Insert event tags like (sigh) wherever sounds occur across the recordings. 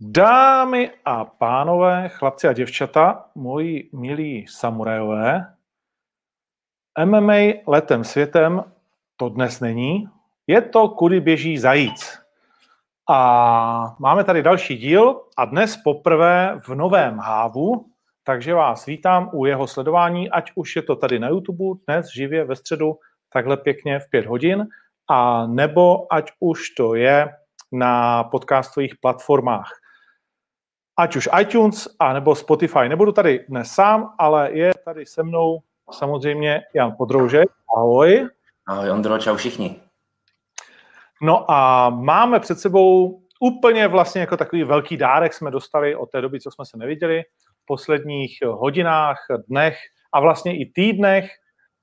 Dámy a pánové, chlapci a děvčata, moji milí samurajové, MMA letem světem to dnes není. Je to kudy běží zajíc. A máme tady další díl a dnes poprvé v novém hávu, takže vás vítám u jeho sledování, ať už je to tady na YouTube dnes živě ve středu, takhle pěkně v pět hodin, a nebo ať už to je na podcastových platformách. Ať už iTunes, a nebo Spotify. Nebudu tady dnes sám, ale je tady se mnou samozřejmě Jan Podroužek. Ahoj. Ahoj Ondro, čau všichni. No a máme před sebou úplně vlastně jako takový velký dárek jsme dostali od té doby, co jsme se neviděli. V posledních hodinách, dnech a vlastně i týdnech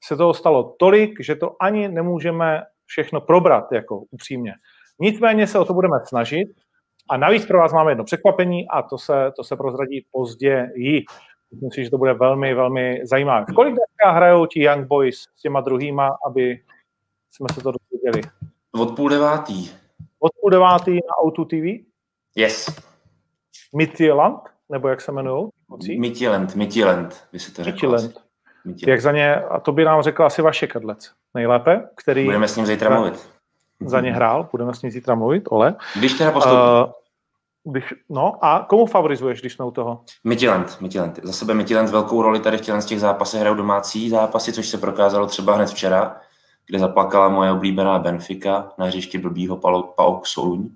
se toho stalo tolik, že to ani nemůžeme všechno probrat, jako upřímně. Nicméně se o to budeme snažit a navíc pro vás máme jedno překvapení a to se, to se prozradí později. Myslím si, že to bude velmi, velmi zajímavé. Kolik dneska hrajou ti Young Boys s těma druhýma, aby jsme se to dozvěděli? Od půl devátý. Od půl devátý na Auto TV? Yes. Midtjylland? Nebo jak se jmenují? Midtjylland, Midtjylland, by se to řeklo. Midtjylland. Jak za ně, a to by nám řekl asi vaše kadlec nejlépe, který... Budeme s ním zítra mluvit. Za ně hrál, budeme s ním zítra mluvit, Ole. Když teda postoupí. Uh, když, no a komu favorizuješ, když jsme u toho? Midtjylland, Midtjylland. Za sebe Midtjylland velkou roli tady v těch, z těch zápasech hrajou domácí zápasy, což se prokázalo třeba hned včera, kde zaplakala moje oblíbená Benfica na hřišti blbýho Pauk Soluň.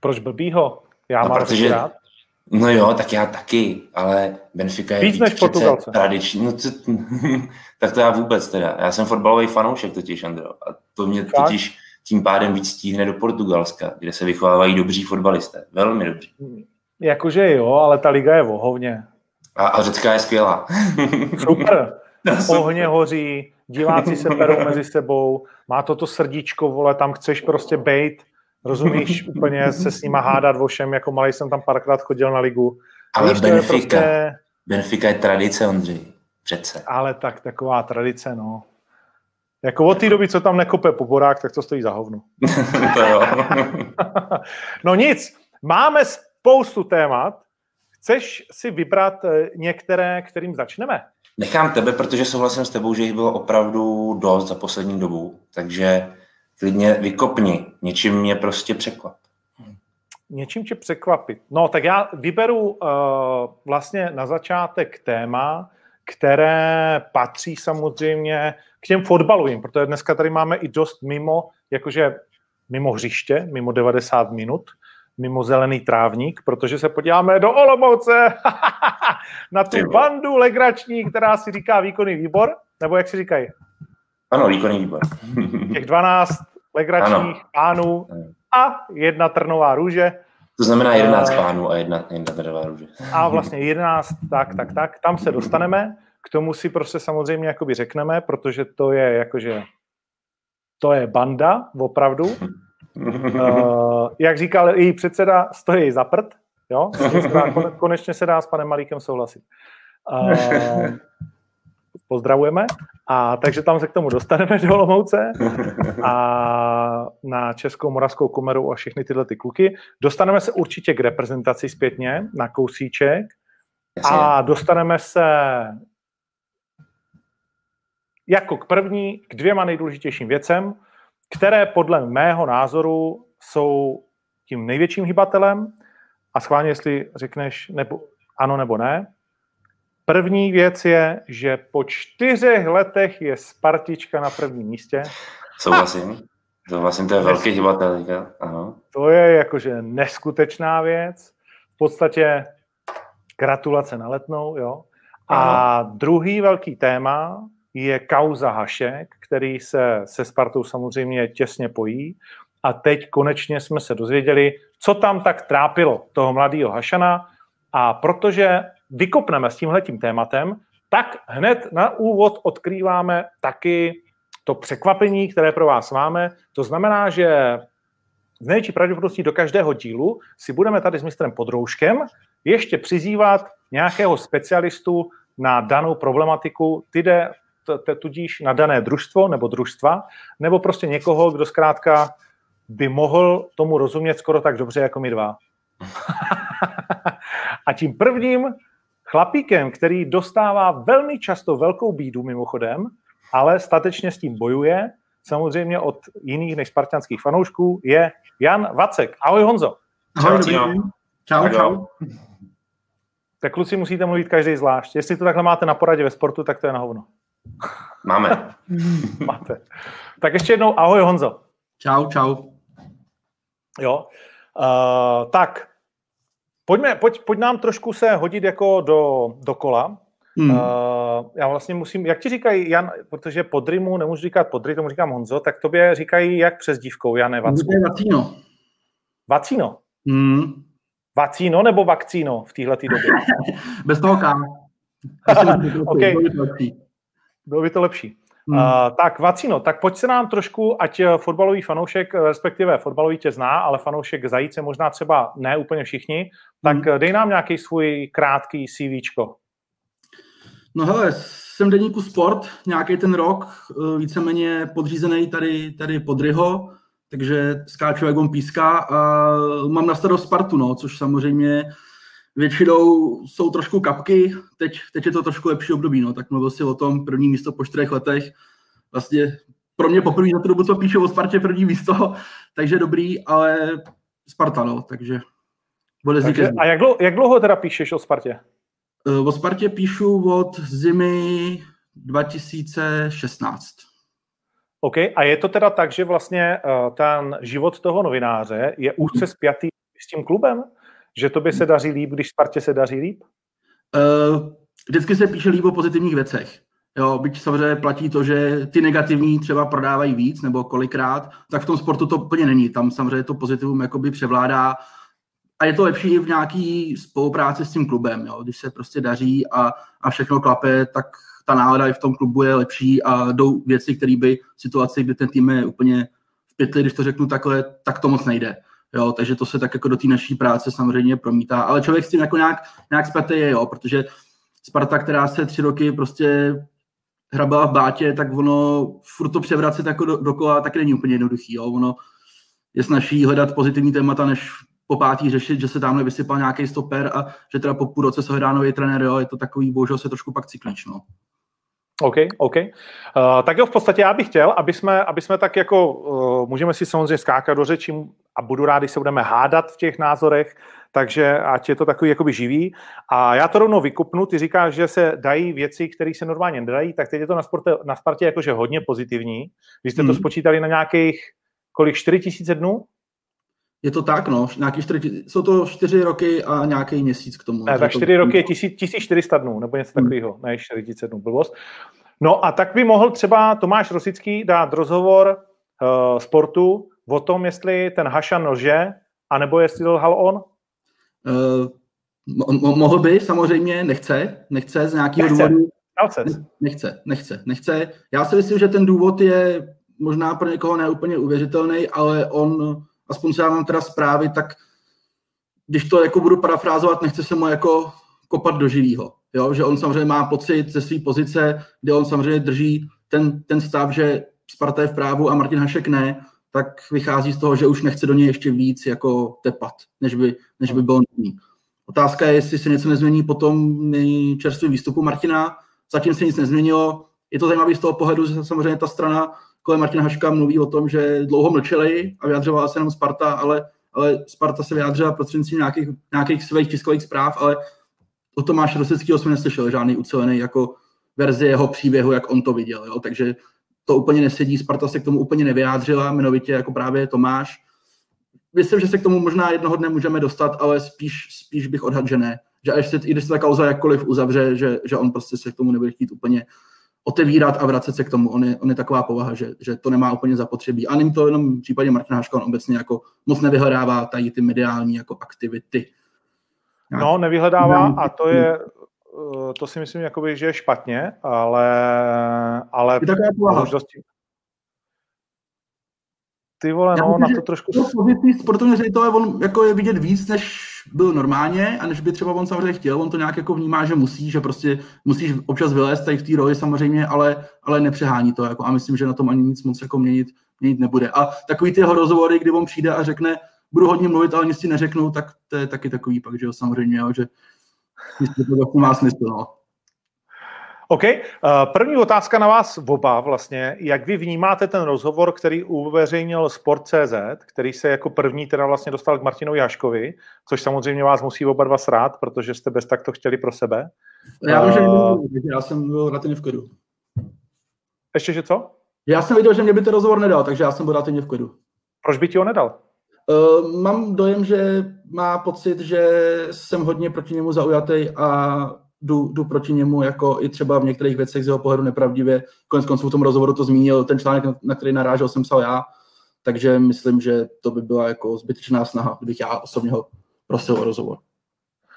Proč blbýho? Já no, mám protože, rád. No jo, tak já taky, ale Benfica je víc než Portugalce. tradiční. No, to, (laughs) tak to já vůbec teda. Já jsem fotbalový fanoušek totiž, Andro. A to mě tak? totiž tím pádem víc stíhne do Portugalska, kde se vychovávají dobří fotbalisté. Velmi dobří. Jakože jo, ale ta liga je vohovně. A, a řecká je skvělá. (laughs) Super. Ohně hoří, diváci se perou mezi sebou, má to to srdíčko, vole, tam chceš prostě bejt rozumíš, (laughs) úplně se s nima hádat o všem, jako malý jsem tam párkrát chodil na ligu. Ale Benfica, je prostě... Benfica je tradice, Ondřej, přece. Ale tak, taková tradice, no. Jako od té doby, co tam nekope poborák, tak to stojí za hovno. (laughs) to jo. (laughs) no nic, máme spoustu témat. Chceš si vybrat eh, některé, kterým začneme? Nechám tebe, protože souhlasím s tebou, že jich bylo opravdu dost za poslední dobu, takže klidně vykopni, něčím mě prostě překvap. Něčím tě překvapit. No, tak já vyberu uh, vlastně na začátek téma, které patří samozřejmě k těm fotbalovým, protože dneska tady máme i dost mimo, jakože mimo hřiště, mimo 90 minut, mimo zelený trávník, protože se podíváme do Olomouce (laughs) na tu bandu legrační, která si říká výkonný výbor, nebo jak si říkají? Ano, výkonný výbor. Těch 12 legračních ano. pánů a jedna trnová růže. To znamená 11 uh, pánů a jedna, jedna trnová růže. A vlastně 11, tak, tak, tak. Tam se dostaneme. K tomu si prostě samozřejmě jakoby řekneme, protože to je jakože to je banda, opravdu. Uh, jak říkal její předseda, stojí za prd. Jo? Konečně se dá s panem Malíkem souhlasit. Uh, pozdravujeme. A takže tam se k tomu dostaneme do Olomouce a na Českou Moravskou komeru a všechny tyhle ty kluky. Dostaneme se určitě k reprezentaci zpětně na kousíček a dostaneme se jako k první k dvěma nejdůležitějším věcem, které podle mého názoru jsou tím největším hybatelem a schválně, jestli řekneš nebo, ano nebo ne, První věc je, že po čtyřech letech je Spartička na prvním místě. Souhlasím. Souhlasím, to je velký hybatel. Ano. To je jakože neskutečná věc. V podstatě gratulace na letnou, jo. A Aha. druhý velký téma je kauza Hašek, který se se Spartou samozřejmě těsně pojí. A teď konečně jsme se dozvěděli, co tam tak trápilo toho mladého Hašana. A protože vykopneme s tímhletím tématem, tak hned na úvod odkrýváme taky to překvapení, které pro vás máme. To znamená, že z největší pravděpodobností do každého dílu si budeme tady s mistrem Podrouškem ještě přizývat nějakého specialistu na danou problematiku, tyde, tudíž na dané družstvo nebo družstva, nebo prostě někoho, kdo zkrátka by mohl tomu rozumět skoro tak dobře jako my dva. (laughs) a tím prvním chlapíkem, který dostává velmi často velkou bídu mimochodem, ale statečně s tím bojuje, samozřejmě od jiných než spartianských fanoušků, je Jan Vacek. Ahoj Honzo. Ahoj, Ahoj Čau, čau. Tak kluci musíte mluvit každý zvlášť. Jestli to takhle máte na poradě ve sportu, tak to je na hovno. Máme. (laughs) máte. Tak ještě jednou ahoj Honzo. Čau, čau. Jo. Uh, tak, pojďme, pojď, pojď nám trošku se hodit jako do, do kola. Hmm. Uh, já vlastně musím, jak ti říkají Jan, protože podrymu nemůžu říkat podry, tomu říkám Honzo, tak tobě říkají jak přes dívkou, Jane Vacku. Vacíno. Vacíno? Hmm. Vacíno nebo vakcíno v téhle době? (laughs) Bez toho K. (laughs) okay. Bylo by to lepší. Hmm. Uh, tak, Vacino, tak pojď se nám trošku, ať eh, fotbalový fanoušek, eh, respektive fotbalový tě zná, ale fanoušek Zajíce možná třeba ne úplně všichni, tak hmm. dej nám nějaký svůj krátký CVčko. No hele, jsem deníku Sport, nějaký ten rok, víceméně podřízený tady, tady pod Ryho, takže skáču jak on píská a mám na starost Spartu, no, což samozřejmě většinou jsou trošku kapky, teď, teď je to trošku lepší období, no, tak mluvil si o tom první místo po čtyřech letech, vlastně pro mě poprvé za tu dobu, co píšu o Spartě, první místo, (laughs) takže dobrý, ale Sparta, no, takže bude takže, A jak dlouho, jak dlouho teda píšeš o Spartě? Eh, o Spartě píšu od zimy 2016. OK, a je to teda tak, že vlastně uh, ten život toho novináře je úzce spjatý s tím klubem? Že to by se daří líp, když Spartě se daří líp? Uh, vždycky se píše líp o pozitivních věcech. Jo, byť samozřejmě platí to, že ty negativní třeba prodávají víc nebo kolikrát, tak v tom sportu to úplně není. Tam samozřejmě to pozitivum jakoby převládá a je to lepší v nějaký spolupráci s tím klubem. Jo. Když se prostě daří a, a všechno klape, tak ta nálada i v tom klubu je lepší a jdou věci, které by situaci, kdy ten tým je úplně v pytli, když to řeknu takhle, tak to moc nejde. Jo, takže to se tak jako do té naší práce samozřejmě promítá. Ale člověk s tím jako nějak, nějak spletý je, jo, protože Sparta, která se tři roky prostě hrabala v bátě, tak ono furt to převracet jako do, dokola taky není úplně jednoduchý. Jo. Ono je snaží hledat pozitivní témata, než po pátý řešit, že se tamhle vysypal nějaký stoper a že teda po půl roce se hledá nový trenér, jo, je to takový, bohužel se trošku pak cyklíč, no. OK, OK. Uh, tak jo, v podstatě já bych chtěl, aby jsme, aby jsme tak jako, uh, můžeme si samozřejmě skákat do řečí a budu rád, když se budeme hádat v těch názorech, takže ať je to takový jakoby živý. A já to rovnou vykupnu, ty říkáš, že se dají věci, které se normálně nedají, tak teď je to na, sporte, na Spartě jakože hodně pozitivní. Vy jste hmm. to spočítali na nějakých, kolik, 4 tisíce dnů? Je to tak, no, nějaký 4, jsou to čtyři roky a nějaký měsíc k tomu. Ne, tak čtyři roky je 1400 dnů, nebo něco hmm. takového, ne 40 dnů, blbost. No a tak by mohl třeba Tomáš Rosický dát rozhovor uh, sportu o tom, jestli ten Hašan nože, anebo jestli to lhal on? Uh, mo- mohl by, samozřejmě, nechce, nechce z nějakého nechce. důvodu. Nechce, nechce, nechce. Já si myslím, že ten důvod je možná pro někoho neúplně uvěřitelný, ale on, aspoň se já mám teda zprávy, tak když to jako budu parafrázovat, nechce se mu jako kopat do živýho. Jo? Že on samozřejmě má pocit ze své pozice, kde on samozřejmě drží ten, ten stav, že Sparta je v právu a Martin Hašek ne, tak vychází z toho, že už nechce do něj ještě víc jako tepat, než by, než by bylo nutný. Otázka je, jestli se něco nezmění po tom čerstvém výstupu Martina. Zatím se nic nezměnilo. Je to zajímavé z toho pohledu, že samozřejmě ta strana kolem Martina Haška mluví o tom, že dlouho mlčeli a vyjadřovala se jenom Sparta, ale, ale Sparta se vyjádřila prostřednictvím nějakých, nějakých svých tiskových zpráv, ale o Tomáše Rosického jsme neslyšeli žádný ucelený jako verzi jeho příběhu, jak on to viděl. Jo? Takže to úplně nesedí, Sparta se k tomu úplně nevyjádřila, jmenovitě jako právě Tomáš. Myslím, že se k tomu možná jednoho dne můžeme dostat, ale spíš, spíš bych odhadl, že ne. Že až se, i když se ta kauza jakkoliv uzavře, že, že on prostě se k tomu nebude chtít úplně otevírat a vracet se k tomu. On je, on je taková povaha, že, že to nemá úplně zapotřebí. A není to jenom v případě Martina Haška, on obecně jako moc nevyhledává tady ty mediální jako aktivity. No, nevyhledává a to je, eh, to si myslím, jakoby, že je špatně, ale, ale je taková povaha. Ty vole, no, na to trošku... To pozitivní sportovní ředitele, on jako je vidět víc, než byl normálně a než by třeba on samozřejmě chtěl, on to nějak jako vnímá, že musí, že prostě musíš občas vylézt tady v té roli samozřejmě, ale, ale nepřehání to jako a myslím, že na tom ani nic moc jako měnit, měnit nebude. A takový ty jeho rozhovory, kdy on přijde a řekne, budu hodně mluvit, ale nic si neřeknu, tak to je taky takový pak, že jo, samozřejmě, jo, že to má smysl, no. OK. Eh, první otázka na vás oba vlastně. Jak vy vnímáte ten rozhovor, který uveřejnil Sport.cz, který se jako první teda vlastně dostal k Martinu Jaškovi, což samozřejmě vás musí oba dva srát, protože jste bez tak to chtěli pro sebe. Já vím, že uh, já jsem byl relativně v klidu. Ještě, že co? Já jsem viděl, že mě by ten rozhovor nedal, takže já jsem byl relativně v klidu. Proč by ti ho nedal? Uh, mám dojem, že má pocit, že jsem hodně proti němu zaujatý a jdu, jdu proti němu jako i třeba v některých věcech z jeho pohledu nepravdivě. Konec konců v tom rozhovoru to zmínil, ten článek, na který narážel, jsem psal já, takže myslím, že to by byla jako zbytečná snaha, kdybych já osobně ho prosil o rozhovor.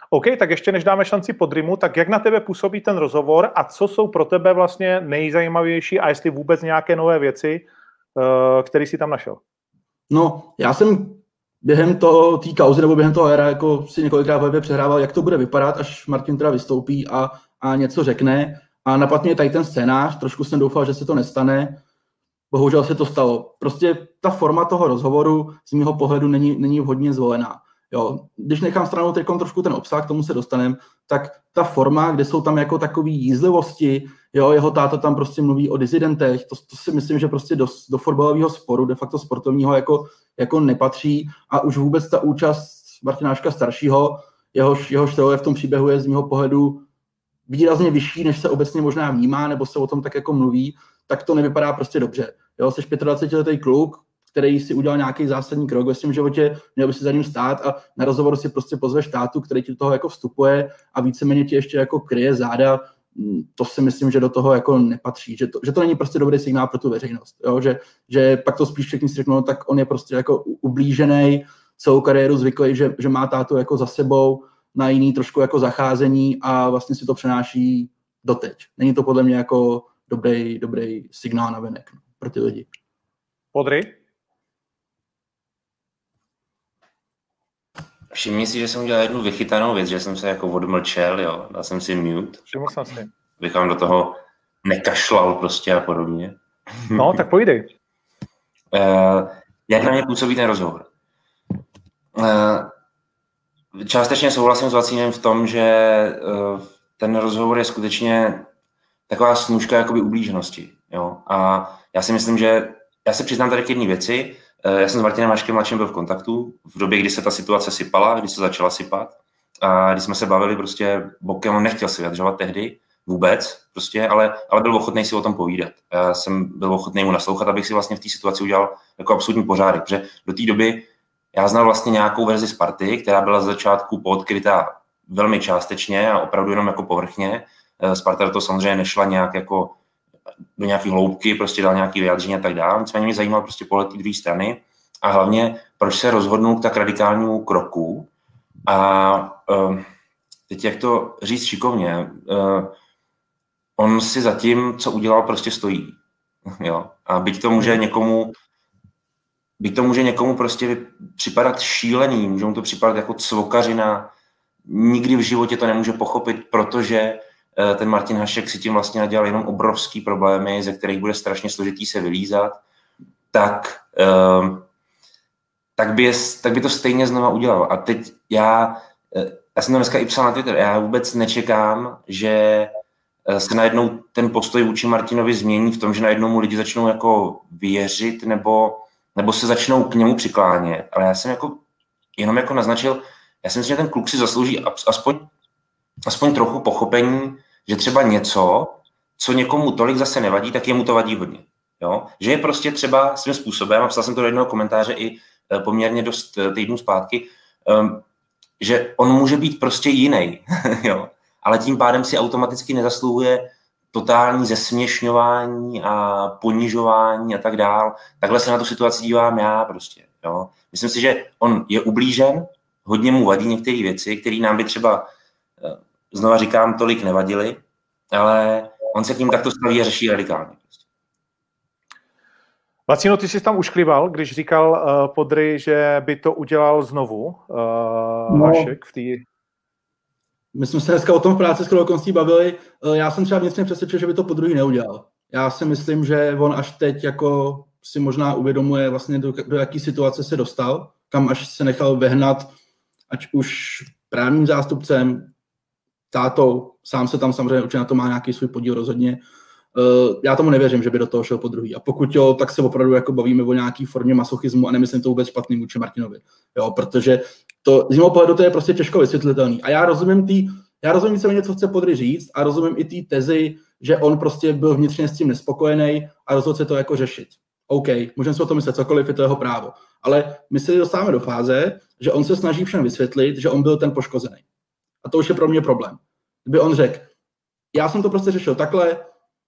OK, tak ještě než dáme šanci podrymu, tak jak na tebe působí ten rozhovor a co jsou pro tebe vlastně nejzajímavější a jestli vůbec nějaké nové věci, eh, které jsi tam našel? No, já jsem během toho té kauzy nebo během toho éra jako si několikrát v přehrával, jak to bude vypadat, až Martin teda vystoupí a, a něco řekne. A napadně je tady ten scénář, trošku jsem doufal, že se to nestane. Bohužel se to stalo. Prostě ta forma toho rozhovoru z mého pohledu není, není vhodně zvolená. Jo, když nechám stranou teď trošku ten obsah, k tomu se dostaneme, tak ta forma, kde jsou tam jako takové jízlivosti, jo, jeho táta tam prostě mluví o dizidentech, to, to si myslím, že prostě do, do fotbalového sporu, de facto sportovního, jako, jako nepatří a už vůbec ta účast Martináška staršího, jehož, jehož teorie v tom příběhu je z mého pohledu výrazně vyšší, než se obecně možná vnímá, nebo se o tom tak jako mluví, tak to nevypadá prostě dobře. Jo, jsi 25-letý kluk, který si udělal nějaký zásadní krok ve svém životě, měl by si za ním stát a na rozhovor si prostě pozveš státu, který ti do toho jako vstupuje a víceméně ti ještě jako kryje záda, to si myslím, že do toho jako nepatří, že to, že to není prostě dobrý signál pro tu veřejnost, jo? Že, že pak to spíš všichni si řeknou, no, tak on je prostě jako ublížený, celou kariéru zvyklý, že, že má tátu jako za sebou na jiný trošku jako zacházení a vlastně si to přenáší doteď. Není to podle mě jako dobrý, dobrý signál na venek no, pro ty lidi. Podry? Všimni si, že jsem udělal jednu vychytanou věc, že jsem se jako odmlčel, jo, dal jsem si mute. Všiml jsem si. Bych vám do toho nekašlal prostě a podobně. No, (laughs) tak pojdej. Uh, jak na mě působí ten rozhovor? Uh, částečně souhlasím s Vacínem v tom, že uh, ten rozhovor je skutečně taková snůžka jakoby ublíženosti. Jo? A já si myslím, že já se přiznám tady k jedné věci, Eh, já jsem s Martinem Maškem mladším byl v kontaktu v době, kdy se ta situace sypala, kdy se začala sypat. A když jsme se bavili prostě bokem, on nechtěl se vyjadřovat tehdy vůbec, prostě, ale, ale byl ochotný si o tom povídat. Já jsem byl ochotný mu naslouchat, abych si vlastně v té situaci udělal jako absolutní pořádek, protože do té doby já znal vlastně nějakou verzi Sparty, která byla z začátku podkrytá velmi částečně a opravdu jenom jako povrchně. Eh, Sparta do toho samozřejmě nešla nějak jako do nějaké hloubky, prostě dal nějaký vyjádření a tak dále. Nicméně mě zajímal prostě pohled té druhé strany a hlavně, proč se rozhodnul k tak radikálnímu kroku. A uh, teď jak to říct šikovně, uh, on si za tím, co udělal, prostě stojí. (laughs) Jo? A byť to může někomu byť to může někomu prostě připadat šílený, může mu to připadat jako cvokařina, nikdy v životě to nemůže pochopit, protože ten Martin Hašek si tím vlastně nadělal jenom obrovský problémy, ze kterých bude strašně složitý se vylízat, tak, ehm, tak, by, je, tak by to stejně znova udělal. A teď já, eh, já jsem to dneska i psal na Twitter, já vůbec nečekám, že eh, se najednou ten postoj vůči Martinovi změní v tom, že najednou mu lidi začnou jako věřit nebo, nebo se začnou k němu přiklánět. Ale já jsem jako jenom jako naznačil, já si myslím, že ten kluk si zaslouží aspoň, aspoň trochu pochopení že třeba něco, co někomu tolik zase nevadí, tak jemu to vadí hodně. Jo? Že je prostě třeba svým způsobem, a psal jsem to do jednoho komentáře i e, poměrně dost e, týdnů zpátky, um, že on může být prostě jiný, (laughs) jo? ale tím pádem si automaticky nezasluhuje totální zesměšňování a ponižování a tak dál. Takhle se na tu situaci dívám já prostě. Jo? Myslím si, že on je ublížen, hodně mu vadí některé věci, které nám by třeba znova říkám, tolik nevadily, ale on se k ním takto staví a řeší radikálně. Vacino, ty jsi tam ušklival, když říkal uh, Podry, že by to udělal znovu uh, no, Hašek v té... My jsme se dneska o tom v práci s okolností bavili. Uh, já jsem třeba vnitřně přesvědčil, že by to po druhý neudělal. Já si myslím, že on až teď jako si možná uvědomuje vlastně do, do jaký situace se dostal, kam až se nechal vehnat, ať už právním zástupcem, tátou, sám se tam samozřejmě určitě na to má nějaký svůj podíl rozhodně. Uh, já tomu nevěřím, že by do toho šel po druhý. A pokud jo, tak se opravdu jako bavíme o nějaký formě masochismu a nemyslím to vůbec špatný vůči Martinovi. Jo, protože to z mého pohledu to je prostě těžko vysvětlitelný. A já rozumím tý, já rozumím, co něco chce podry říct a rozumím i té tezi, že on prostě byl vnitřně s tím nespokojený a rozhodl se to jako řešit. OK, můžeme si o tom myslet cokoliv, je to jeho právo. Ale my se dostáváme do fáze, že on se snaží všem vysvětlit, že on byl ten poškozený. A to už je pro mě problém. Kdyby on řekl, já jsem to prostě řešil takhle,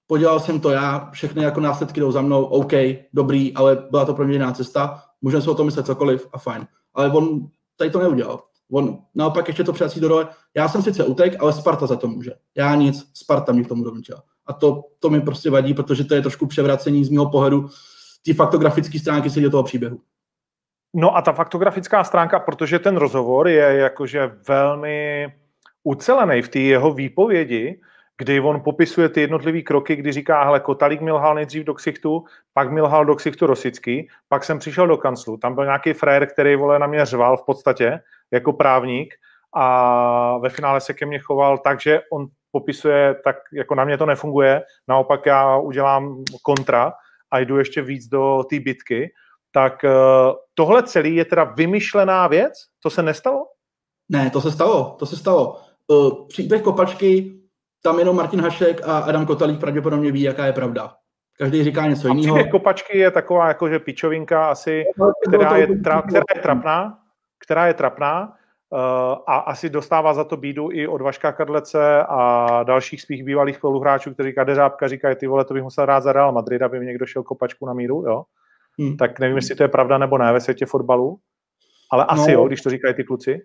podělal jsem to já, všechny jako následky jdou za mnou, OK, dobrý, ale byla to pro mě jiná cesta, můžeme si o tom myslet cokoliv a fajn. Ale on tady to neudělal. On naopak ještě to přecí do dole. Já jsem sice utek, ale Sparta za to může. Já nic, Sparta mě k tomu donutila. A to, to mi prostě vadí, protože to je trošku převracení z mého pohledu ty faktografické stránky se do toho příběhu. No a ta faktografická stránka, protože ten rozhovor je jakože velmi ucelený v té jeho výpovědi, kdy on popisuje ty jednotlivé kroky, kdy říká, hele, Kotalík mi lhal nejdřív do ksichtu, pak mi lhal do ksichtu Rosický, pak jsem přišel do kanclu, tam byl nějaký frér, který vole na mě řval v podstatě jako právník a ve finále se ke mně choval tak, že on popisuje, tak jako na mě to nefunguje, naopak já udělám kontra a jdu ještě víc do té bitky, tak eh, tohle celý je teda vymyšlená věc? To se nestalo? Ne, to se stalo, to se stalo. Uh, příběh kopačky, tam jenom Martin Hašek a Adam Kotalík pravděpodobně ví, jaká je pravda. Každý říká něco jiného. Příběh kopačky je taková jakože pičovinka asi, která je, tra, která je trapná, která je trapná uh, a asi dostává za to bídu i od Vaška Kadlece a dalších svých bývalých spoluhráčů, kteří Kadeřábka říkají, ty vole, to bych musel rád za Real Madrid, aby mi někdo šel kopačku na míru, jo. Hmm. Tak nevím, jestli to je pravda nebo ne ve světě fotbalu, ale asi no. jo, když to říkají ty kluci.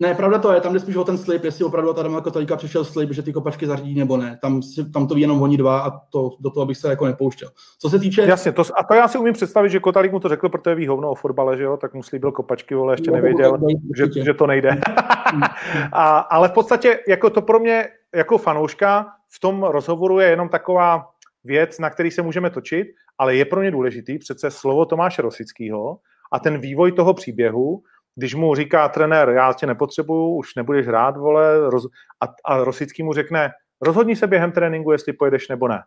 Ne, pravda to je, tam jde spíš o ten slip, jestli opravdu ta jako Kotalíka přišel slip, že ty kopačky zařídí nebo ne. Tam, tam to ví jenom oni dva a to, do toho bych se jako nepouštěl. Co se týče... Jasně, to, a to já si umím představit, že Kotalík mu to řekl, protože ví hovno o fotbale, že jo, tak mu slíbil kopačky, ale ještě nevěděl, že, že, to nejde. (laughs) a, ale v podstatě jako to pro mě jako fanouška v tom rozhovoru je jenom taková věc, na který se můžeme točit, ale je pro mě důležitý přece slovo Tomáše Rosického a ten vývoj toho příběhu, když mu říká trenér, já tě nepotřebuju, už nebudeš rád, vole, roz... a, a Rosický mu řekne, rozhodni se během tréninku, jestli pojedeš nebo ne.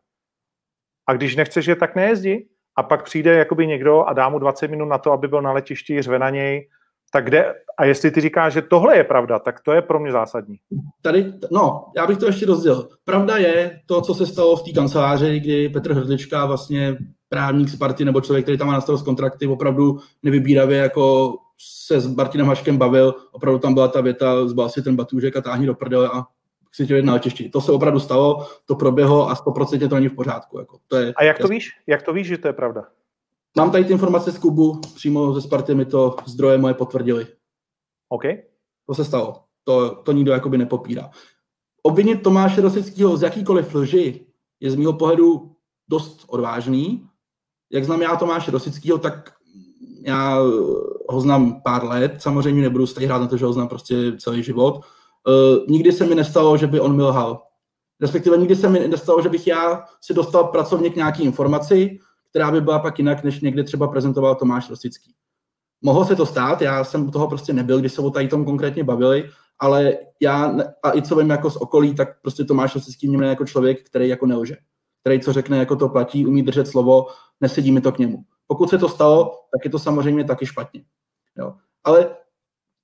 A když nechceš je, tak nejezdí. A pak přijde jakoby někdo a dá mu 20 minut na to, aby byl na letišti, řve na něj, tak kde, a jestli ty říkáš, že tohle je pravda, tak to je pro mě zásadní. Tady, no, já bych to ještě rozdělil. Pravda je to, co se stalo v té kanceláři, kdy Petr Hrdlička, vlastně právník Sparty nebo člověk, který tam má na starost kontrakty, opravdu nevybíravě jako se s Martinem Haškem bavil, opravdu tam byla ta věta, zbal si ten batůžek a táhni do prdele a si tě na letišti. To se opravdu stalo, to proběhlo a 100% to není v pořádku. Jako. To je, a jak to víš? Jak to víš, že to je pravda? Mám tady ty informace z Kubu, přímo ze Sparty mi to zdroje moje potvrdili. OK. To se stalo. To, to nikdo jakoby nepopírá. Obvinit Tomáše Rosického z jakýkoliv lži je z mého pohledu dost odvážný. Jak znám já Tomáše Rosického, tak já ho znám pár let, samozřejmě nebudu stejně hrát na to, že ho znám prostě celý život. Uh, nikdy se mi nestalo, že by on mi lhal. Respektive nikdy se mi nestalo, že bych já si dostal pracovně k nějaký informaci, která by byla pak jinak, než někdy třeba prezentoval Tomáš Rosický. Mohlo se to stát, já jsem u toho prostě nebyl, když se o tady tom konkrétně bavili, ale já, a i co vím jako z okolí, tak prostě Tomáš Rosický mě jako člověk, který jako nelže. Který co řekne, jako to platí, umí držet slovo, nesedí mi to k němu. Pokud se to stalo, tak je to samozřejmě taky špatně. Jo. Ale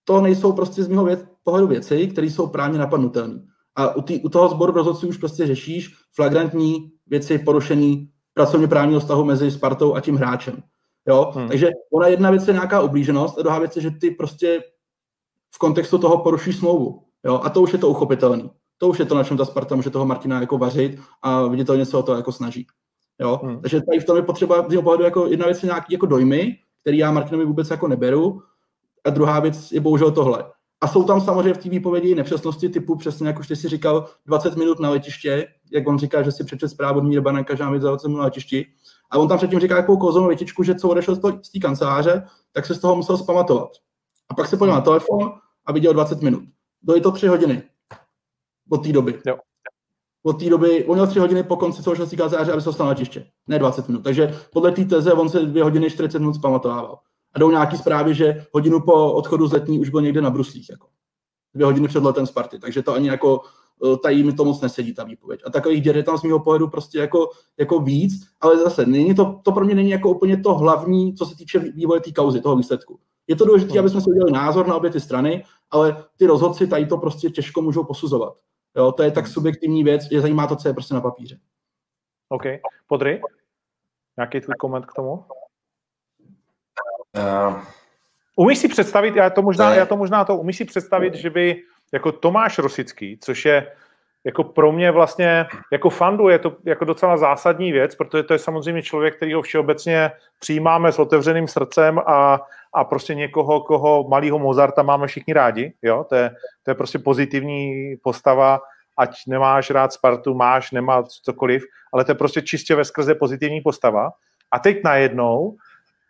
to nejsou prostě z mého věc, pohledu věci, které jsou právně napadnutelné. A u, tý, u toho sboru rozhodců už prostě řešíš flagrantní věci porušení pracovně právního vztahu mezi Spartou a tím hráčem. Jo? Hmm. Takže ona jedna věc je nějaká oblíženost a druhá věc je, že ty prostě v kontextu toho porušíš smlouvu. Jo? A to už je to uchopitelný. To už je to, na čem ta Sparta může toho Martina jako vařit a viditelně se o to jako snaží. Jo? Hmm. Takže tady v tom je potřeba z pohledu jako jedna věc je nějaký jako dojmy, který já Martinovi vůbec jako neberu, a druhá věc je bohužel tohle. A jsou tam samozřejmě v té výpovědi nepřesnosti typu, přesně jak už ty si říkal, 20 minut na letiště, jak on říká, že si přečet zprávu od Míra Bananka, že mám 20 minut na letišti. A on tam předtím říká jako kouzlovou větičku, že co odešel z té kanceláře, tak se z toho musel zpamatovat. A pak se podíval na telefon a viděl 20 minut. Byly to tři hodiny od té doby. Jo. Od té doby, on měl tři hodiny po konci toho šestý kanceláře, aby se dostal na letiště, ne 20 minut. Takže podle té teze on se dvě hodiny 40 minut zpamatovával. A jdou nějaký zprávy, že hodinu po odchodu z letní už byl někde na bruslích. Jako. Dvě hodiny před letem Sparty. Takže to ani jako eh, tady mi to moc nesedí, ta výpověď. A takových děr je tam z mého pohledu prostě jako, jako víc, ale zase není to, to pro mě není jako úplně to hlavní, co se týče vývoje té kauzy, toho výsledku. Je to důležité, aby jsme si udělali názor na obě ty strany, ale ty rozhodci tady to prostě těžko můžou posuzovat. Jo, to je tak subjektivní věc, je zajímá to, co je prostě na papíře. OK. Podry? Nějaký tvůj koment k tomu? Uh, umíš si představit, já to možná, já to možná to, umíš si představit, že by jako Tomáš Rosický, což je jako pro mě vlastně, jako fandu je to jako docela zásadní věc, protože to je samozřejmě člověk, který ho všeobecně přijímáme s otevřeným srdcem a, a prostě někoho, koho malýho Mozarta máme všichni rádi, jo, to je, to je prostě pozitivní postava, ať nemáš rád Spartu, máš, nemá cokoliv, ale to je prostě čistě ve skrze pozitivní postava. A teď najednou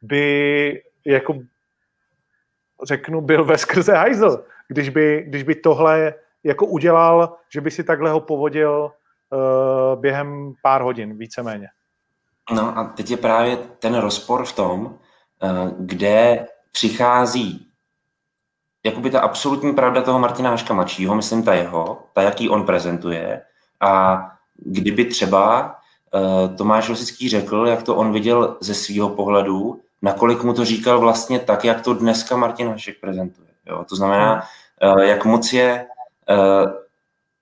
by jako řeknu, byl ve skrze hajzl, když by, když by tohle jako udělal, že by si takhle ho povodil uh, během pár hodin, víceméně. No a teď je právě ten rozpor v tom, uh, kde přichází jakoby ta absolutní pravda toho Martina Haška mladšího, myslím ta jeho, ta, jaký on prezentuje, a kdyby třeba uh, Tomáš Rosický řekl, jak to on viděl ze svého pohledu, nakolik mu to říkal vlastně tak, jak to dneska Martin Hašek prezentuje. Jo? To znamená, uh, jak moc je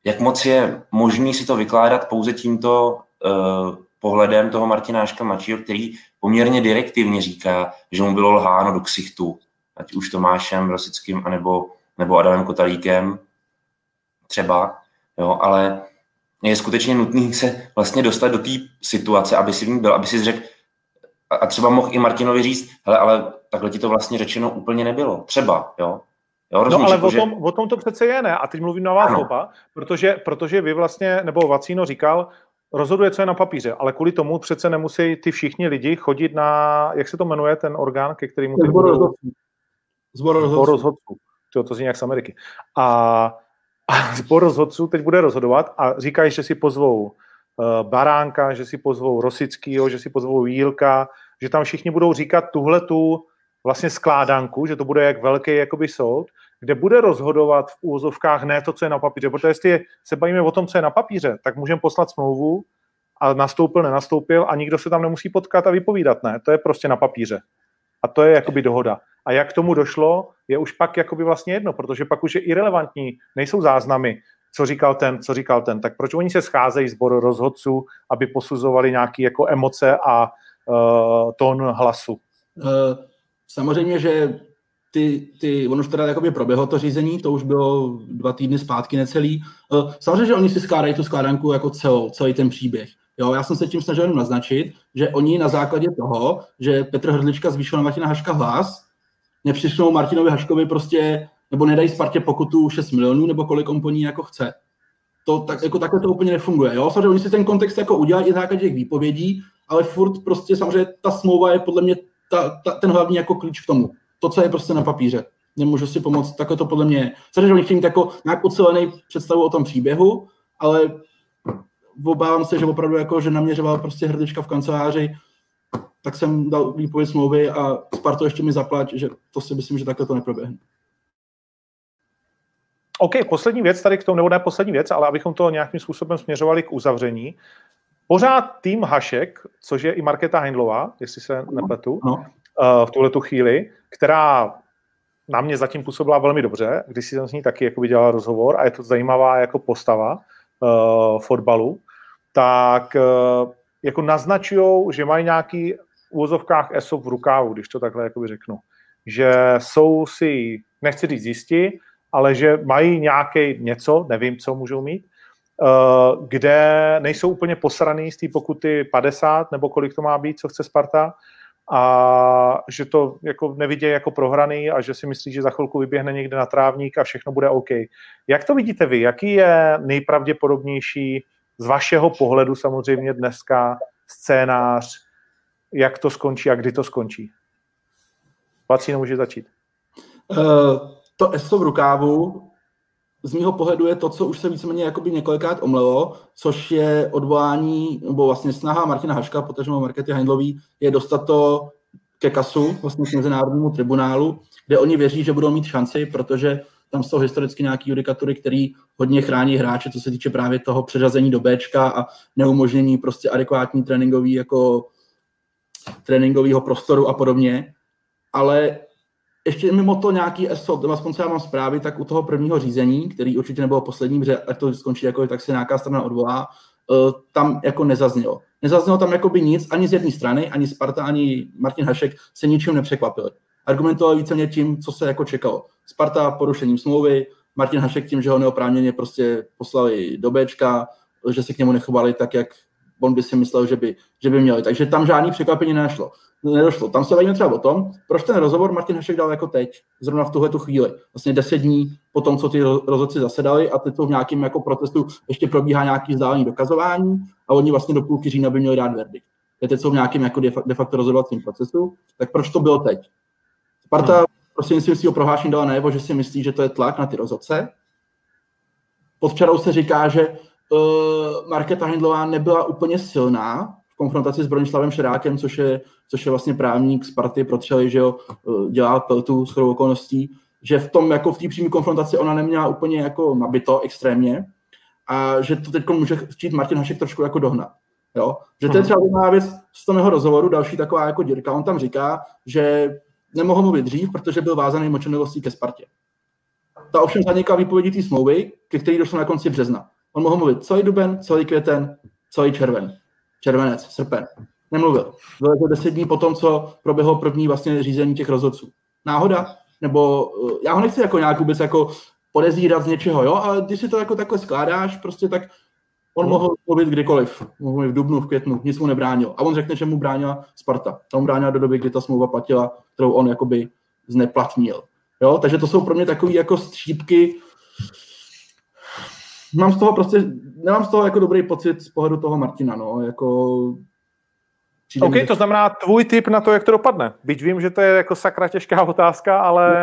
jak moc je možný si to vykládat pouze tímto uh, pohledem toho Martináška mladšího, který poměrně direktivně říká, že mu bylo lháno do ksichtu, ať už Tomášem Rosickým, anebo, nebo Adamem Kotalíkem třeba, jo, ale je skutečně nutný se vlastně dostat do té situace, aby si v ní byl, aby si řekl, a třeba mohl i Martinovi říct, hele, ale takhle ti to vlastně řečeno úplně nebylo. Třeba, jo. Jo, no ale o, tom, o tom to přece je, ne? A teď mluvím na vás oba, protože, protože vy vlastně, nebo Vacíno říkal, rozhoduje, co je na papíře, ale kvůli tomu přece nemusí ty všichni lidi chodit na, jak se to jmenuje, ten orgán, ke kterému... Zbor rozhodců. Zbor rozhodců. To, to zní jak z Ameriky. A, a zbor rozhodců teď bude rozhodovat a říkají, že si pozvou uh, Baránka, že si pozvou Rosickýho, že si pozvou Jílka, že tam všichni budou říkat tuhle tu vlastně skládanku, že to bude jak velký jakoby soud, kde bude rozhodovat v úvozovkách ne to, co je na papíře. Protože jestli se bavíme o tom, co je na papíře, tak můžeme poslat smlouvu a nastoupil, nenastoupil a nikdo se tam nemusí potkat a vypovídat. Ne, to je prostě na papíře. A to je jakoby dohoda. A jak k tomu došlo, je už pak jakoby vlastně jedno, protože pak už je irrelevantní, nejsou záznamy, co říkal ten, co říkal ten. Tak proč oni se scházejí sbor rozhodců, aby posuzovali nějaké jako emoce a uh, tón hlasu? Uh, samozřejmě, že ty, ty, ono už teda jakoby proběhlo to řízení, to už bylo dva týdny zpátky necelý. Eh, samozřejmě, že oni si skládají tu skládanku jako celou, celý ten příběh. Jo, já jsem se tím snažil naznačit, že oni na základě toho, že Petr Hrdlička zvýšil na Martina Haška hlas, nepřišnou Martinovi Haškovi prostě, nebo nedají Spartě pokutu 6 milionů, nebo kolik on po ní jako chce. To, tak, jako takhle to úplně nefunguje. Jo? Samozřejmě oni si ten kontext jako udělají i na základě těch výpovědí, ale furt prostě samozřejmě ta smlouva je podle mě ta, ta, ten hlavní jako klíč k tomu to, co je prostě na papíře. Nemůžu si pomoct, takhle to podle mě je. Samozřejmě oni chtějí mít jako nějak ucelený představu o tom příběhu, ale obávám se, že opravdu jako, že naměřoval prostě hrdička v kanceláři, tak jsem dal výpověď smlouvy a Sparto ještě mi zaplať, že to si myslím, že takhle to neproběhne. OK, poslední věc tady k tomu, nebo ne poslední věc, ale abychom to nějakým způsobem směřovali k uzavření. Pořád tým Hašek, což je i Markéta Heindlová, jestli se nepletu, no. Eh, v tuhle tu chvíli, která na mě zatím působila velmi dobře, když jsem s ní taky jako dělal rozhovor a je to zajímavá jako postava uh, fotbalu, tak uh, jako naznačují, že mají nějaký v úvozovkách ESO v rukávu, když to takhle jako řeknu. Že jsou si, nechci říct jisti, ale že mají nějaký něco, nevím, co můžou mít, kde nejsou úplně posraný z té pokuty 50, nebo kolik to má být, co chce Sparta, a že to jako nevidějí jako prohraný a že si myslí, že za chvilku vyběhne někde na trávník a všechno bude OK. Jak to vidíte vy? Jaký je nejpravděpodobnější z vašeho pohledu samozřejmě dneska scénář, jak to skončí a kdy to skončí? Vacíno může začít. Uh, to ESO v rukávu z mého pohledu je to, co už se víceméně jakoby několikrát omlelo, což je odvolání, nebo vlastně snaha Martina Haška, protože Markety Heindlový, je dostat to ke kasu, vlastně k mezinárodnímu tribunálu, kde oni věří, že budou mít šanci, protože tam jsou historicky nějaké judikatury, které hodně chrání hráče, co se týče právě toho přeřazení do Bčka a neumožnění prostě adekvátní tréninkový jako tréninkového prostoru a podobně. Ale ještě mimo to nějaký ESO, aspoň já mám zprávy, tak u toho prvního řízení, který určitě nebylo poslední, protože ať to skončí jako tak se nějaká strana odvolá, eh, tam jako nezaznělo. Nezaznělo tam jako by nic, ani z jedné strany, ani Sparta, ani Martin Hašek se ničím nepřekvapili. Argumentovali víceméně tím, co se jako čekalo. Sparta porušením smlouvy, Martin Hašek tím, že ho neoprávněně prostě poslali do Bčka, že se k němu nechovali tak, jak on by si myslel, že by, že by měli. Takže tam žádný překvapení nešlo. Nedošlo. Tam se bavíme třeba o tom, proč ten rozhovor Martin Hašek dal jako teď, zrovna v tuhle tu chvíli. Vlastně deset dní po tom, co ty rozhodci zasedali a teď to v nějakém jako protestu ještě probíhá nějaký vzdálený dokazování a oni vlastně do půlky října by měli dát verdikt. Teď jsou v nějakém jako de facto rozhodovacím procesu, tak proč to bylo teď? Sparta hmm. prostřednictvím svého prohlášení dala najevo, že si myslí, že to je tlak na ty rozhodce. Pod včerou se říká, že uh, Marketa Hindlová nebyla úplně silná v konfrontaci s Bronislavem Šerákem, což je, což je vlastně právník Sparty, protřeli, že jo, uh, dělá peltu s okolností, že v tom, jako v té přímé konfrontaci ona neměla úplně jako nabito extrémně a že to teď může chtít Martin Hašek trošku jako dohnat. Jo? Že to je mhm. třeba jedna věc z toho rozhovoru, další taková jako dírka. On tam říká, že nemohl mluvit dřív, protože byl vázaný močenlivostí ke Spartě. Ta ovšem zanikla výpovědí té smlouvy, ke který došlo na konci března. On mohl mluvit celý duben, celý květen, celý červen, červenec, srpen. Nemluvil. Bylo to deset dní po tom, co proběhlo první vlastně řízení těch rozhodců. Náhoda? Nebo eh, já ho nechci jako nějak vůbec jako podezírat z něčeho, jo, ale když si to jako takhle skládáš, prostě tak on hmm. mohl mluvit kdykoliv. Mohl mluvit v dubnu, v květnu, nic mu nebránil. A on řekne, že mu bránila Sparta. Ta mu bránila do doby, kdy ta smlouva platila, kterou on jakoby zneplatnil. Jo, takže to jsou pro mě takové jako střípky, mám z toho prostě, nemám z toho jako dobrý pocit z pohledu toho Martina, no, jako... OK, mi, to znamená tvůj tip na to, jak to dopadne. Byť vím, že to je jako sakra těžká otázka, ale...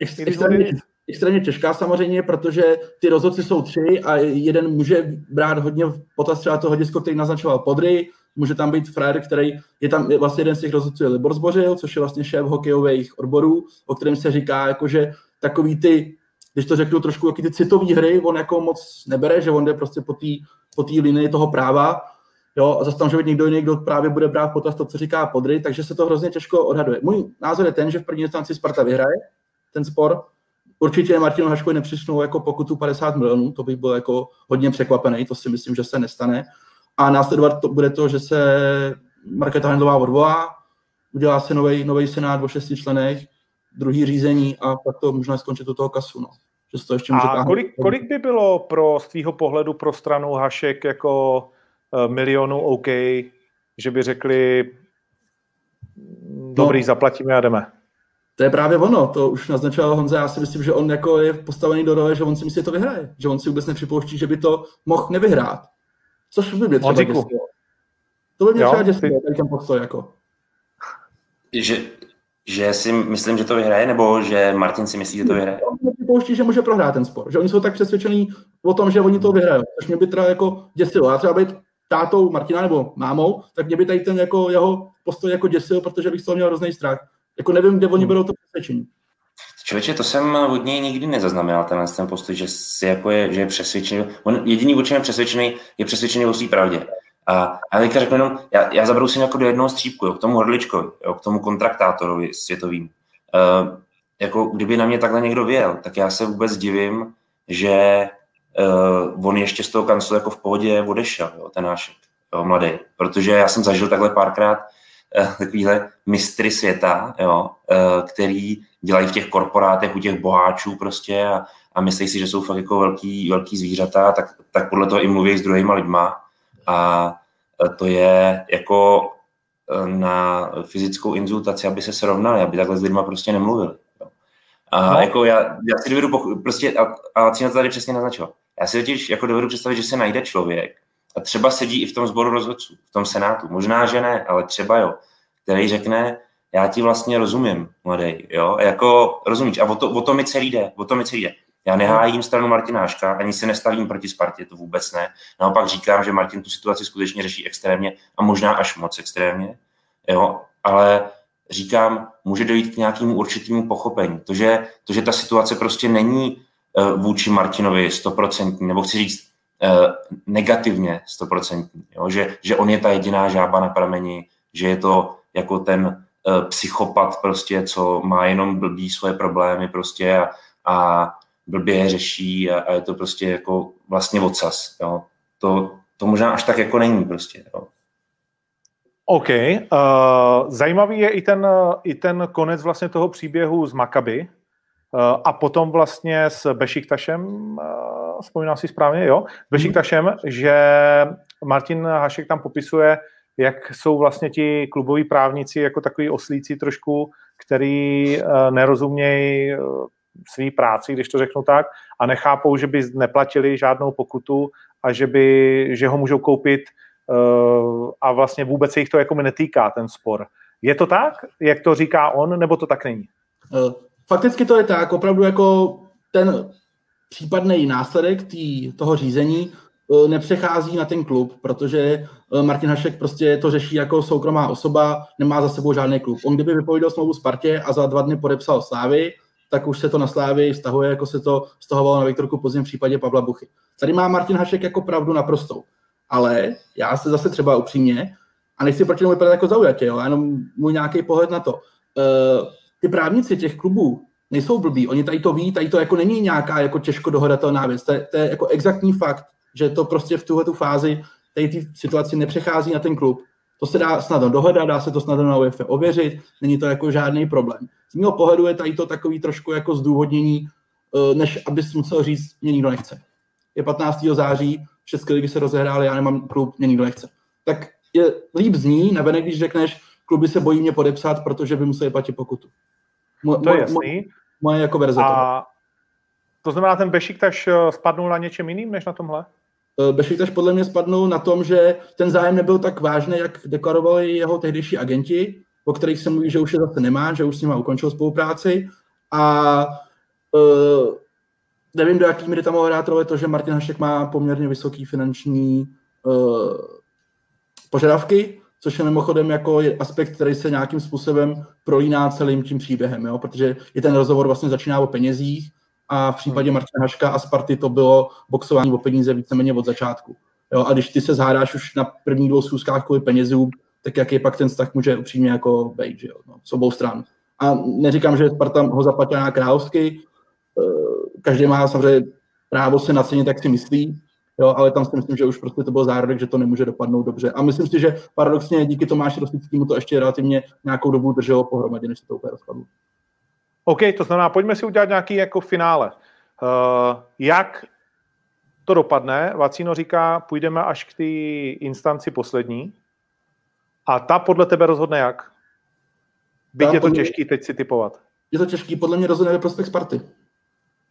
Extrémně, extrémně těžká samozřejmě, protože ty rozhodci jsou tři a jeden může brát hodně potaz třeba to hledisko, který naznačoval Podry, může tam být frajer, který je tam je vlastně jeden z těch rozhodců je Libor Zbořil, což je vlastně šéf hokejových odborů, o kterém se říká, jako, že takový ty když to řeknu trošku, jaký ty citové hry, on jako moc nebere, že on jde prostě po té po linii toho práva, jo, a zase tam, že někdo jiný, kdo právě bude brát potaz to, co říká Podry, takže se to hrozně těžko odhaduje. Můj názor je ten, že v první instanci Sparta vyhraje ten spor, Určitě Martinu Haškovi nepřišnou jako pokutu 50 milionů, to bych byl jako hodně překvapený, to si myslím, že se nestane. A následovat to bude to, že se Marketa Hendlová odvolá, udělá se nový senát o šesti členech, druhý řízení a pak to možná skončit do toho kasu. No. Že to ještě může a kolik, kolik by bylo pro z tvýho pohledu pro stranu Hašek jako uh, milionu OK, že by řekli dobrý, no, zaplatíme a jdeme? To je právě ono, to už naznačoval Honza, já si myslím, že on jako je postavený do role, že on si myslí, že to vyhraje, že on si vůbec nepřipouští, že by to mohl nevyhrát. Což by mě třeba děsilo. To by mě třeba děsilo, tady ten postoj jako. Že, že si myslím, že to vyhraje, nebo že Martin si myslí, že to vyhraje? On nepřipouští, že může prohrát ten spor. Že oni jsou tak přesvědčení o tom, že oni to vyhrajou. Což mě by teda jako děsilo. Já třeba být tátou Martina nebo mámou, tak mě by tady ten jako jeho postoj jako děsil, protože bych z toho měl hrozný strach. Jako nevím, kde oni berou to přesvědčení. Člověče, to jsem od něj nikdy nezaznamenal, tenhle ten postoj, že, si jako je, že je přesvědčený. On jediný, o čem je přesvědčený, je přesvědčený o své pravdě. A, a teďka řeknu jenom, já, já zabrousím jako do jednoho střípku, jo, k tomu Hrdličkovi, jo, k tomu kontraktátorovi světovým. Uh, jako kdyby na mě takhle někdo věl, tak já se vůbec divím, že uh, on ještě z toho kanclu jako v pohodě odešel, jo, ten náš jo, mladý. Protože já jsem zažil takhle párkrát uh, takovýhle mistry světa, jo, uh, který dělají v těch korporátech u těch boháčů prostě a, a myslí si, že jsou fakt jako velký, velký zvířata, tak, tak podle toho i mluví s druhýma lidma. A to je jako e, na fyzickou inzultaci, aby se srovnali, aby takhle s lidma prostě nemluvili. A no. jako já, já si dovedu, poch- prostě, a, a Cína to tady přesně naznačil, já si totiž jako dovedu představit, že se najde člověk, a třeba sedí i v tom sboru rozhodců, v tom senátu, možná, že ne, ale třeba jo, který řekne, já ti vlastně rozumím, mladý, jo, jako rozumíš, a o to, o to mi celý jde, o to mi celý jde. Já nehájím stranu Martina Haška, ani se nestavím proti Spartě, to vůbec ne. Naopak říkám, že Martin tu situaci skutečně řeší extrémně a možná až moc extrémně, jo, ale říkám, může dojít k nějakému určitému pochopení. To že, to, že ta situace prostě není uh, vůči Martinovi stoprocentní, nebo chci říct uh, negativně stoprocentní, že, že on je ta jediná žába na prameni, že je to jako ten uh, psychopat prostě, co má jenom blbý svoje problémy prostě a, a blbě řeší a, a je to prostě jako vlastně odsaz. Jo. To, to možná až tak jako není prostě. Jo. OK. Uh, zajímavý je i ten, i ten konec vlastně toho příběhu z Makaby uh, a potom vlastně s Bešiktašem, uh, vzpomínám si správně, jo, s Bešiktašem, mm. že Martin Hašek tam popisuje, jak jsou vlastně ti kluboví právníci jako takový oslíci trošku, který uh, nerozumějí svý práci, když to řeknu tak, a nechápou, že by neplatili žádnou pokutu a že, by, že ho můžou koupit uh, a vlastně vůbec se jich to jako netýká, ten spor. Je to tak, jak to říká on, nebo to tak není? Uh, fakticky to je tak, opravdu jako ten případný následek tý, toho řízení uh, nepřechází na ten klub, protože Martin Hašek prostě to řeší jako soukromá osoba, nemá za sebou žádný klub. On kdyby vypověděl smlouvu Spartě a za dva dny podepsal Slávy, tak už se to na Slávy vztahuje, jako se to vztahovalo na Viktorku Pozdě v případě Pavla Buchy. Tady má Martin Hašek jako pravdu naprostou. Ale já se zase třeba upřímně, a nechci proti němu vypadat jako zaujatě, jo, jenom můj nějaký pohled na to. Uh, ty právníci těch klubů nejsou blbí, oni tady to ví, tady to jako není nějaká jako těžko dohodatelná věc, to je, to je jako exaktní fakt, že to prostě v tuhle tu fázi tady ty situaci nepřechází na ten klub. To se dá snadno dohledat, dá se to snadno na UEFA ověřit, není to jako žádný problém. Z mého pohledu je tady to takový trošku jako zdůvodnění, eh, než abys musel říct, mě nikdo nechce. Je 15. září, České ligy se rozehrály, já nemám klub, mě nikdo nechce. Tak je líp zní, navenek, když řekneš, kluby se bojí mě podepsat, protože by museli platit pokutu. Mo, to je jasný. Moje jako verze A to znamená, ten Bešiktaš eh, spadnul na něčem jiným, než na tomhle? Eh, Bešiktaš podle mě spadnul na tom, že ten zájem nebyl tak vážný, jak deklarovali jeho tehdejší agenti, o kterých se mluví, že už je zase nemá, že už s nimi ukončil spolupráci. A uh, nevím, do jaký míry tam mohlo hrát to, že Martin Hašek má poměrně vysoký finanční uh, požadavky, což je mimochodem jako aspekt, který se nějakým způsobem prolíná celým tím příběhem, jo? protože i ten rozhovor vlastně začíná o penězích a v případě Martina Haška a Sparty to bylo boxování o peníze víceméně od začátku. Jo? A když ty se zhádáš už na prvních dvou schůzkách kvůli penězům, tak jaký pak ten vztah může upřímně jako být, že jo? No, s obou stran. A neříkám, že Sparta ho zaplatila královsky, eh, každý má samozřejmě právo se nacenit, jak si myslí, jo, ale tam si myslím, že už prostě to byl zárodek, že to nemůže dopadnout dobře. A myslím si, že paradoxně díky Tomáši Rostickému to ještě relativně nějakou dobu drželo pohromadě, než se to úplně rozpadlo. OK, to znamená, pojďme si udělat nějaký jako finále. Uh, jak to dopadne? Vacíno říká, půjdeme až k té instanci poslední. A ta podle tebe rozhodne jak? Byť je to těžký teď si typovat. Je to těžký, podle mě rozhodne ve prospěch Sparty.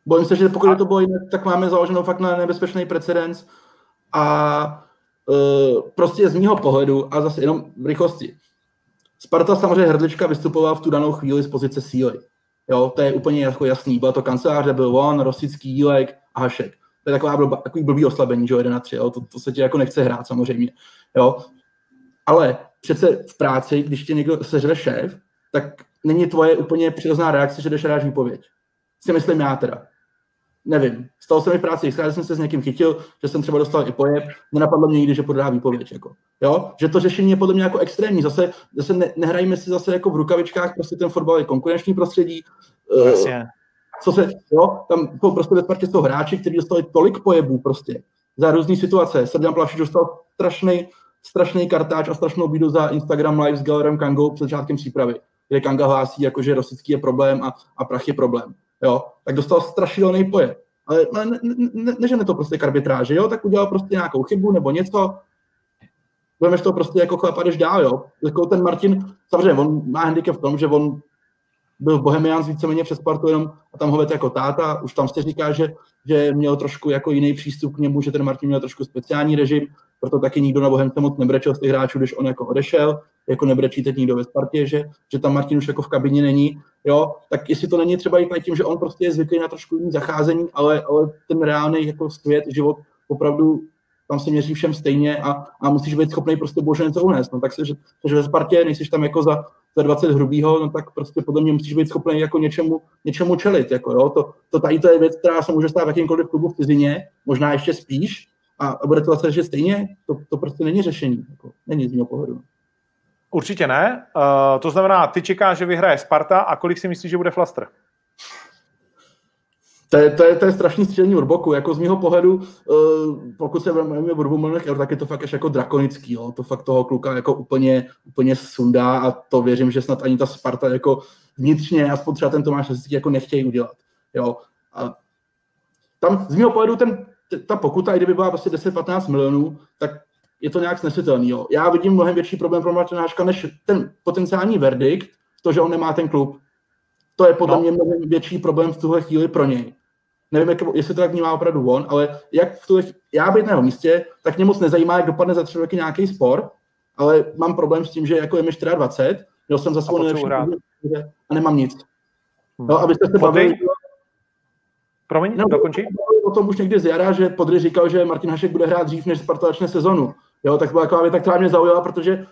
Bojím se, že pokud a... to bylo jinak, tak máme založenou fakt na nebezpečný precedens a uh, prostě z mého pohledu a zase jenom v rychlosti. Sparta samozřejmě hrdlička vystupovala v tu danou chvíli z pozice síly. Jo, to je úplně jako jasný. Byla to kanceláře, byl on, Rosický, Jílek a Hašek. To je taková blbá, takový blbý oslabení, že jo, 1 na 3, jo? To, to, se ti jako nechce hrát samozřejmě. Jo? Ale přece v práci, když tě někdo sežve šéf, tak není tvoje úplně přirozená reakce, že jdeš a dáš výpověď. Si myslím já teda. Nevím. Stalo se mi v práci, že jsem se s někým chytil, že jsem třeba dostal i pojeb, nenapadlo mě nikdy, že podá výpověď. Jako. Jo? Že to řešení je podle mě jako extrémní. Zase, zase ne, nehrajíme si zase jako v rukavičkách, prostě ten fotbal je konkurenční prostředí. Uh, co se, jo, tam jsou prostě ve Spartě jsou hráči, kteří dostali tolik pojebů prostě za různé situace. Srdan Plavšič dostal strašný strašný kartáč a strašnou bídu za Instagram live s Galerem Kangou před začátkem přípravy, kde Kanga hlásí, jako, že Rosický je problém a, a prach je problém. Jo? Tak dostal strašidelný poje. Ale ne, ne, ne, nežene to prostě k arbitráži, jo? tak udělal prostě nějakou chybu nebo něco, budeme to prostě jako chlap a jdeš dál, jo. Jako ten Martin, samozřejmě, on má handicap v tom, že on byl v Bohemians víceméně přes Spartu jenom a tam ho vedl jako táta, už tam se říká, že, že měl trošku jako jiný přístup k němu, že ten Martin měl trošku speciální režim, proto taky nikdo na Bohemce moc nebrečel z těch hráčů, když on jako odešel, jako nebrečí teď nikdo ve Spartě, že, že tam Martin už jako v kabině není, jo, tak jestli to není třeba i tím, že on prostě je zvyklý na trošku jiný zacházení, ale, ale ten reálný jako svět, život opravdu tam se měří všem stejně a, a musíš být schopný prostě bože něco unést. No, tak se, že, že ve Spartě nejsi tam jako za, za 20 hrubýho, no tak prostě podle mě musíš být schopný jako něčemu, něčemu čelit. Jako, jo. To, to tady to je věc, která se může stát v jakýmkoliv klubu v cizině, možná ještě spíš, a, a bude to zase, že stejně, to, to prostě není řešení. Jako, není z mého pohledu. Určitě ne. Uh, to znamená, ty čekáš, že vyhraje Sparta a kolik si myslíš, že bude Flaster? To je, to je, to je strašný střílení od boku. Jako z mého pohledu, uh, pokud se vrhneme v milionech eur, tak je to fakt až jako drakonický. Jo? To fakt toho kluka jako úplně, úplně sundá a to věřím, že snad ani ta Sparta jako vnitřně, aspoň třeba ten Tomáš Hasický jako nechtějí udělat. Jo? A tam z mého pohledu ten, ta pokuta, i kdyby byla prostě 10-15 milionů, tak je to nějak snesitelný. Jo? Já vidím mnohem větší problém pro Martina Haška, než ten potenciální verdikt, to, že on nemá ten klub. To je podle no. mě mnohem větší problém v tuhle chvíli pro něj. Nevím, jak, jestli to tak vnímá opravdu on, ale jak v tuhle, já být na jeho místě, tak mě moc nezajímá, jak dopadne za tři roky nějaký spor, ale mám problém s tím, že jako je mi 24, měl jsem za svou nejlepší a nemám nic. Hmm. No, abyste se bavili, Promiň, no, dokončí. O tom už někdy z jara, že Podry říkal, že Martin Hašek bude hrát dřív, než Sparta začne sezonu. Jo, tak byla taková věta, která mě zaujala, protože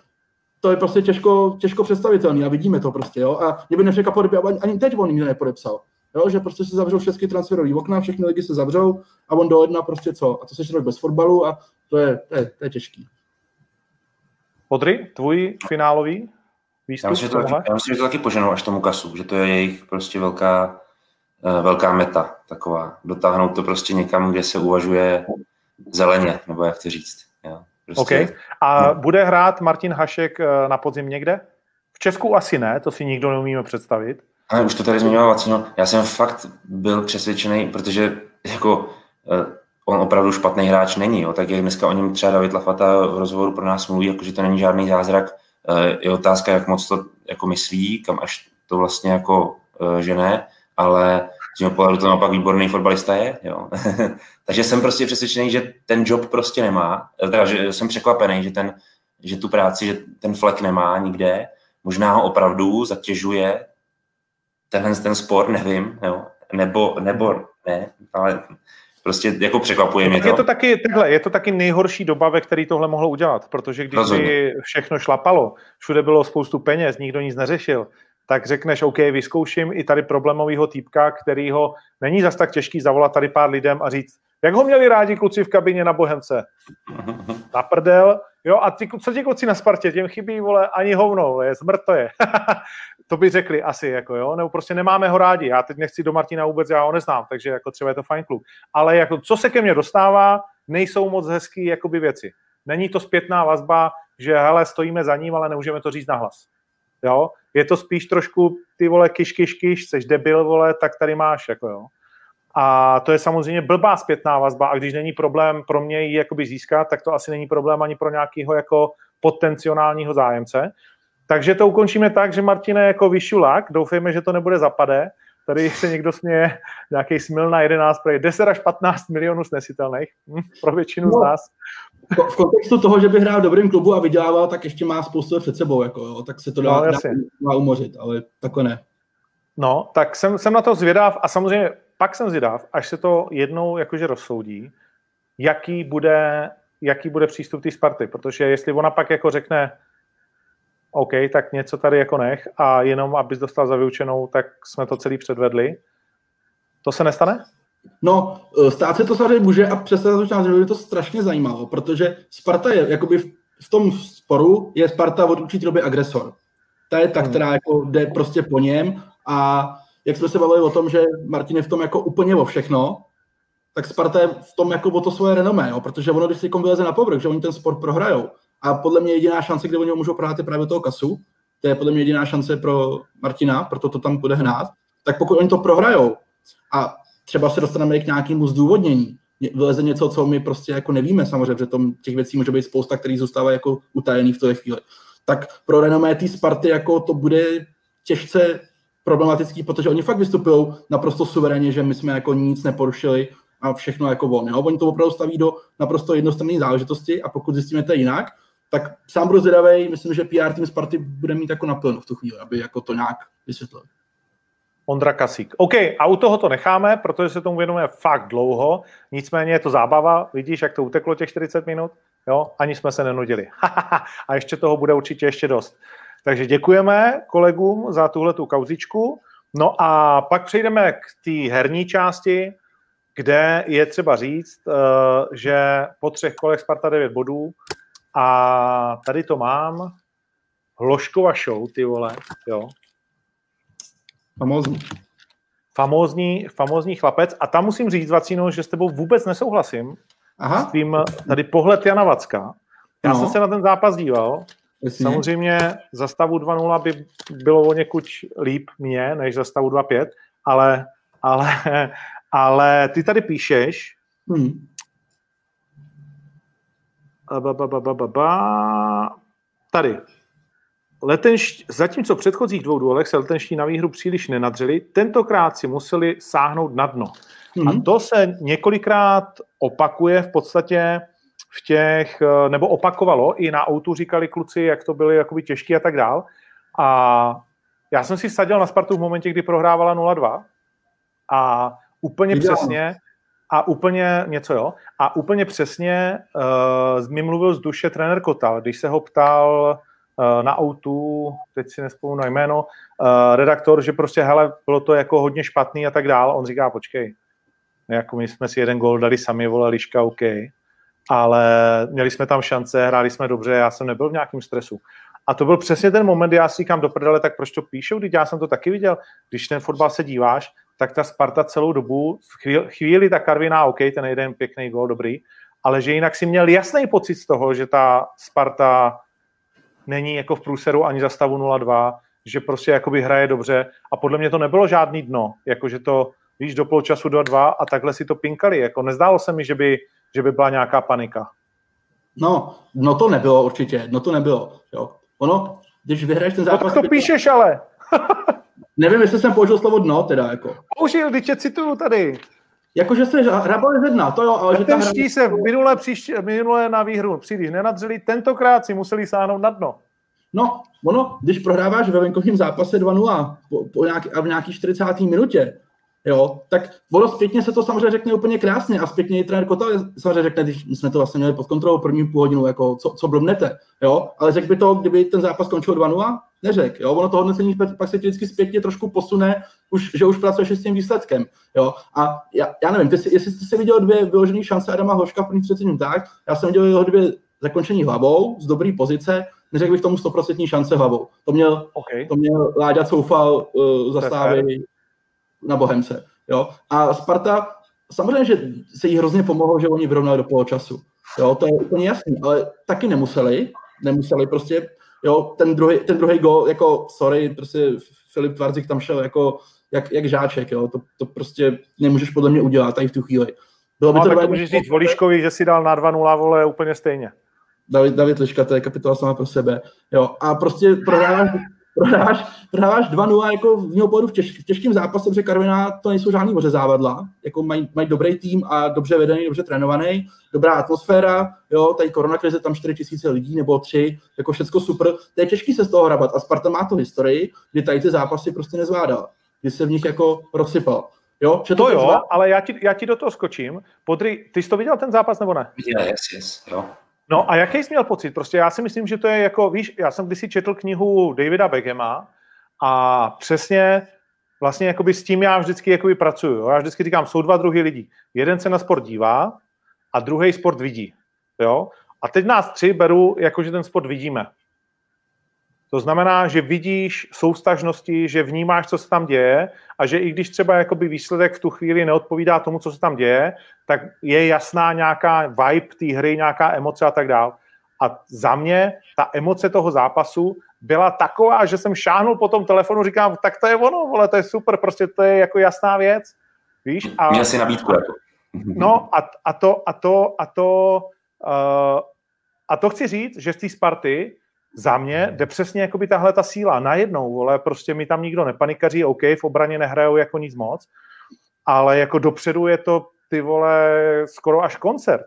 to je prostě těžko, těžko představitelný a vidíme to prostě, jo. A mě by nepřekvapilo, kdyby ani teď on nikdo nepodepsal. Jo, že prostě se zavřou všechny transferové okna, všechny ligy se zavřou a on do jedna prostě co. A to se rok bez fotbalu a to je, to je, to je těžký. Podry, tvůj finálový výstup? Já myslím, že to, taky, já myslím, že to taky poženou až tomu kasu, že to je jejich prostě velká, uh, velká meta taková. Dotáhnout to prostě někam, kde se uvažuje zeleně, nebo jak to říct. Jo. Prostě, okay. A no. bude hrát Martin Hašek eh, na podzim někde? V Česku asi ne, to si nikdo neumíme představit. Ale už to tady zmiňoval Vacino. Já jsem fakt byl přesvědčený, protože jako eh, on opravdu špatný hráč není. Jo. Tak jak dneska o něm třeba David Lafata v rozhovoru pro nás mluví, jako, že to není žádný zázrak, eh, je otázka, jak moc to jako myslí, kam až to vlastně jako žene, ale z mého pohledu to naopak výborný fotbalista je. Jo. (laughs) Takže jsem prostě přesvědčený, že ten job prostě nemá, teda, že jsem překvapený, že, ten, že tu práci, že ten flek nemá nikde. Možná ho opravdu zatěžuje tenhle ten sport, nevím, jo. Nebo, nebo ne, ale prostě jako překvapuje mě to. Je to taky, takhle, je to taky nejhorší doba, ve který tohle mohlo udělat, protože když by všechno šlapalo, všude bylo spoustu peněz, nikdo nic neřešil, tak řekneš, OK, vyzkouším i tady problémového týpka, který ho není zas tak těžký zavolat tady pár lidem a říct, jak ho měli rádi kluci v kabině na Bohemce? (laughs) Na prdel. Jo, a ty, co ti kluci na Spartě? Těm chybí, vole, ani hovno, je, zmrt to je. (laughs) to by řekli asi, jako jo, nebo prostě nemáme ho rádi. Já teď nechci do Martina vůbec, já ho neznám, takže jako třeba je to fajn klub. Ale jako, co se ke mně dostává, nejsou moc hezký jakoby věci. Není to zpětná vazba, že hele, stojíme za ním, ale nemůžeme to říct nahlas. Jo? Je to spíš trošku, ty vole, kiš, kiš, kiš, jsi debil, vole, tak tady máš, jako jo. A to je samozřejmě blbá zpětná vazba a když není problém pro mě ji jakoby získat, tak to asi není problém ani pro nějakého jako potenciálního zájemce. Takže to ukončíme tak, že Martine jako vyšulák, doufejme, že to nebude zapade, tady se někdo směje, nějaký smil na 11, 10 až 15 milionů snesitelných hm, pro většinu no, z nás. V kontextu toho, že by hrál v dobrým klubu a vydělával, tak ještě má spoustu před sebou, jako, jo, tak se to dá, no, dá, dá umořit, ale takhle ne. No, tak jsem, jsem na to zvědav a samozřejmě pak jsem zvědav, až se to jednou jakože rozsoudí, jaký bude, jaký bude přístup té Sparty, protože jestli ona pak jako řekne, OK, tak něco tady jako nech a jenom abys dostal za vyučenou, tak jsme to celý předvedli. To se nestane? No, e, stát se to samozřejmě může a přesně to by to strašně zajímalo, protože Sparta je, jakoby v, v tom sporu je Sparta od určitý doby agresor. Ta je ta, hmm. která jako jde prostě po něm a jak jsme se bavili o tom, že Martin je v tom jako úplně o všechno, tak Sparta je v tom jako o to svoje renomé, jo? protože ono, když si vyleze na povrch, že oni ten sport prohrajou, a podle mě jediná šance, kde oni ho můžou prohrát, je právě toho kasu, to je podle mě jediná šance pro Martina, proto to tam bude hnát, tak pokud oni to prohrajou a třeba se dostaneme k nějakému zdůvodnění, vyleze něco, co my prostě jako nevíme samozřejmě, protože tom těch věcí může být spousta, které zůstávají jako utajený v té chvíli. Tak pro renomé té Sparty jako to bude těžce problematický, protože oni fakt vystupují naprosto suverénně, že my jsme jako nic neporušili a všechno jako on. Jo? Oni to opravdu staví do naprosto jednostranné záležitosti a pokud zjistíme to jinak, tak sám budu zvědavej, myslím, že PR tým Sparty bude mít jako naplno v tu chvíli, aby jako to nějak vysvětlil. Ondra Kasík. OK, a u toho to necháme, protože se tomu věnujeme fakt dlouho, nicméně je to zábava, vidíš, jak to uteklo těch 40 minut, jo, ani jsme se nenudili. (laughs) a ještě toho bude určitě ještě dost. Takže děkujeme kolegům za tuhle tu kauzičku. No a pak přejdeme k té herní části, kde je třeba říct, eh, že po třech kolech Sparta 9 bodů a tady to mám, Hloškova show, ty vole, jo. Famózní. Famózní, famózní chlapec a tam musím říct, Vacíno, že s tebou vůbec nesouhlasím Aha. s tvým tady pohled Jana Vacka. Já no. jsem se na ten zápas díval. Jasně. Samozřejmě za stavu 2-0 by bylo o někud líp mě, než za stavu 2-5, ale, ale, (laughs) ale ty tady píšeš, hmm. Ba, ba, ba, ba, ba, ba, tady, Letenšť, zatímco v předchozích dvou duelech se letenští na výhru příliš nenadřeli, tentokrát si museli sáhnout na dno. Mm-hmm. A mhm. to se několikrát opakuje v podstatě v těch, eh, nebo opakovalo, i na autu říkali kluci, jak to byly jakoby těžký a tak dál. A já jsem si sadil na Spartu v momentě, kdy prohrávala 0-2 a úplně Ideálně. přesně a úplně něco, jo. A úplně přesně uh, mi mluvil z duše trenér Kotal, když se ho ptal uh, na autu, teď si nespomínám na jméno, uh, redaktor, že prostě, hele, bylo to jako hodně špatný a tak dál. On říká, počkej, jako my jsme si jeden gol dali sami, vole, liška, OK, ale měli jsme tam šance, hráli jsme dobře, já jsem nebyl v nějakém stresu. A to byl přesně ten moment, kdy já si říkám do prdele, tak proč to píšou, když já jsem to taky viděl. Když ten fotbal se díváš, tak ta Sparta celou dobu, chvíli, chvíli ta Karviná, OK, ten jeden pěkný gol, dobrý, ale že jinak si měl jasný pocit z toho, že ta Sparta není jako v průseru ani za stavu 0-2, že prostě jakoby hraje dobře a podle mě to nebylo žádný dno, jakože to, víš, do poločasu do 2 a takhle si to pinkali, jako nezdálo se mi, že by, že by byla nějaká panika. No, no to nebylo určitě, no to nebylo, jo. Ono, když vyhraješ ten zápas... No to píšeš ale. (laughs) Nevím, jestli jsem použil slovo dno, teda jako. Použil, když cituju tady. Jakože se hrabali ze dna, to jo, ale že tam hra... se v minulé, příště, minulé na výhru příliš nenadřeli, tentokrát si museli sáhnout na dno. No, ono, když prohráváš ve venkovním zápase 2-0 po, po nějaký, a v nějaký 40. minutě, jo, tak ono zpětně se to samozřejmě řekne úplně krásně a zpětně i trenér Kota samozřejmě řekne, když jsme to vlastně měli pod kontrolou první půl hodinu, jako co, co blbnete, jo, ale řekl by to, kdyby ten zápas skončil 2-0, neřek, jo, ono to hodnocení pak se vždycky zpětně trošku posune, už, že už pracuješ s tím výsledkem, jo, a já, já nevím, ty jsi, jestli jsi viděl dvě vyložené šance Adama Hoška v prvních 30 minutách, já jsem viděl jeho dvě zakončení hlavou z dobré pozice, neřekl bych tomu 100% šance hlavou. To měl, okay. to měl Láďa Coufal uh, zastávy na Bohemce. Jo? A Sparta, samozřejmě, že se jí hrozně pomohlo, že oni vyrovnali do poločasu. Jo, to je úplně jasný, ale taky nemuseli, nemuseli prostě, jo, ten druhý, ten druhý gol, jako, sorry, prostě Filip Tvarzik tam šel jako, jak, jak žáček, jo, to, to prostě nemůžeš podle mě udělat tady v tu chvíli. Bylo by no, to tak můžeš říct Voliškovi, že si dal na 2-0 vole úplně stejně. David, David Liška, to je kapitola sama pro sebe. Jo, a prostě prohráváš, prohráváš, prohráváš 2-0 jako v něho pohledu v, těž, v těžkém zápase, protože Karviná to nejsou žádný moře závadla, jako mají, mají dobrý tým a dobře vedený, dobře trénovaný, dobrá atmosféra, jo, tady koronakrize, tam 4 tisíce lidí nebo 3, jako všecko super, to je těžký se z toho hrabat a Sparta má to historii, kdy tady ty zápasy prostě nezvládal, kdy se v nich jako rozsypal. Jo, že to, to jo, zvládal. ale já ti, já ti do toho skočím. Podry, ty jsi to viděl ten zápas nebo ne? Viděl, yes, yes, jo. No a jaký jsi měl pocit? Prostě já si myslím, že to je jako, víš, já jsem kdysi četl knihu Davida Begema a přesně vlastně jakoby s tím já vždycky jakoby pracuju. Jo? Já vždycky říkám, jsou dva druhy lidí. Jeden se na sport dívá a druhý sport vidí. Jo? A teď nás tři beru, jako že ten sport vidíme. To znamená, že vidíš soustažnosti, že vnímáš, co se tam děje a že i když třeba jakoby výsledek v tu chvíli neodpovídá tomu, co se tam děje, tak je jasná nějaká vibe té hry, nějaká emoce a tak dál. A za mě ta emoce toho zápasu byla taková, že jsem šáhnul po tom telefonu, říkám, tak to je ono, vole, to je super, prostě to je jako jasná věc. Víš? A, Měl si nabídku jako. (laughs) No a, a to, a to, a to, uh, a to chci říct, že z té Sparty za mě jde přesně jako by tahle ta síla najednou, vole, prostě mi tam nikdo nepanikaří, OK, v obraně nehrajou jako nic moc, ale jako dopředu je to ty vole skoro až koncert.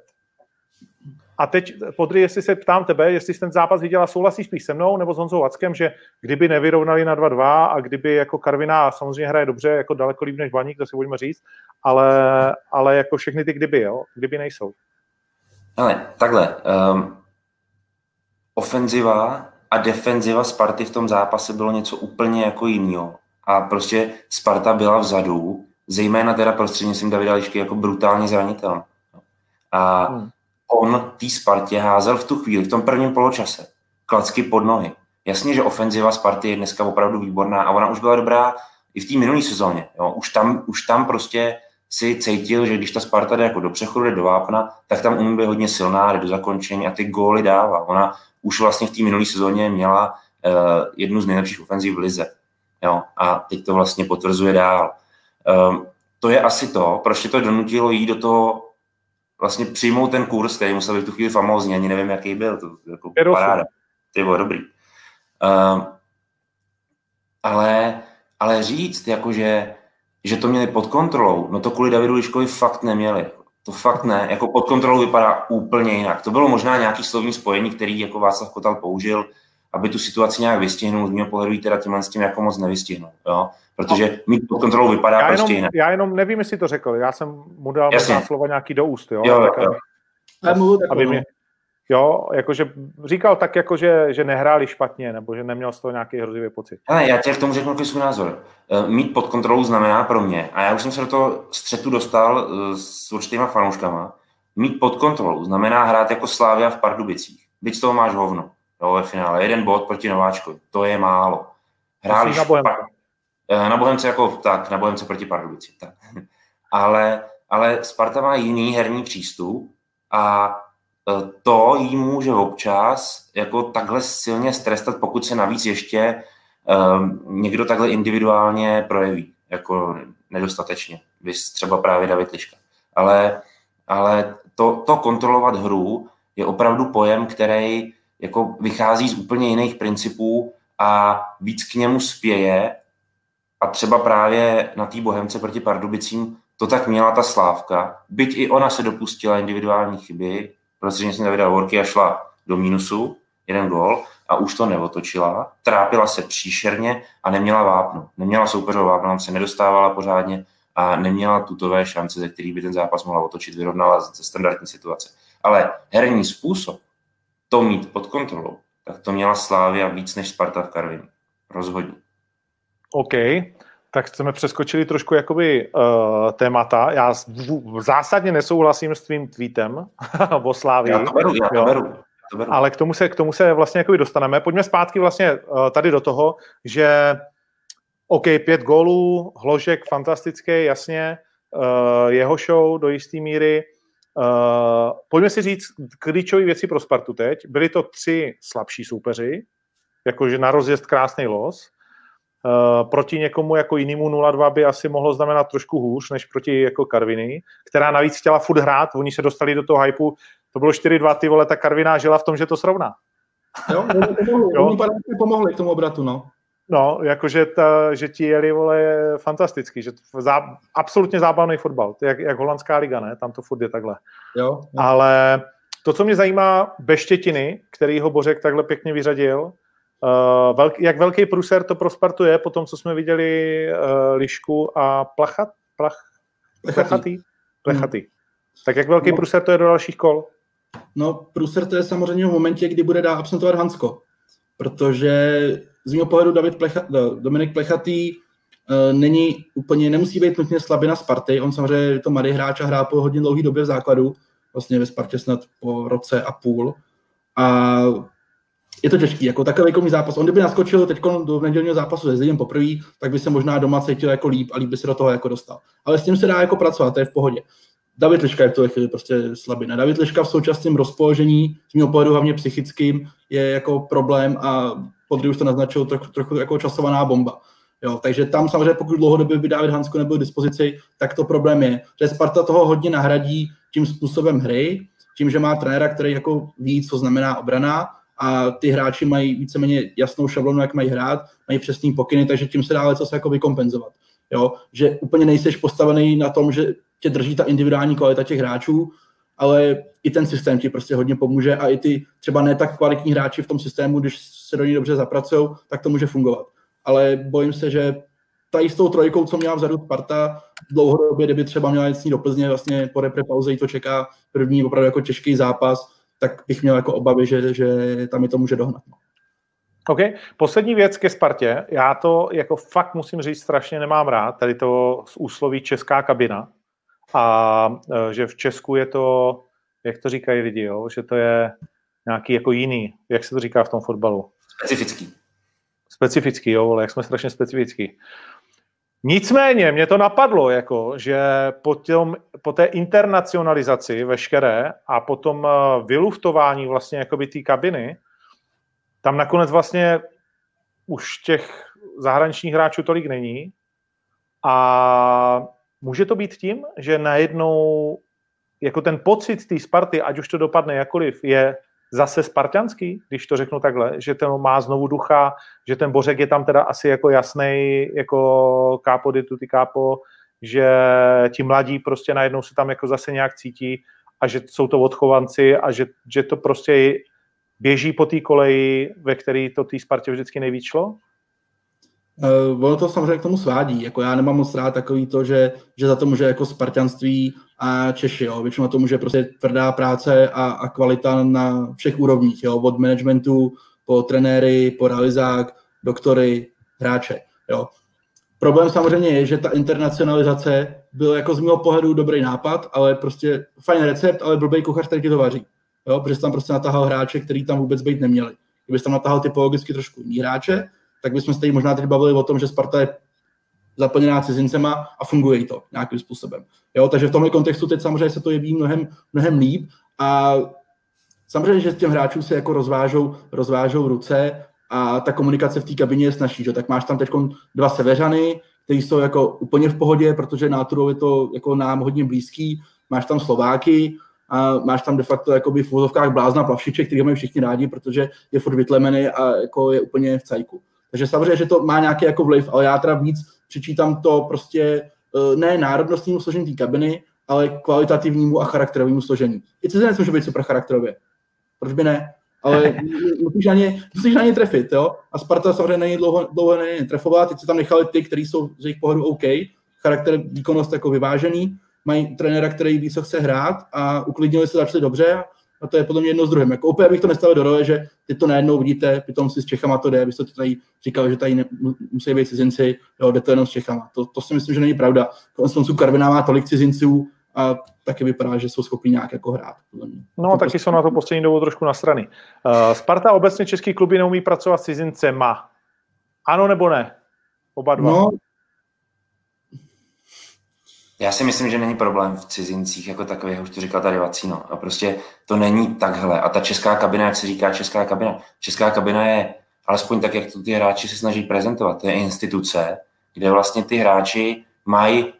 A teď, Podry, jestli se ptám tebe, jestli jsi ten zápas viděla, souhlasíš spíš se mnou nebo s Honzou Vackem, že kdyby nevyrovnali na 2-2 a kdyby jako Karvina samozřejmě hraje dobře, jako daleko líp než Baník, to si budeme říct, ale, ale jako všechny ty kdyby, jo, kdyby nejsou. Ale takhle, um, ofenziva a defenziva Sparty v tom zápase bylo něco úplně jako jiného. A prostě Sparta byla vzadu, zejména teda prostřednictvím Davida Lišky jako brutálně zranitelný. A hmm on té Spartě házel v tu chvíli, v tom prvním poločase, klacky pod nohy. Jasně, že ofenziva Sparty je dneska opravdu výborná a ona už byla dobrá i v té minulé sezóně. Jo. Už, tam, už tam prostě si cítil, že když ta Sparta jde jako do přechodu, jde do vápna, tak tam umí být hodně silná, jde do zakončení a ty góly dává. Ona už vlastně v té minulé sezóně měla uh, jednu z nejlepších ofenzí v lize. Jo. A teď to vlastně potvrzuje dál. Um, to je asi to, proč to donutilo jít do toho vlastně přijmout ten kurz, který musel být v tu chvíli famózní, ani nevím, jaký byl, to jako paráda. Ty bylo dobrý. Uh, ale, ale říct, jakože, že to měli pod kontrolou, no to kvůli Davidu Liškovi fakt neměli. To fakt ne. Jako pod kontrolou vypadá úplně jinak. To bylo možná nějaký slovní spojení, který jako Václav Kotal použil, aby tu situaci nějak vystihnul. Z mého pohledu teda tímhle s tím jako moc nevystihnul. Jo? Protože mít pod kontrolou vypadá já prostě jenom, jinak. Já jenom nevím, jestli to řekl. Já jsem mu dal slova nějaký do úst. Jo? Jo, tak, jo. Aby mě, Jo, jakože říkal tak, jako že, že nehráli špatně, nebo že neměl z toho nějaký hrozivý pocit. Ale já tě k tomu řeknu svůj názor. Eh, mít pod kontrolou znamená pro mě, a já už jsem se do toho střetu dostal eh, s určitýma fanouškama, mít pod kontrolou znamená hrát jako Slávia v Pardubicích. Byť z toho máš hovno jo, ve finále. Jeden bod proti Nováčkovi. To je málo. Hráli na Bohemce. Eh, na Bohemce jako tak, na Bohemce proti Pardubicím. Tak. (laughs) Ale, ale Sparta má jiný herní přístup a to jí může občas jako takhle silně strestat, pokud se navíc ještě um, někdo takhle individuálně projeví, jako nedostatečně. Vy třeba právě David Liška. Ale, ale to, to kontrolovat hru je opravdu pojem, který jako vychází z úplně jiných principů a víc k němu spěje a třeba právě na té Bohemce proti Pardubicím to tak měla ta Slávka, byť i ona se dopustila individuální chyby, prostřednictvím Davida Vorky a šla do mínusu, jeden gol, a už to neotočila, trápila se příšerně a neměla vápno. Neměla soupeřovou vápno, se nedostávala pořádně a neměla tutové šance, ze kterých by ten zápas mohla otočit, vyrovnala ze standardní situace. Ale herní způsob, to mít pod kontrolou, tak to měla Slávia víc než Sparta v Karviní. Rozhodně. OK, tak jsme přeskočili trošku jakoby uh, témata. Já v, zásadně nesouhlasím s tvým tweetem (laughs) o Slávii. Já to beru, já to beru. Ale k tomu se, k tomu se vlastně jakoby dostaneme. Pojďme zpátky vlastně uh, tady do toho, že OK, pět gólů, Hložek fantastický, jasně, uh, jeho show do jisté míry, Uh, pojďme si říct klíčové věci pro Spartu teď. Byli to tři slabší soupeři, jakože na rozjezd krásný los. Uh, proti někomu jako jinému 0-2 by asi mohlo znamenat trošku hůř, než proti jako Karviny, která navíc chtěla furt hrát, oni se dostali do toho hypeu, to bylo 4-2, ty vole, ta Karviná žila v tom, že to srovná. Jo, pomohli, jo? pomohli k tomu obratu, no. No, jakože ta, že ti jeli, vole, fantastický, že zá, absolutně zábavný fotbal, jak, jak holandská liga, ne, tam to furt je takhle. Jo, jo. Ale to, co mě zajímá, Beštětiny, který ho Bořek takhle pěkně vyřadil, uh, velk, jak velký pruser to pro Spartu je, po tom, co jsme viděli uh, Lišku a Plachat, plach, Plechatý. Plechatý. Hmm. Tak jak velký no. pruser to je do dalších kol? No, pruser to je samozřejmě v momentě, kdy bude dá absentovat Hansko, protože z mého pohledu David Plecha, Dominik Plechatý uh, není úplně, nemusí být nutně slabina Sparty, on samozřejmě je to mladý hráč a hrá po hodně dlouhé době v základu, vlastně ve Spartě snad po roce a půl. A je to těžký, jako takový komý zápas. On kdyby naskočil teď do nedělního zápasu se Zlínem poprvé, tak by se možná doma cítil jako líp a líp by se do toho jako dostal. Ale s tím se dá jako pracovat, to je v pohodě. David Liška je v tuhle chvíli prostě slabina. David Liška v současném rozpoložení, z mého pohledu hlavně psychickým, je jako problém a Podry už to naznačil trochu, trochu jako časovaná bomba. Jo, takže tam samozřejmě, pokud dlouhodobě by David Hansko nebyl k dispozici, tak to problém je, že Sparta toho hodně nahradí tím způsobem hry, tím, že má trenéra, který jako ví, co znamená obrana a ty hráči mají víceméně jasnou šablonu, jak mají hrát, mají přesný pokyny, takže tím se dá co jako vykompenzovat. Jo? Že úplně nejseš postavený na tom, že tě drží ta individuální kvalita těch hráčů, ale i ten systém ti prostě hodně pomůže a i ty třeba ne tak kvalitní hráči v tom systému, když se do ní dobře zapracují, tak to může fungovat. Ale bojím se, že tady s tou trojkou, co měla vzadu Sparta, dlouhodobě, kdyby třeba měla jít do Plzně, vlastně po repre pauze to čeká první opravdu jako těžký zápas, tak bych měl jako obavy, že, že tam je to může dohnat. No. OK. Poslední věc ke Spartě. Já to jako fakt musím říct, strašně nemám rád, tady to z úsloví česká kabina. A e, že v Česku je to, jak to říkají lidi, jo? že to je nějaký jako jiný, jak se to říká v tom fotbalu? Specifický. Specifický, jo, ale jak jsme strašně specifický. Nicméně mě to napadlo, jako, že po, těm, po té internacionalizaci veškeré a potom eh, vyluftování vlastně jakoby té kabiny, tam nakonec vlastně už těch zahraničních hráčů tolik není. A může to být tím, že najednou jako ten pocit té Sparty, ať už to dopadne jakoliv, je zase spartianský, když to řeknu takhle, že ten má znovu ducha, že ten Bořek je tam teda asi jako jasný, jako kápo tutti kápo, že ti mladí prostě najednou se tam jako zase nějak cítí a že jsou to odchovanci a že, že to prostě běží po té koleji, ve které to té Spartě vždycky nejvíc šlo? Uh, ono to samozřejmě k tomu svádí. Jako já nemám moc rád takový to, že, že za to může jako spartianství a Češi. Jo. Většinou to může prostě tvrdá práce a, a kvalita na všech úrovních. Jo. Od managementu po trenéry, po realizák, doktory, hráče. Jo. Problém samozřejmě je, že ta internacionalizace byl jako z mého pohledu dobrý nápad, ale prostě fajn recept, ale blbý kuchař, který to vaří. Jo, protože tam prostě natahal hráče, který tam vůbec být neměli. Kdybys tam natahal typologicky trošku jiný hráče, tak bychom se tady možná teď bavili o tom, že Sparta je zaplněná cizincema a funguje to nějakým způsobem. Jo, takže v tomhle kontextu teď samozřejmě se to jeví mnohem, mnohem líp a samozřejmě, že s těm hráčům se jako rozvážou, rozvážou ruce a ta komunikace v té kabině je snažší, že? tak máš tam teď dva severany, kteří jsou jako úplně v pohodě, protože náturou je to jako nám hodně blízký, máš tam Slováky, a máš tam de facto jakoby v vozovkách blázna plavšiče, který mají všichni rádi, protože je furt vytlemený a jako je úplně v cajku. Takže samozřejmě, že to má nějaký jako vliv, ale já teda víc přičítám to prostě eh, ne národnostnímu složení té kabiny, ale kvalitativnímu a charakterovému složení. I cizinec může být super charakterově. Proč by ne? Ale (laughs) musíš na, ně, musíš na ně trefit, jo? A Sparta samozřejmě není dlouho, dlouho není trefovat, teď se tam nechali ty, kteří jsou z jejich pohledu OK, charakter, výkonnost jako vyvážený, mají trenéra, který ví, co chce hrát a uklidnili se, začali dobře a to je podle mě jedno s druhým. Jako opět bych to nestavil do role, že ty to najednou vidíte, přitom si s Čechama to jde, byste to tady říkali, že tady ne, musí být cizinci, jo, jde to jenom s Čechama. To, to si myslím, že není pravda. Konec konců Karviná má tolik cizinců a taky vypadá, že jsou schopni nějak jako hrát. Podle mě. No a taky prostě... jsou na to poslední dobu trošku na strany. Uh, Sparta obecně český kluby neumí pracovat s cizincema. Ano nebo ne? Oba dva. No, já si myslím, že není problém v cizincích jako takových, už to říkal tady Vacíno. A prostě to není takhle. A ta česká kabina, jak se říká česká kabina, česká kabina je alespoň tak, jak to ty hráči se snaží prezentovat. To je instituce, kde vlastně ty hráči mají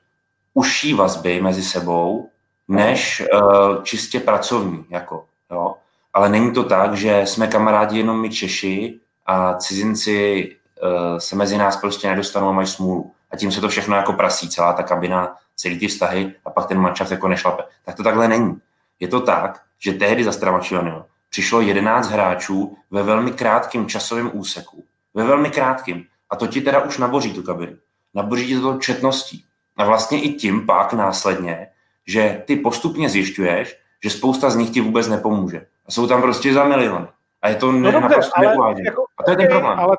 užší vazby mezi sebou, než uh, čistě pracovní. Jako, jo? Ale není to tak, že jsme kamarádi jenom my Češi a cizinci uh, se mezi nás prostě nedostanou a mají smůlu. A tím se to všechno jako prasí, celá ta kabina celý ty vztahy a pak ten mančaft jako nešlape. Tak to takhle není. Je to tak, že tehdy za Stramačilanyho přišlo 11 hráčů ve velmi krátkém časovém úseku. Ve velmi krátkém. A to ti teda už naboří tu kabinu. Naboří ti to četností. A vlastně i tím pak následně, že ty postupně zjišťuješ, že spousta z nich ti vůbec nepomůže. A jsou tam prostě za miliony. A je to no naprosto jako, A to je ten problém. Ale,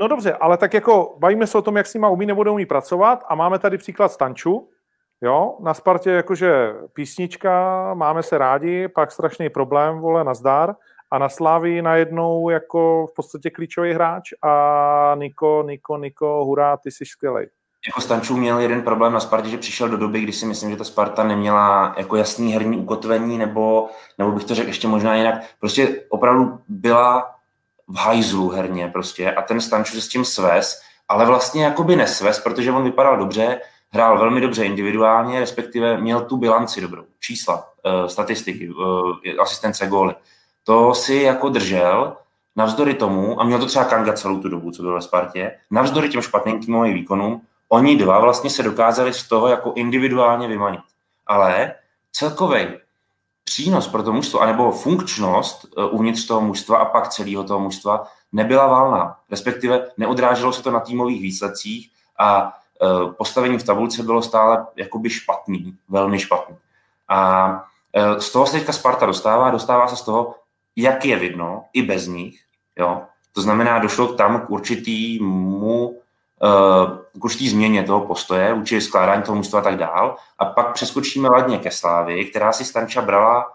no dobře, ale tak jako bavíme se o tom, jak s nima umí nebo neumí pracovat a máme tady příklad Stanču, Jo, na Spartě jakože písnička, máme se rádi, pak strašný problém, vole, nazdar. A na Slávii najednou jako v podstatě klíčový hráč a Niko, Niko, Niko, hurá, ty jsi skvělej. Jako Stančů měl jeden problém na Spartě, že přišel do doby, kdy si myslím, že ta Sparta neměla jako jasný herní ukotvení, nebo, nebo bych to řekl ještě možná jinak. Prostě opravdu byla v hajzlu herně prostě a ten Stančů se s tím svez, ale vlastně jako by protože on vypadal dobře, hrál velmi dobře individuálně, respektive měl tu bilanci dobrou, čísla, uh, statistiky, uh, asistence, góly. To si jako držel navzdory tomu, a měl to třeba Kanga celou tu dobu, co byl ve Spartě, navzdory těm špatným týmovým výkonům, oni dva vlastně se dokázali z toho jako individuálně vymanit. Ale celkový přínos pro to mužstvo, anebo funkčnost uh, uvnitř toho mužstva a pak celého toho mužstva nebyla valná. Respektive neodráželo se to na týmových výsledcích a postavení v tabulce bylo stále jakoby špatný, velmi špatný. A uh, z toho se teďka Sparta dostává, dostává se z toho, jak je vidno, i bez nich. Jo? To znamená, došlo tam k určitýmu k určitý změně toho postoje, vůči skládání toho mužstva a tak dál. A pak přeskočíme ladně ke Slávy, která si Stanča brala,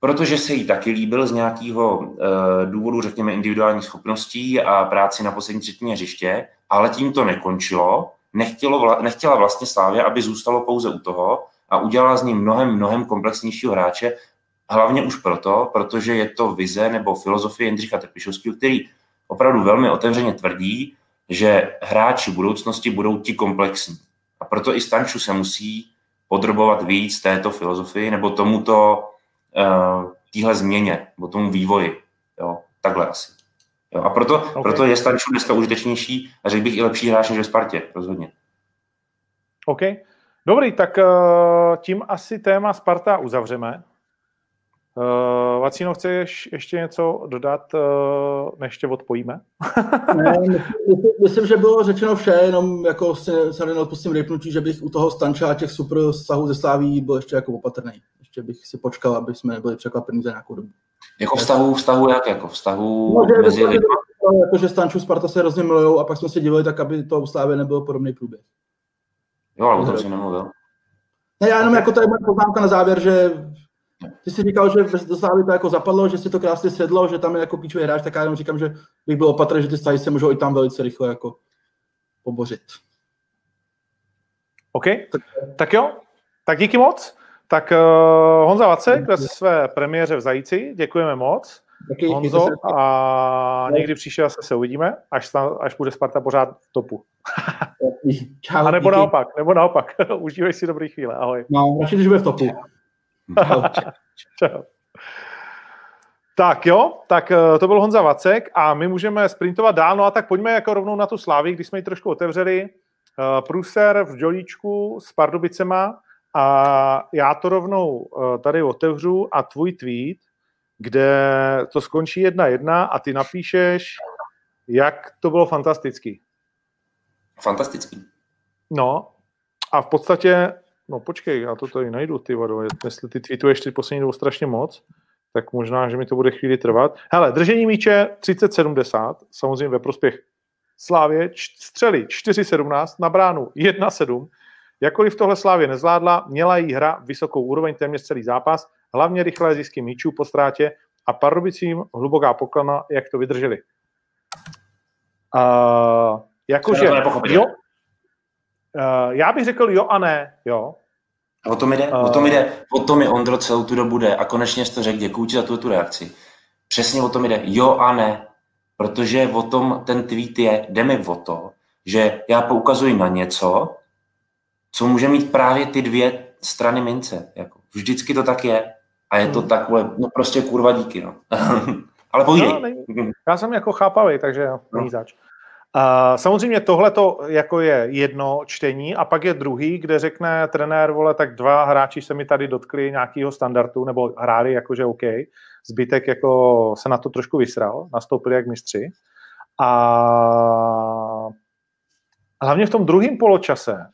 protože se jí taky líbil z nějakého uh, důvodu, řekněme, individuálních schopností a práci na poslední třetině hřiště, ale tím to nekončilo. Nechtělo, nechtěla vlastně Slávě, aby zůstalo pouze u toho a udělala z ní mnohem, mnohem komplexnějšího hráče, hlavně už proto, protože je to vize nebo filozofie Jindřicha Trpišovského, který opravdu velmi otevřeně tvrdí, že hráči budoucnosti budou ti komplexní. A proto i Stanču se musí podrobovat víc této filozofii nebo tomuto, uh, téhle změně, nebo tomu vývoji. Jo? Takhle asi. Jo? A proto, okay. proto je Stanču dneska užitečnější a řekl bych i lepší hráč než ve Spartě, rozhodně. OK. Dobrý, tak uh, tím asi téma Sparta uzavřeme. Uh, Vacíno, chceš ještě něco dodat, uh, než tě odpojíme? (laughs) ne, myslím, myslím, že bylo řečeno vše, jenom jako se, se neodpustím rypnutí, že bych u toho Stanča a těch super vztahů ze Sláví byl ještě jako opatrný. Ještě bych si počkal, aby jsme nebyli překvapení za nějakou dobu. Jako vztahu, vztahu jak? Jako vztahu no, mezi lidmi? Jako, že Stanču Sparta se hrozně milujou a pak jsme se divili tak, aby to u Slávě nebyl podobný průběh. Jo, ale o tom si nemluvil. Ne, já jenom jako to je moje poznámka na závěr, že ty jsi říkal, že do Slávy to jako zapadlo, že si to krásně sedlo, že tam je jako klíčový hráč, tak já jenom říkám, že bych byl opatrný, že ty stavy se můžou i tam velice rychle jako pobořit. OK, tak, tak jo, tak díky moc. Tak uh, Honza Vacek ve své premiéře v Zajíci, děkujeme moc. Taky, Honzo, a někdy příště zase se uvidíme, až, až bude Sparta pořád v topu. (laughs) Čau, a nebo díky. naopak, nebo naopak. (laughs) Užívej si dobrý chvíle, ahoj. No, radši, když bude v topu. Čau. Tak jo, tak eh, to byl Honza Vacek a my můžeme sprintovat dál, no a tak pojďme jako rovnou na tu Slávy, když jsme ji trošku otevřeli. Eh, Pruser v Jolíčku s Pardubicema a já to rovnou eh, tady otevřu a tvůj tweet, kde to skončí jedna jedna a ty napíšeš, jak to bylo fantastický. Fantastický. No a v podstatě No počkej, já to tady najdu, ty vado. Jestli ty tweetuješ ty poslední dobu strašně moc, tak možná, že mi to bude chvíli trvat. Hele, držení míče 30-70, samozřejmě ve prospěch Slávě, střely 4-17, na bránu 1-7. Jakkoliv tohle Slávě nezvládla, měla jí hra vysokou úroveň téměř celý zápas, hlavně rychlé zisky míčů po ztrátě a Pardubicím hluboká poklona, jak to vydrželi. Uh, jakože, jo, Uh, já bych řekl jo a ne, jo. O tom jde, uh, o tom jde, o tom je Ondro celou tu dobu jde a konečně jsi to řekl, děkuji ti za tu, tu reakci. Přesně o tom jde, jo a ne, protože o tom ten tweet je, jde mi o to, že já poukazuji na něco, co může mít právě ty dvě strany mince. Jako, vždycky to tak je. A je to hmm. takhle, no prostě kurva díky, no. (laughs) Ale povídej. No, já jsem jako chápavý, takže jo, no. zač. A samozřejmě tohle to jako je jedno čtení a pak je druhý, kde řekne trenér, vole, tak dva hráči se mi tady dotkli nějakého standardu, nebo hráli jakože OK, zbytek jako se na to trošku vysral, nastoupili jak mistři. A hlavně v tom druhém poločase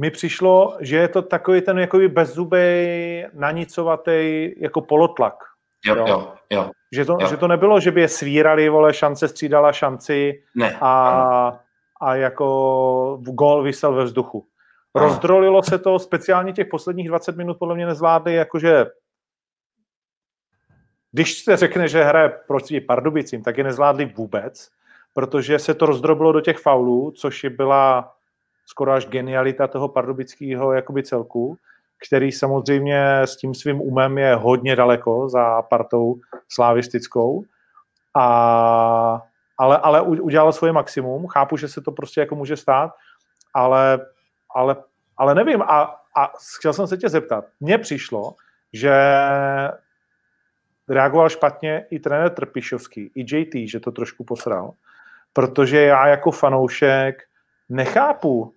mi přišlo, že je to takový ten jakoby bezzubej, nanicovatý jako polotlak. Jo, jo, jo. jo. Že to, jo. že to nebylo, že by je svírali, vole, šance střídala šanci ne, a, a jako gol vysel ve vzduchu. Ano. Rozdrolilo se to, speciálně těch posledních 20 minut podle mě nezvládli, jakože když se řekne, že hraje proti Pardubicím, tak je nezvládli vůbec, protože se to rozdrobilo do těch faulů, což byla skoro až genialita toho pardubického jakoby celku který samozřejmě s tím svým umem je hodně daleko za partou slavistickou. A, ale, ale udělal svoje maximum. Chápu, že se to prostě jako může stát, ale, ale, ale nevím. A, a chtěl jsem se tě zeptat. Mně přišlo, že reagoval špatně i trenér Trpišovský, i JT, že to trošku posral, protože já jako fanoušek nechápu,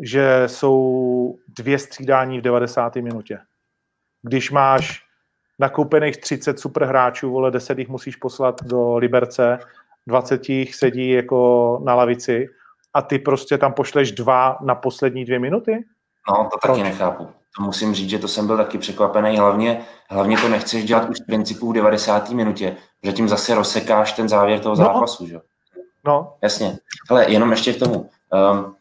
že jsou dvě střídání v 90. minutě. Když máš nakoupených 30 super hráčů, vole, 10 jich musíš poslat do Liberce, 20 jich sedí jako na lavici a ty prostě tam pošleš dva na poslední dvě minuty? No, to taky Proč? nechápu. To musím říct, že to jsem byl taky překvapený. Hlavně, hlavně to nechceš dělat už z principu v 90. minutě, že tím zase rozsekáš ten závěr toho no. zápasu, že? No. Jasně. Ale jenom ještě k tomu. Um,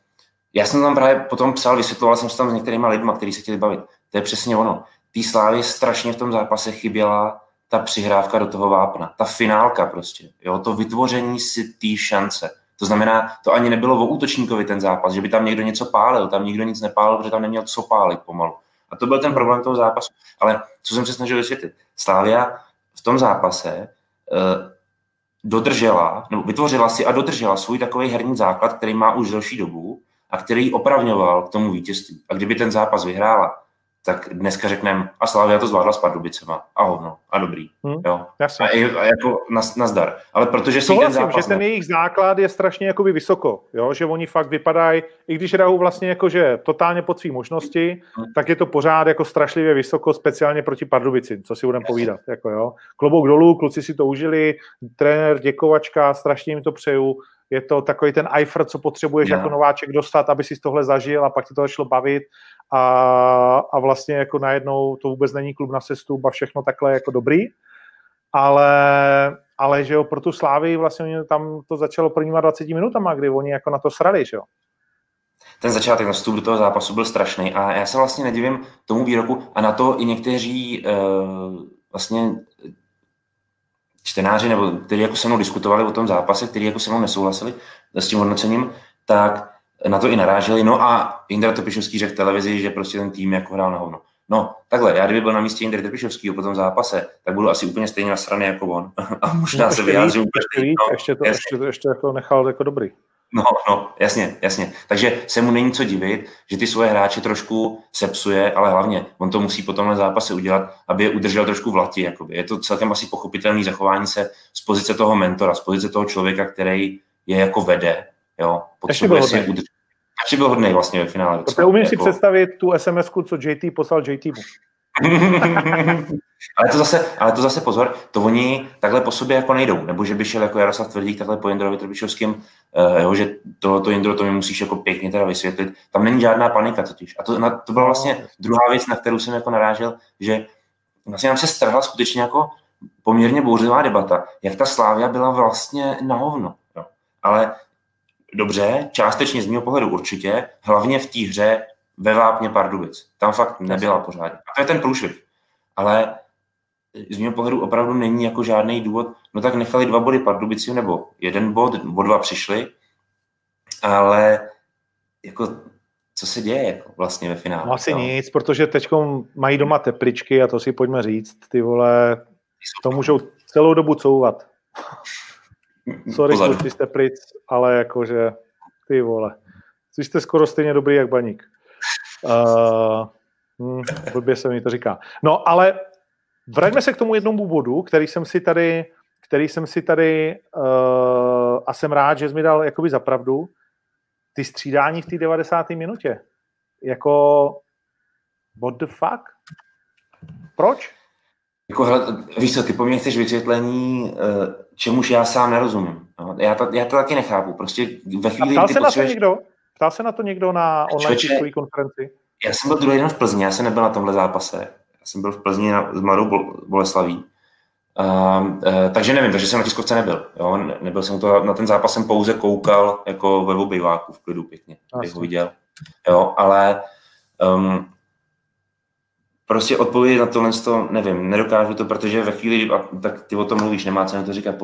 já jsem tam právě potom psal, vysvětloval jsem se tam s některýma lidmi, kteří se chtěli bavit. To je přesně ono. Tý Slávy strašně v tom zápase chyběla ta přihrávka do toho vápna, ta finálka prostě, jo, to vytvoření si té šance. To znamená, to ani nebylo o útočníkovi ten zápas, že by tam někdo něco pálil, tam nikdo nic nepálil, protože tam neměl co pálit pomalu. A to byl ten problém toho zápasu. Ale co jsem se snažil vysvětlit, Slávia v tom zápase uh, dodržela, nebo vytvořila si a dodržela svůj takový herní základ, který má už delší dobu a který opravňoval k tomu vítězství. A kdyby ten zápas vyhrála, tak dneska řekneme, a Slavia to zvládla s Pardubicema. A hovno, a dobrý. Hmm, jo. Jasně. A, a jako nazdar. Ale protože si ten zápas... že ten jejich základ je strašně jakoby vysoko, jo? že oni fakt vypadají, i když hrajou vlastně jakože totálně pod svý možnosti, hmm. tak je to pořád jako strašlivě vysoko, speciálně proti Pardubici, co si budeme povídat. Jako, jo? Klobouk dolů, kluci si to užili, trenér, děkovačka, strašně jim to přeju, je to takový ten Eiffel, co potřebuješ yeah. jako nováček dostat, aby si tohle zažil a pak ti to začalo bavit a, a vlastně jako najednou to vůbec není klub na sestup a všechno takhle jako dobrý, ale, ale že jo, pro tu Slávy vlastně tam to začalo prvníma 20 minutama, kdy oni jako na to srali, že jo. Ten začátek na vstup do toho zápasu byl strašný a já se vlastně nedivím tomu výroku a na to i někteří uh, vlastně čtenáři, nebo kteří jako se mnou diskutovali o tom zápase, kteří jako se mnou nesouhlasili s tím hodnocením, tak na to i naráželi. No a Indra Topišovský řekl v televizi, že prostě ten tým jako hrál na hovno. No, takhle, já kdyby byl na místě Indry Tepišovského po tom zápase, tak budu asi úplně stejně nasraný jako on. (laughs) A možná se vyjádřím ještě, no, ještě, to, ještě, to, ještě to nechal jako dobrý. No, no, jasně, jasně. Takže se mu není co divit, že ty svoje hráče trošku sepsuje, ale hlavně on to musí po tomhle zápase udělat, aby je udržel trošku v lati. Jakoby. Je to celkem asi pochopitelné zachování se z pozice toho mentora, z pozice toho člověka, který je jako vede. Jo? Potřebuje si udržet ještě byl hodný vlastně ve finále. Docela, umím jako... si představit tu sms co JT poslal JT. (laughs) ale, to zase, ale to zase pozor, to oni takhle po sobě jako nejdou, nebo že by šel jako Jaroslav Tvrdík takhle po Jindrovi Trbišovským, uh, jo, že tohleto Jindro to mi musíš jako pěkně teda vysvětlit. Tam není žádná panika totiž. A to, na, to byla vlastně druhá věc, na kterou jsem jako narážel, že vlastně nám se strhla skutečně jako poměrně bouřlivá debata, jak ta Slávia byla vlastně na hovno. Jo. Ale dobře, částečně z mého pohledu určitě, hlavně v té hře ve Vápně Pardubic. Tam fakt nebyla pořádně. A to je ten průšvih. Ale z mého pohledu opravdu není jako žádný důvod, no tak nechali dva body Pardubici, nebo jeden bod, o dva přišli, ale jako co se děje jako vlastně ve finále? No asi no. nic, protože teď mají doma tepličky a to si pojďme říct, ty vole, to můžou celou dobu couvat. (laughs) Sorry, kluci jste pryč, ale jakože ty vole. Jste skoro stejně dobrý jak baník. Uh, hm, blbě se mi to říká. No, ale vraťme se k tomu jednomu bodu, který jsem si tady, který jsem si tady uh, a jsem rád, že jsi mi dal jakoby za pravdu. Ty střídání v té 90. minutě. Jako what the fuck? Proč? Jako, hele, víš co, ty po mně chceš vysvětlení, eh, čemuž já sám nerozumím. No, já, to, já to taky nechápu. Prostě ve chvíli, Ptal se potřebuješ... na to někdo? Ptal se na to někdo na online tiskový konferenci? Já jsem byl druhý den v Plzni, já jsem nebyl na tomhle zápase. Já jsem byl v Plzni na, s Mladou Boleslaví. Uh, uh, takže nevím, takže jsem na tiskovce nebyl. Jo? Ne, nebyl jsem to, na ten zápas jsem pouze koukal jako ve obejváku v klidu pěkně, abych ho viděl. Jo, ale um, prostě odpovědět na tohle, to nevím, nedokážu to, protože ve chvíli, a, tak ty o tom mluvíš, nemá cenu to říkat,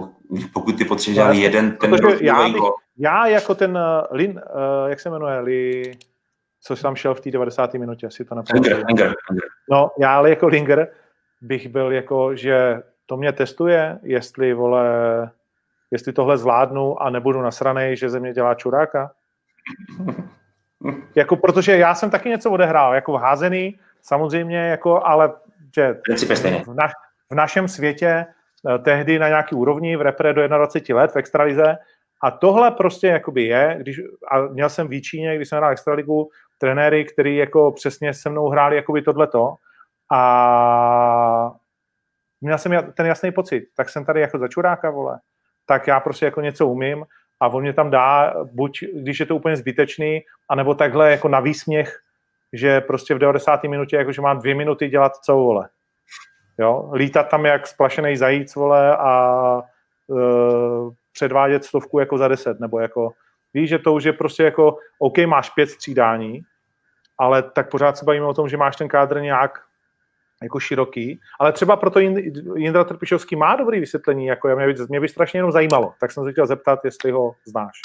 pokud ty potřebuješ no, jeden ten já, bych, já jako ten uh, Lin, uh, jak se jmenuje, Li, co tam šel v té 90. minutě, si to například. No, já ale jako Linger bych byl jako, že to mě testuje, jestli, vole, jestli tohle zvládnu a nebudu nasranej, že ze mě dělá čuráka. (laughs) jako protože já jsem taky něco odehrál, jako v házený, samozřejmě, jako, ale že v, naš, v našem světě eh, tehdy na nějaký úrovni v repre do 21 let v extralize a tohle prostě jakoby je, když, a měl jsem v Výčíně, když jsem hrál extraligu, trenéry, který jako přesně se mnou hráli jakoby tohleto a měl jsem ten jasný pocit, tak jsem tady jako za čuráka, vole, tak já prostě jako něco umím a on mě tam dá, buď když je to úplně zbytečný, anebo takhle jako na výsměch, že prostě v 90. minutě jakože mám dvě minuty dělat co, vole. Jo? Lítat tam jak splašený zajíc, vole, a uh, předvádět stovku jako za deset, nebo jako, víš, že to už je prostě jako, OK, máš pět střídání, ale tak pořád se bavíme o tom, že máš ten kádr nějak jako široký, ale třeba proto Jindra Trpišovský má dobrý vysvětlení, jako mě by, mě by strašně jenom zajímalo, tak jsem se chtěl zeptat, jestli ho znáš.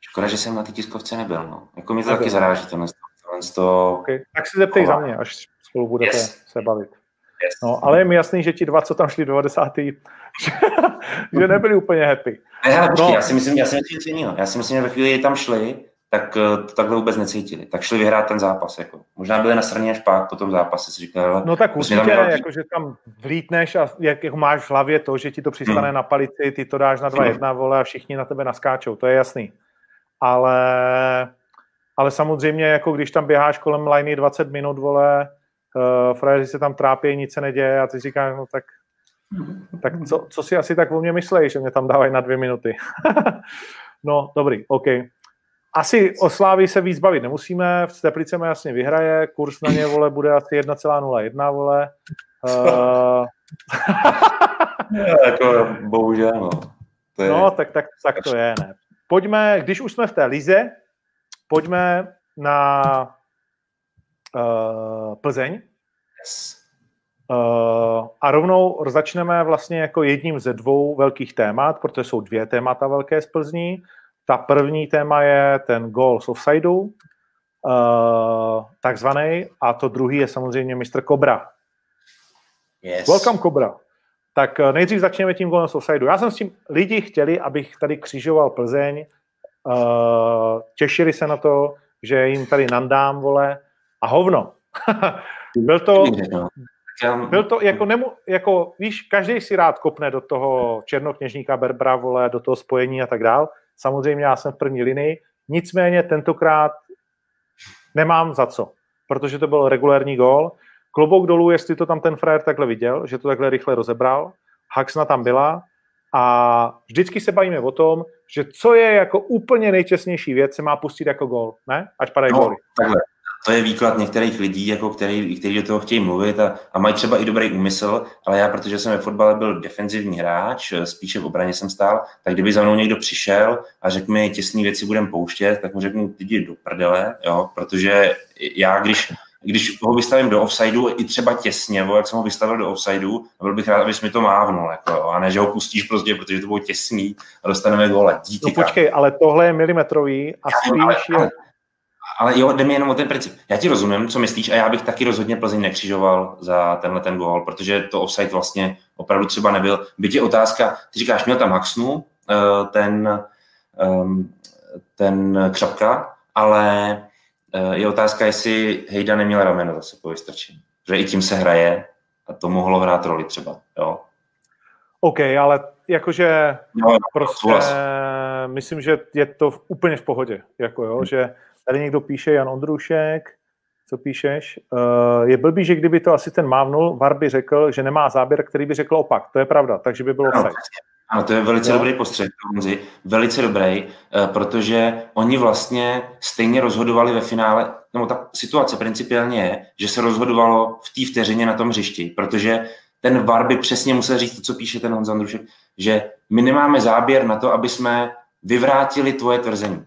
Škoda, že jsem na té tiskovce nebyl, no. Jako mi to taky zaráží, tohle, to... Okay. Tak si zeptej Kova. za mě, až spolu budete yes. se bavit. No, ale je mi jasný, že ti dva, co tam šli 90. (laughs) že nebyli úplně happy. Ne, no. já si myslím, já si myslím, že Já si myslím, že ve chvíli, kdy tam šli, tak eh, to takhle vůbec necítili. Tak šli vyhrát ten zápas. Jako. Možná byli na straně až pak po tom zápase. Si říkali, no tak určitě, tam jako, že tam vlítneš a jak, jak máš v hlavě to, že ti to přistane hmm. na palici, ty to dáš na 2-1 hmm. vole a všichni na tebe naskáčou, to je jasný. Ale, ale samozřejmě, jako když tam běháš kolem liney 20 minut, vole, uh, frajeři se tam trápí, nic se neděje a ty říkáš, no tak tak co, co si asi tak o mě myslej, že mě tam dávají na dvě minuty? (laughs) no, dobrý, OK. Asi o Slávii se víc bavit nemusíme, v Teplice jasně vyhraje, kurz na ně, vole, bude asi 1,01, vole. (laughs) Uh... jako, bohužel, no. To je... No, tak, tak, tak to je, ne. Pojďme, když už jsme v té lize, pojďme na uh, Plzeň. Yes. Uh, a rovnou začneme vlastně jako jedním ze dvou velkých témat, protože jsou dvě témata velké z Plzní. Ta první téma je ten goal z offsideu, uh, takzvaný, a to druhý je samozřejmě Mr. Cobra. Yes. Welcome Cobra. Tak nejdřív začneme tím golem z offsideu. Já jsem s tím, lidi chtěli, abych tady křižoval Plzeň, uh, těšili se na to, že jim tady nandám, vole, a hovno. (laughs) Byl to, byl to jako, nemu, jako, víš, každý si rád kopne do toho černokněžníka Berbra, vole, do toho spojení a tak dál. Samozřejmě já jsem v první linii, nicméně tentokrát nemám za co, protože to byl regulární gól. Klobouk dolů, jestli to tam ten frajer takhle viděl, že to takhle rychle rozebral. Haxna tam byla a vždycky se bavíme o tom, že co je jako úplně nejčestnější věc, se má pustit jako gól, ne? Ať padají no, góly. Takhle to je výklad některých lidí, jako který, který do toho chtějí mluvit a, a mají třeba i dobrý úmysl, ale já, protože jsem ve fotbale byl defenzivní hráč, spíše v obraně jsem stál, tak kdyby za mnou někdo přišel a řekl mi, těsné věci budem pouštět, tak mu řeknu, jdi do prdele, jo, protože já, když když ho vystavím do offsideu, i třeba těsně, bo jak jsem ho vystavil do offsideu, byl bych rád, abys mi to mávnul, jako, a ne, že ho pustíš prostě, protože to bylo těsný a dostaneme góle. Díky. No počkej, ale tohle je milimetrový a spíš je, ale jo, jde mi jenom o ten princip. Já ti rozumím, co myslíš, a já bych taky rozhodně Plzeň nekřižoval za tenhle ten gól, protože to offside vlastně opravdu třeba nebyl. Byť je otázka, ty říkáš, měl tam Haxnu, eh, ten, ehm, ten Křapka, ale eh, je otázka, jestli Hejda neměl rameno zase po vystrčení. Protože i tím se hraje a to mohlo hrát roli třeba, jo. OK, ale jakože no, prostě myslím, že je to úplně v pohodě, jako jo, hmm. že Tady někdo píše, Jan Ondrušek, co píšeš? Uh, je blbý, že kdyby to asi ten mávnul, VAR by řekl, že nemá záběr, který by řekl opak. To je pravda, takže by bylo no, fajn. Ano, to je velice no. dobrý postřeh, Honzi. Velice dobrý, uh, protože oni vlastně stejně rozhodovali ve finále, nebo ta situace principiálně je, že se rozhodovalo v té vteřině na tom hřišti, protože ten VAR by přesně musel říct to, co píše ten Honza Andrušek, že my nemáme záběr na to, aby jsme vyvrátili tvoje tvrzení.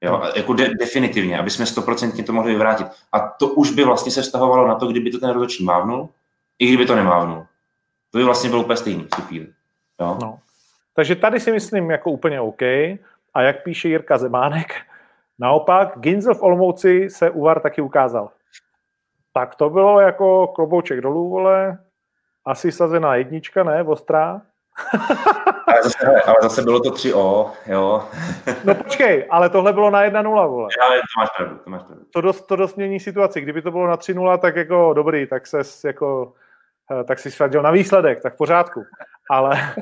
Jo, jako de, definitivně, aby jsme stoprocentně to mohli vyvrátit. A to už by vlastně se vztahovalo na to, kdyby to ten rozhodčí mávnul, i kdyby to nemávnul. To by vlastně bylo úplně stejný v tu chvíli. Jo? No. Takže tady si myslím jako úplně OK. A jak píše Jirka Zemánek, (laughs) naopak Ginzel v Olmouci se Uvar taky ukázal. Tak to bylo jako klobouček dolů, vole. Asi sazená jednička, ne? Ostrá ale, zase, ale zase bylo to 3O, jo. no počkej, ale tohle bylo na 1-0, vole. Ale to máš pravdu, to máš pravdu. To dost, to dost mění situaci. Kdyby to bylo na 3-0, tak jako dobrý, tak se jako eh, tak si svěděl na výsledek, tak v pořádku. Ale,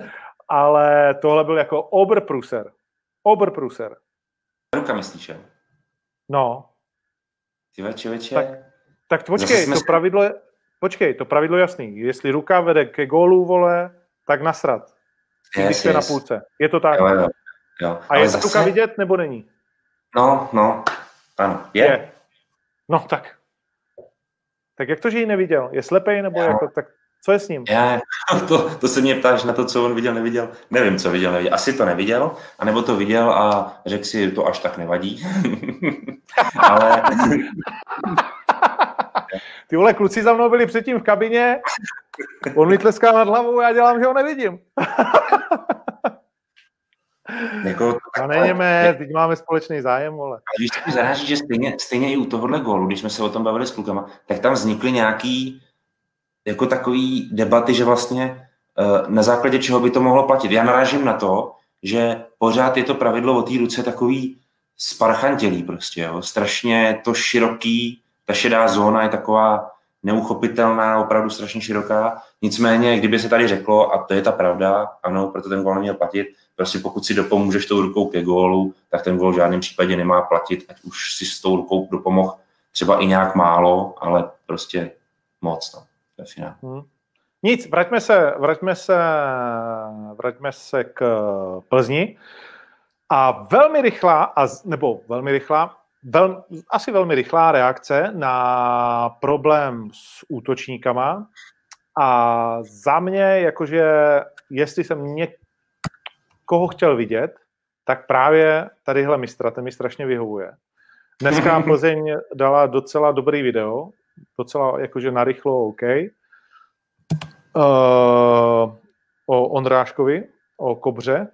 ale tohle byl jako oberpruser. Oberpruser. Ruka myslíš, jo? No. Ty veče, veče. Tak, tak počkej, to pravidlo je, počkej, to pravidlo je jasný. Jestli ruka vede ke gólu, vole, tak nasrat. Yes, když yes. na půlce. Je to tak. Jo, jo, jo. A je zase... vidět, nebo není? No, no, ano, je. je. No tak. Tak jak to, že ji neviděl? Je slepej, nebo jo. jako, tak co je s ním? Já, (laughs) to, to se mě ptáš na to, co on viděl, neviděl. Nevím, co viděl, neviděl. Asi to neviděl, anebo to viděl a řekl si, to až tak nevadí. (laughs) Ale... Ty vole, kluci za mnou byli předtím v kabině, on mi tleská nad hlavou, já dělám, že ho nevidím. (laughs) Jako, a nejeme, teď máme společný zájem, vole. A víš, co zaráží, že stejně, stejně i u tohohle gólu, když jsme se o tom bavili s klukama, tak tam vznikly nějaký jako takový debaty, že vlastně uh, na základě čeho by to mohlo platit. Já narážím na to, že pořád je to pravidlo o té ruce takový sparchantělý prostě, jo. strašně to široký, ta šedá zóna je taková neuchopitelná, opravdu strašně široká. Nicméně, kdyby se tady řeklo, a to je ta pravda, ano, proto ten gól neměl platit, prostě pokud si dopomůžeš tou rukou ke gólu, tak ten gól v žádném případě nemá platit, ať už si s tou rukou dopomohl třeba i nějak málo, ale prostě moc no, ve finále. Hmm. Nic, vraťme se, vraťme se, vraťme se k Plzni. A velmi rychlá, a, nebo velmi rychlá, vel, asi velmi rychlá reakce na problém s útočníkama. A za mě, jakože jestli jsem někoho chtěl vidět, tak právě tadyhle mistra, ten mi strašně vyhovuje. Dneska (laughs) Plzeň dala docela dobrý video, docela jakože narychlo OK, uh, o Ondráškovi, o Kobře,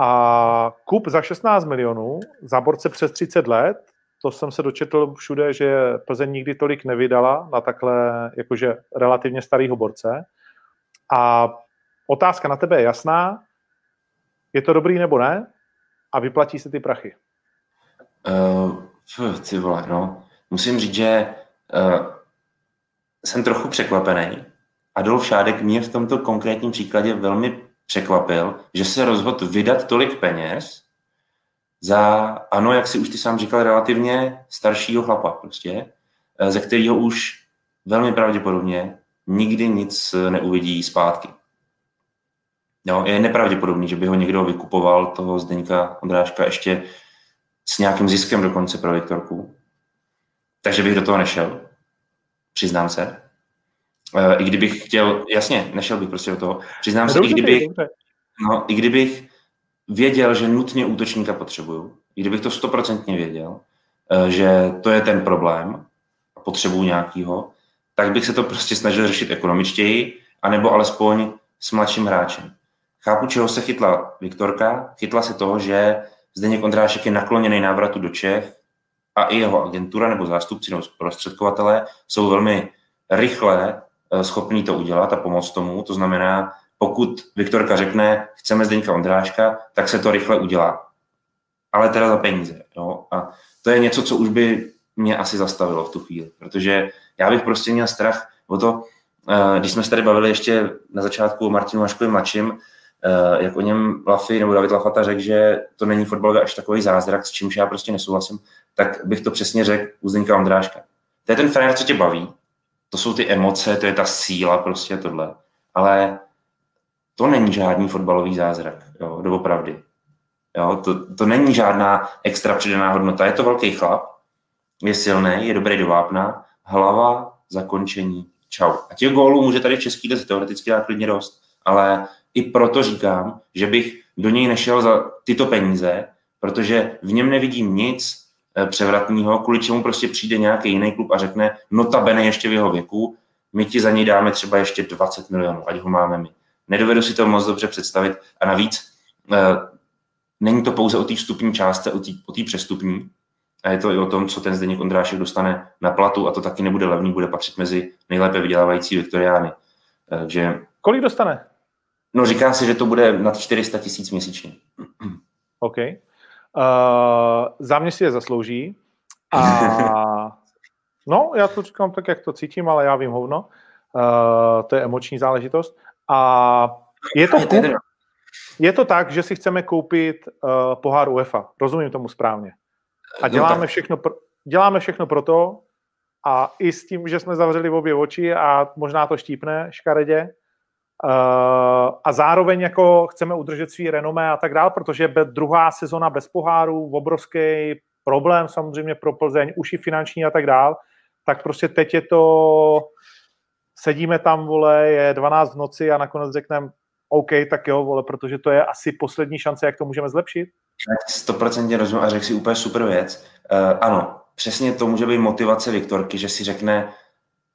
a kup za 16 milionů, za borce přes 30 let, to jsem se dočetl všude, že Plzeň nikdy tolik nevydala na takhle jakože relativně starýho borce. A otázka na tebe je jasná. Je to dobrý nebo ne? A vyplatí se ty prachy? Uh, ty vole, no. Musím říct, že uh, jsem trochu překvapený. Adolf Šádek mě v tomto konkrétním příkladě velmi překvapil, že se rozhodl vydat tolik peněz za, ano, jak si už ty sám říkal, relativně staršího chlapa prostě, eh, ze kterého už velmi pravděpodobně nikdy nic neuvidí zpátky. Jo, je nepravděpodobný, že by ho někdo vykupoval, toho Zdeňka Ondráška, ještě s nějakým ziskem dokonce pro Viktorku. Takže bych do toho nešel, přiznám se. Eh, I kdybych chtěl, jasně, nešel bych prostě do toho. Přiznám se, i kdybych, no, i kdybych věděl, že nutně útočníka potřebuju, i kdybych to stoprocentně věděl, eh, že to je ten problém a potřebuju nějakýho, tak bych se to prostě snažil řešit ekonomičtěji, anebo alespoň s mladším hráčem. Chápu, čeho se chytla Viktorka. Chytla se toho, že Zdeněk Ondrášek je nakloněný návratu do Čech a i jeho agentura nebo zástupci nebo prostředkovatelé jsou velmi rychle eh, schopní to udělat a pomoct tomu. To znamená, pokud Viktorka řekne, chceme Zdeňka Ondráška, tak se to rychle udělá. Ale teda za peníze. Jo? A to je něco, co už by mě asi zastavilo v tu chvíli, protože já bych prostě měl strach o to, eh, když jsme se tady bavili ještě na začátku o Martinu Vaškovi mladším, eh, jak o něm Lafy nebo David Lafata řekl, že to není fotbalový až takový zázrak, s čímž já prostě nesouhlasím, tak bych to přesně řekl u Zdeňka Ondráška. To je ten frajer, co tě baví, to jsou ty emoce, to je ta síla, prostě tohle. Ale to není žádný fotbalový zázrak, jo, doopravdy. Jo, to, to není žádná extra přidaná hodnota. Je to velký chlap, je silný, je dobrý do vápna, hlava, zakončení, čau. A těch gólů může tady v Český lize teoreticky dát klidně dost, ale i proto říkám, že bych do něj nešel za tyto peníze, protože v něm nevidím nic eh, převratného, kvůli čemu prostě přijde nějaký jiný klub a řekne, notabene ještě v jeho věku, my ti za něj dáme třeba ještě 20 milionů, ať ho máme my. Nedovedu si to moc dobře představit a navíc e, není to pouze o té vstupní částce, o té přestupní, a je to i o tom, co ten Zdeněk Ondrášek dostane na platu a to taky nebude levný, bude patřit mezi nejlépe vydělávající Viktoriány. Takže... Kolik dostane? No říká se, že to bude nad 400 tisíc měsíčně. (clears throat) OK. Uh, za mě si je zaslouží. A (laughs) no, já to říkám tak, jak to cítím, ale já vím hovno. Uh, to je emoční záležitost. A je to, kup, je to tak, že si chceme koupit uh, pohár UEFA. Rozumím tomu správně. A no děláme všechno, pro, děláme všechno pro to, a i s tím, že jsme zavřeli v obě oči a možná to štípne škaredě, uh, a zároveň jako chceme udržet svý renomé a tak dál, protože druhá sezona bez poháru, obrovský problém samozřejmě pro Plzeň, už i finanční a tak dál, tak prostě teď je to, sedíme tam, vole, je 12 v noci a nakonec řekneme, OK, tak jo, vole, protože to je asi poslední šance, jak to můžeme zlepšit. 100% rozumím a řekl si úplně super věc. Uh, ano, přesně to může být motivace Viktorky, že si řekne,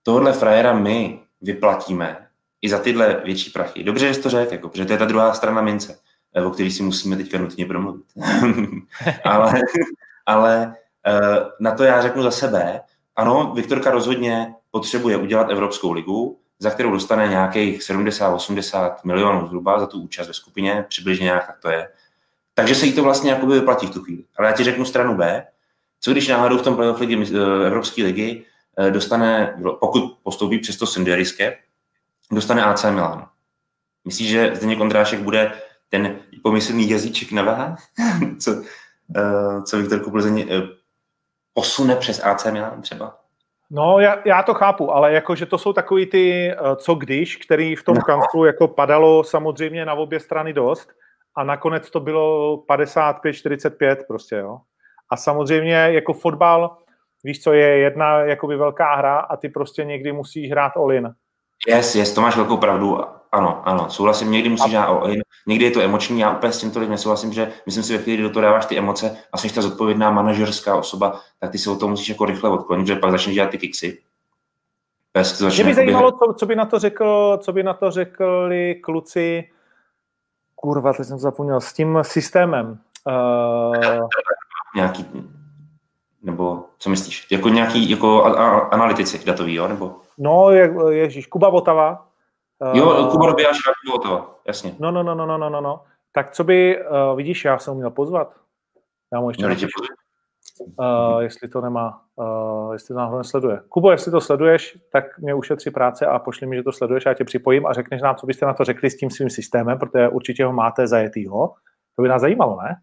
tohle frajera my vyplatíme i za tyhle větší prachy. Dobře, že jsi to řekl, jako, protože to je ta druhá strana mince, eh, o který si musíme teďka nutně promluvit. (laughs) ale ale uh, na to já řeknu za sebe, ano, Viktorka rozhodně potřebuje udělat Evropskou ligu, za kterou dostane nějakých 70-80 milionů zhruba za tu účast ve skupině, přibližně nějak tak to je. Takže se jí to vlastně jakoby vyplatí v tu chvíli. Ale já ti řeknu stranu B, co když náhodou v tom playoff ligy, eh, Evropské ligy eh, dostane, pokud postoupí přes to Sinderiske, dostane AC Milan. Myslíš, že Zdeněk Ondrášek bude ten pomyslný jazyček na váhách, (laughs) co, uh, co Viktor Plzeň uh, posune přes AC Milan třeba? No, já, já to chápu, ale jako, že to jsou takový ty uh, co když, který v tom no. kanclu jako padalo samozřejmě na obě strany dost a nakonec to bylo 55-45 prostě, jo. A samozřejmě jako fotbal, víš co, je jedna jakoby velká hra a ty prostě někdy musíš hrát all-in. Yes, yes, to máš velkou pravdu. Ano, ano, souhlasím. Někdy musíš hrát all-in, někdy je to emoční, já úplně s tím tolik nesouhlasím, že myslím si, ve chvíli, kdy do toho dáváš ty emoce a jsi ta zodpovědná manažerská osoba, tak ty se o to musíš jako rychle odklonit, že pak začneš dělat ty kiksy. Mě by zajímalo, co, co, by na to řekl, co by na to řekli kluci, kurva, teď jsem to zapomněl, s tím systémem. Uh nějaký, nebo co myslíš? Jako nějaký jako a, a, analytici datový, jo? Nebo? No, je, ježíš, Kuba Votava. Jo, uh, Kuba Dobijáš a Kuba Votava, jasně. No, no, no, no, no, no, no. Tak co by, uh, vidíš, já jsem měl pozvat. Já mu ještě no, uh, jestli to nemá, uh, jestli to náhodou nesleduje. Kubo, jestli to sleduješ, tak mě ušetří práce a pošli mi, že to sleduješ, já tě připojím a řekneš nám, co byste na to řekli s tím svým systémem, protože určitě ho máte zajetýho. To by nás zajímalo, ne?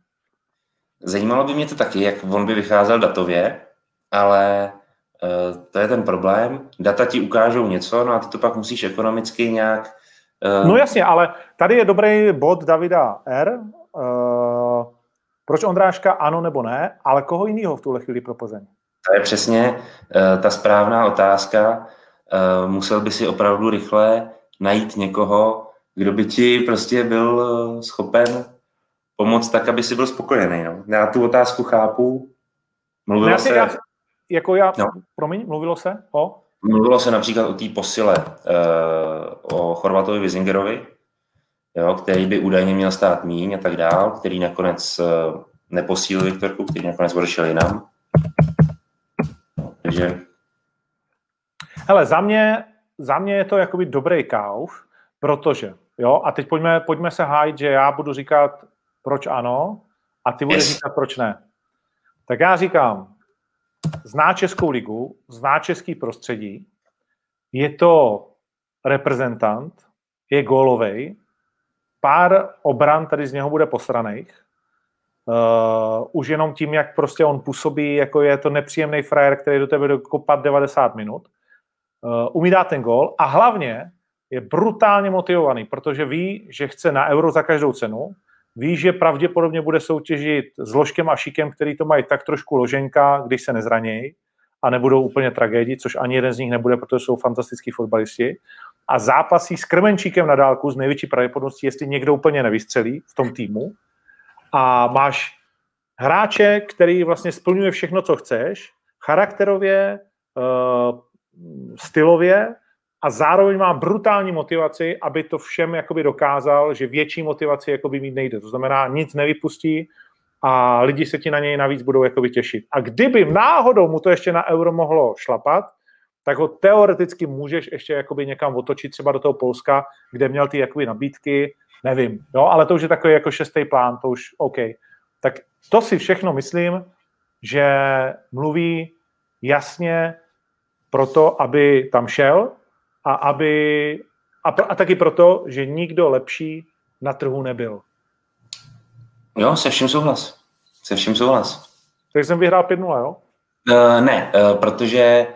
Zajímalo by mě to taky, jak on by vycházel datově, ale uh, to je ten problém. Data ti ukážou něco, no a ty to pak musíš ekonomicky nějak... Uh... No jasně, ale tady je dobrý bod Davida R. Uh, proč Ondráška ano nebo ne, ale koho jiného v tuhle chvíli pro Plzeň? To je přesně uh, ta správná otázka. Uh, musel by si opravdu rychle najít někoho, kdo by ti prostě byl schopen pomoct tak, aby si byl spokojený. No. Já tu otázku chápu. Mluvilo no, se... Já, jako já, no. promiň, mluvilo se o? Mluvilo se například o té posile, uh, o Chorvatovi Vizingerovi, jo, který by údajně měl stát míň a tak dál, který nakonec uh, neposílil Viktorku, který nakonec odešel jinam. No, takže... Hele, za mě, za mě je to jakoby dobrý kauf, protože, jo, a teď pojďme, pojďme se hájit, že já budu říkat proč ano a ty budeš yes. říkat, proč ne. Tak já říkám, zná Českou ligu, zná český prostředí, je to reprezentant, je gólovej, pár obran tady z něho bude posraných, uh, už jenom tím, jak prostě on působí, jako je to nepříjemný frajer, který do tebe dokopat 90 minut, uh, umí dát ten gól a hlavně je brutálně motivovaný, protože ví, že chce na euro za každou cenu, Ví, že pravděpodobně bude soutěžit s Ložkem a Šikem, který to mají tak trošku loženka, když se nezranějí a nebudou úplně tragédii, což ani jeden z nich nebude, protože jsou fantastický fotbalisti. A zápasí s Krmenčíkem na dálku z největší pravděpodobností, jestli někdo úplně nevystřelí v tom týmu. A máš hráče, který vlastně splňuje všechno, co chceš, charakterově, uh, stylově a zároveň má brutální motivaci, aby to všem jakoby dokázal, že větší motivaci jakoby mít nejde. To znamená, nic nevypustí a lidi se ti na něj navíc budou jakoby těšit. A kdyby náhodou mu to ještě na euro mohlo šlapat, tak ho teoreticky můžeš ještě jakoby někam otočit, třeba do toho Polska, kde měl ty jakoby nabídky, nevím, jo, ale to už je takový jako šestý plán, to už OK. Tak to si všechno myslím, že mluví jasně proto, aby tam šel, a aby a, a taky proto, že nikdo lepší na trhu nebyl. Jo, se vším souhlas. Se vším souhlas. Takže jsem vyhrál 5-0, jo? Uh, ne, uh, protože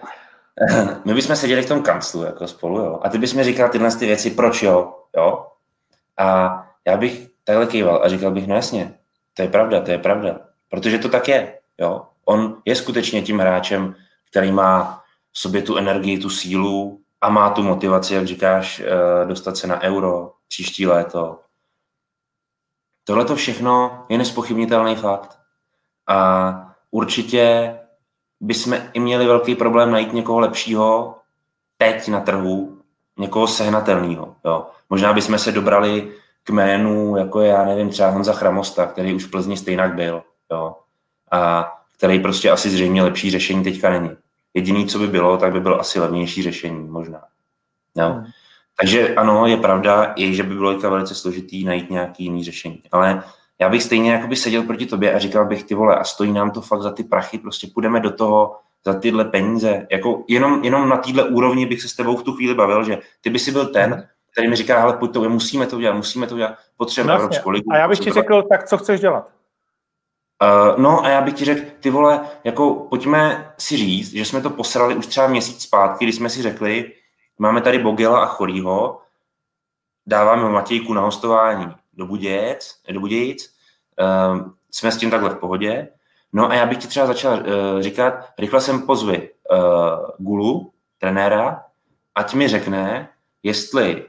uh, my bychom seděli v tom kanclu jako spolu, jo. A ty bys mi říkal tyhle ty věci, proč jo, jo. A já bych takhle kýval a říkal bych, no jasně, to je pravda, to je pravda. Protože to tak je, jo. On je skutečně tím hráčem, který má v sobě tu energii, tu sílu a má tu motivaci, jak říkáš, dostat se na euro příští léto. Tohle to všechno je nespochybnitelný fakt. A určitě bychom i měli velký problém najít někoho lepšího teď na trhu, někoho sehnatelného. Možná bychom se dobrali k jménu, jako já nevím, třeba Honza Chramosta, který už v Plzni stejnak byl. Jo. A který prostě asi zřejmě lepší řešení teďka není. Jediný, co by bylo, tak by bylo asi levnější řešení, možná. Jo. Hmm. Takže ano, je pravda, i že by bylo velice složitý najít nějaký jiný řešení. Ale já bych stejně jakoby seděl proti tobě a říkal bych, ty vole, a stojí nám to fakt za ty prachy, prostě půjdeme do toho za tyhle peníze. Jako jenom, jenom na téhle úrovni bych se s tebou v tu chvíli bavil, že ty by si byl ten, který mi říká, ale pojď to, musíme to udělat, musíme to udělat, potřebujeme no, Evropskou ligu. A já bych ti řekl, tak co chceš dělat? Uh, no a já bych ti řekl, ty vole, jako pojďme si říct, že jsme to posrali už třeba měsíc zpátky, kdy jsme si řekli, máme tady Bogela a Chorýho, dáváme Matějku na hostování do Budějec, do Budějic, uh, jsme s tím takhle v pohodě. No a já bych ti třeba začal uh, říkat, rychle jsem pozvi uh, Gulu, trenéra, ať mi řekne, jestli,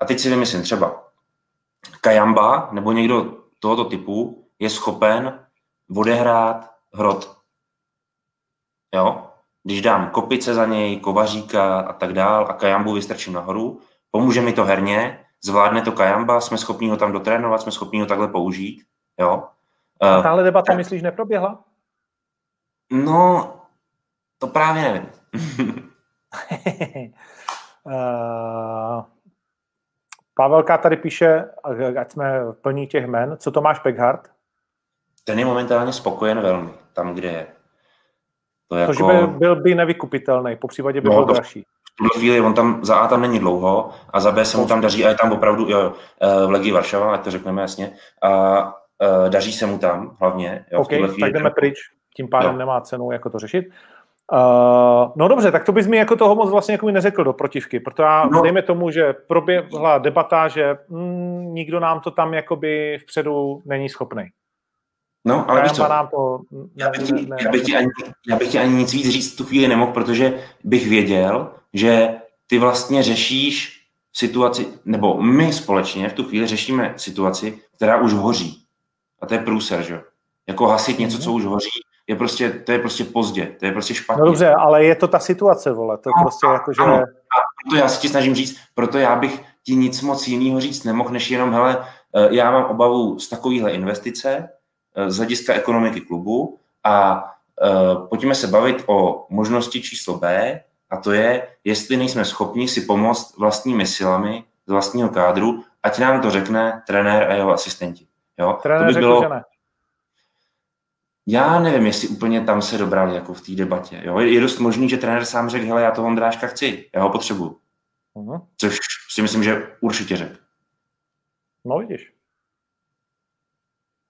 a teď si vymyslím třeba, Kajamba nebo někdo tohoto typu je schopen odehrát hrot. Jo? Když dám kopice za něj, kovaříka a tak dál a Kajambu vystrčím nahoru, pomůže mi to herně, zvládne to Kajamba, jsme schopni ho tam dotrénovat, jsme schopni ho takhle použít. Jo? A tahle debata, tak, myslíš, neproběhla? No, to právě nevím. uh, (laughs) Pavelka tady píše, ať jsme plní těch men, co to máš Peckhardt? Ten je momentálně spokojen velmi, tam, kde je. To jako... To, by byl by nevykupitelný, po případě by no, byl dražší tuhle chvíli on tam za A tam není dlouho a za B se mu tam daří a je tam opravdu jo, eh, v Legii Varšava, ať to řekneme jasně, a uh, daří se mu tam hlavně. Jo, OK, chvíli tak jdeme pryč, tím pádem jo. nemá cenu jako to řešit. Uh, no dobře, tak to bys mi jako toho moc vlastně jako mi neřekl do protivky, protože já, no. dejme tomu, že proběhla debata, že mm, nikdo nám to tam jakoby vpředu není schopný. No, ale víš co, to já, bych ti, ne, ne, já, bych ti ani, já bych ti ani nic víc říct tu chvíli nemohl, protože bych věděl, že ty vlastně řešíš situaci, nebo my společně v tu chvíli řešíme situaci, která už hoří. A to je průser, že jo? Jako hasit něco, co už hoří, je prostě, to je prostě pozdě, to je prostě špatně. No dobře, ale je to ta situace, vole, to je no, prostě jako, že... Ano, a proto já si ti snažím říct, proto já bych ti nic moc jiného říct nemohl, než jenom, hele, eh, já mám obavu z takovéhle investice, z hlediska ekonomiky klubu a uh, pojďme se bavit o možnosti číslo B, a to je, jestli nejsme schopni si pomoct vlastními silami z vlastního kádru, ať nám to řekne trenér a jeho asistenti. Jo? Trenér to by bylo... že ne. Já nevím, jestli úplně tam se dobrali jako v té debatě. Jo? Je dost možný, že trenér sám řekl, hele, já toho Ondráška chci, já ho potřebuju. Uh-huh. Což si myslím, že určitě řekl. No vidíš.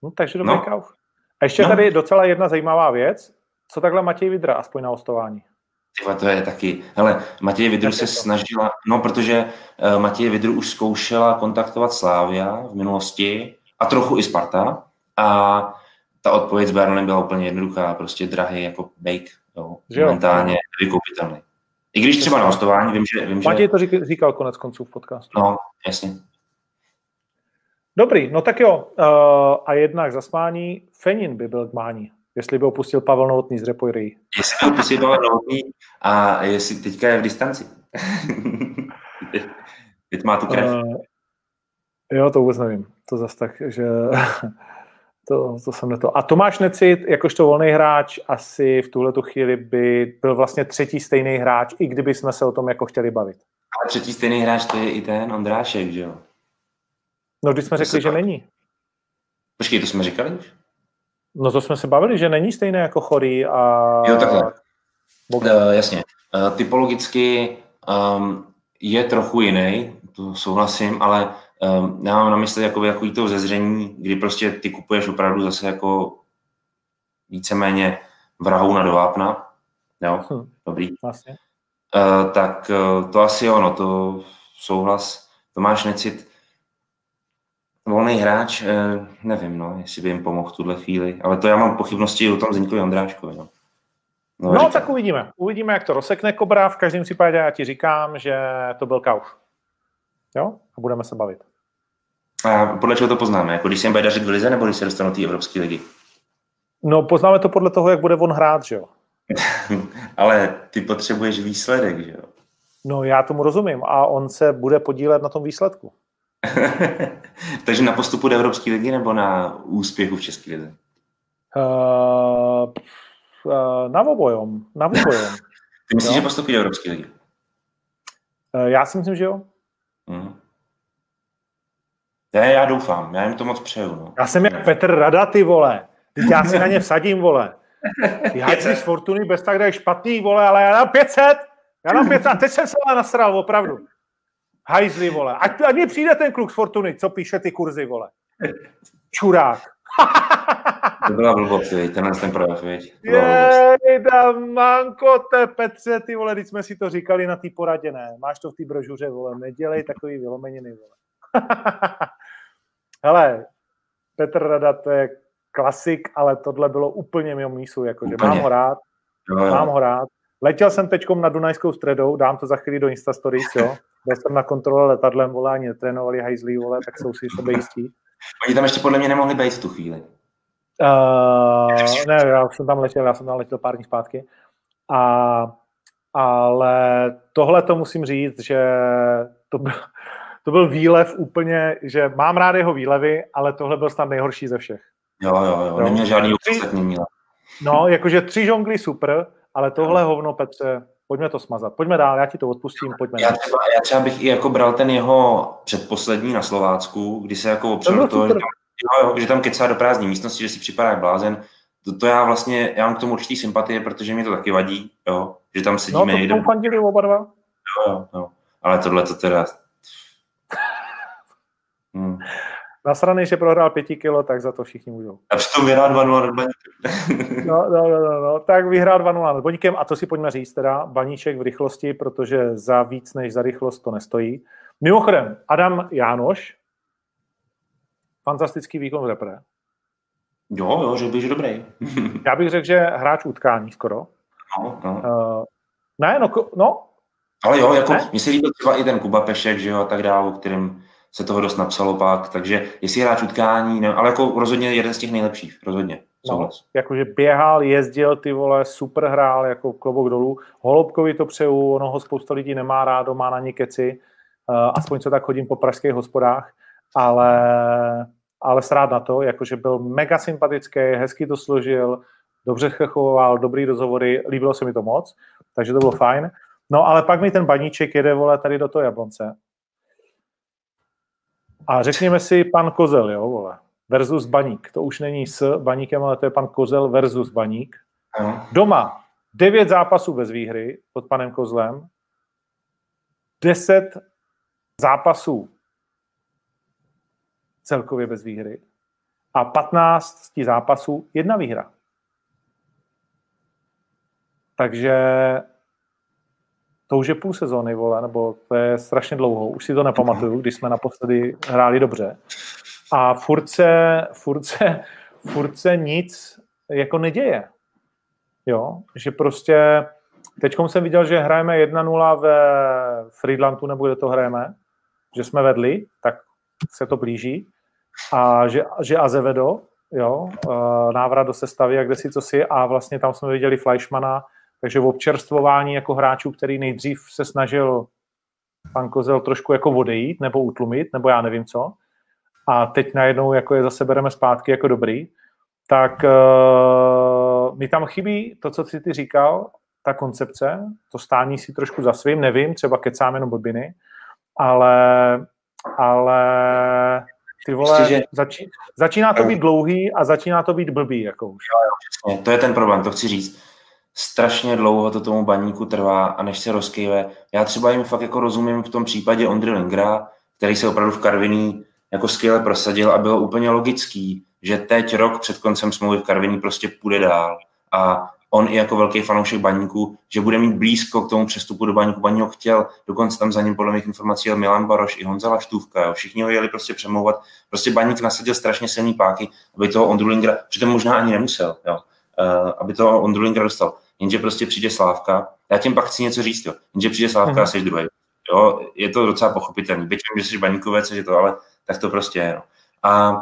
No, takže dobrý no. kauf. A ještě no. tady docela jedna zajímavá věc. Co takhle Matěj Vidra, aspoň na hostování? Tyhle, to je taky, hele, Matěj Vidru se snažila, no protože uh, Matěj Vidru už zkoušela kontaktovat Slávia v minulosti a trochu i Sparta a ta odpověď s Baronem byla úplně jednoduchá, prostě drahý jako bake, jo, momentálně nevykoupitelný. I když třeba na hostování, vím, že... Vím, Matěj to říkal, říkal konec konců v podcastu. No, jasně. Dobrý, no tak jo. Uh, a jednak zasmání, Fenin by byl k mání. Jestli by opustil Pavel Novotný z Repoiry. Jestli by opustil Pavel Novotný a jestli teďka je v distanci. (laughs) Teď má tu krev. Uh, jo, to vůbec nevím. To zase tak, že (laughs) to, to jsem neto. A Tomáš Necit, jakožto volný hráč, asi v tuhle chvíli by byl vlastně třetí stejný hráč, i kdyby jsme se o tom jako chtěli bavit. Ale třetí stejný hráč to je i ten Ondrášek, že jo? No, když jsme to řekli, že není. Počkej, to jsme říkali už? No to jsme se bavili, že není stejné jako chorý a... Jo, takhle. Uh, jasně. Uh, typologicky um, je trochu jiný, to souhlasím, ale um, já mám na mysli jako takový to zezření, kdy prostě ty kupuješ opravdu zase jako víceméně vrahou na dovápna, jo, hm. dobrý. Vlastně. Uh, tak uh, to asi ono, to souhlas. Tomáš Necit, volný hráč, uh, nevím, no, jestli by jim pomohl v tuhle chvíli, ale to já mám pochybnosti o tom Zdeňkovi Ondráčkovi, no. No, no tak uvidíme. Uvidíme, jak to rozsekne Kobra. V každém případě já ti říkám, že to byl kauš. Jo? A budeme se bavit. A podle čeho to poznáme? Jako když se jim bude dařit v lize, nebo když se dostanou té Evropské ligy? No, poznáme to podle toho, jak bude on hrát, že jo? (laughs) Ale ty potřebuješ výsledek, že jo? No, já tomu rozumím. A on se bude podílet na tom výsledku. (laughs) Takže na postupu do Evropské ligy nebo na úspěchu v České lize? Uh, na obojom. Na obojom. (laughs) Ty myslíš, jo? že postupí do Evropské ligy? Uh, já si myslím, že jo. Mm. Já, já doufám, já jim to moc přeju. No. Já jsem jak Petr Rada, ty vole. Teď já si na ně vsadím, vole. Ty hajzli z Fortuny bez tak špatný, vole, ale já dám 500. Já dám 500 a teď jsem se ale nasral, opravdu. Hajzli, vole. Ať, ať mi přijde ten kluk z Fortuny, co píše ty kurzy, vole. Čurák. (laughs) To byla blbost, viď? tenhle ten projev, viď? Jej, da manko, te Petře, ty vole, když jsme si to říkali na té poradě, ne. Máš to v té brožuře, vole, nedělej takový vylomeniny, vole. (laughs) Hele, Petr Rada, to je klasik, ale tohle bylo úplně mimo mísu, jakože mám ho rád, jo, jo. mám ho rád. Letěl jsem teďkom na Dunajskou středou, dám to za chvíli do Insta Stories, jo. Byl jsem na kontrole letadlem, vole, ani netrénovali hajzlí, vole, tak jsou si sebe jistí. Oni tam ještě podle mě nemohli být v tu chvíli. Uh, ne, já jsem tam letěl, já jsem tam letěl pár dní zpátky. A, ale tohle to musím říct, že to byl, to byl výlev úplně, že mám rád jeho výlevy, ale tohle byl snad nejhorší ze všech. Jo, jo, jo, neměl žádný ostatní. No, jakože tři žongly super, ale tohle hovno, Petře, pojďme to smazat. Pojďme dál, já ti to odpustím, pojďme já třeba, já třeba bych i jako bral ten jeho předposlední na Slovácku, kdy se jako opřel do toho, že tam, že tam kecá do prázdné místnosti, že si připadá jak blázen. To, to já vlastně, já mám k tomu určitý sympatie, protože mi to taky vadí, jo, že tam sedíme no, to někde. No, oba dva. Jo, jo, jo. Ale tohle to teda... (laughs) Hmm. Nasraný, že prohrál pěti kilo, tak za to všichni můžou. A přitom vyhrál 2-0 nad no, no, no, no, no, tak vyhrál 2-0 nad Baníkem a to si pojďme říct teda, Baníček v rychlosti, protože za víc než za rychlost to nestojí. Mimochodem, Adam Jánoš, fantastický výkon v repre. Jo, jo, že bych dobrý. (laughs) Já bych řekl, že hráč utkání skoro. No, no. Uh, ne, no, no. Ale jo, jako, mně se líbil třeba i ten Kuba Pešek, že jo, a tak dále, o kterém se toho dost napsalo pak, takže jestli hráč utkání, ne, ale jako rozhodně jeden z těch nejlepších, rozhodně. No, jakože běhal, jezdil, ty vole, super hrál, jako klobouk dolů. Holubkovi to přeju, ono ho spousta lidí nemá rádo, má na ní keci, uh, aspoň co tak chodím po pražských hospodách, ale, ale srád na to, jakože byl mega sympatický, hezky to složil, dobře chechoval, dobrý rozhovory, líbilo se mi to moc, takže to bylo fajn. No ale pak mi ten baníček jede, vole, tady do toho jablonce. A řekněme si pan Kozel, jo, vole, versus Baník. To už není s Baníkem, ale to je pan Kozel versus Baník. Doma devět zápasů bez výhry pod panem Kozlem, deset zápasů celkově bez výhry a 15 zápasů jedna výhra. Takže to už je půl sezóny, vole, nebo to je strašně dlouho, už si to nepamatuju, když jsme naposledy hráli dobře. A se, furt se nic jako neděje. Jo, že prostě teď jsem viděl, že hrajeme 1-0 ve Friedlandu, nebo kde to hrajeme, že jsme vedli, tak se to blíží. A že, že Azevedo, jo, návrat do sestavy a kde si co si, a vlastně tam jsme viděli Fleischmana, takže v občerstvování jako hráčů, který nejdřív se snažil pan Kozel trošku jako odejít nebo utlumit, nebo já nevím co, a teď najednou jako je zase bereme zpátky jako dobrý, tak uh, mi tam chybí to, co jsi ty říkal, ta koncepce, to stání si trošku za svým, nevím, třeba kecám jenom blbiny, ale, ale ty vole, že... začí, začíná to být dlouhý a začíná to být blbý, jako už. To je ten problém, to chci říct strašně dlouho to tomu baníku trvá a než se rozkýve. Já třeba jim fakt jako rozumím v tom případě Ondry Lingra, který se opravdu v Karviní jako skvěle prosadil a bylo úplně logický, že teď rok před koncem smlouvy v Karviní prostě půjde dál. A on i jako velký fanoušek baníku, že bude mít blízko k tomu přestupu do baníku. Baník ho chtěl, dokonce tam za ním podle mých informací jel Milan Baroš i Honza Laštůvka, jo. všichni ho jeli prostě přemlouvat. Prostě baník nasadil strašně silný páky, aby toho Ondru Lingra, přitom možná ani nemusel, jo. Uh, aby toho Ondru Lingra dostal. Jenže prostě přijde Slávka, já tím pak chci něco říct, jo. jenže přijde Slávka mm-hmm. a jsi druhý. Jo, je to docela pochopitelný. Byť vím, že jsi baníkovec, že to, ale tak to prostě je. No. A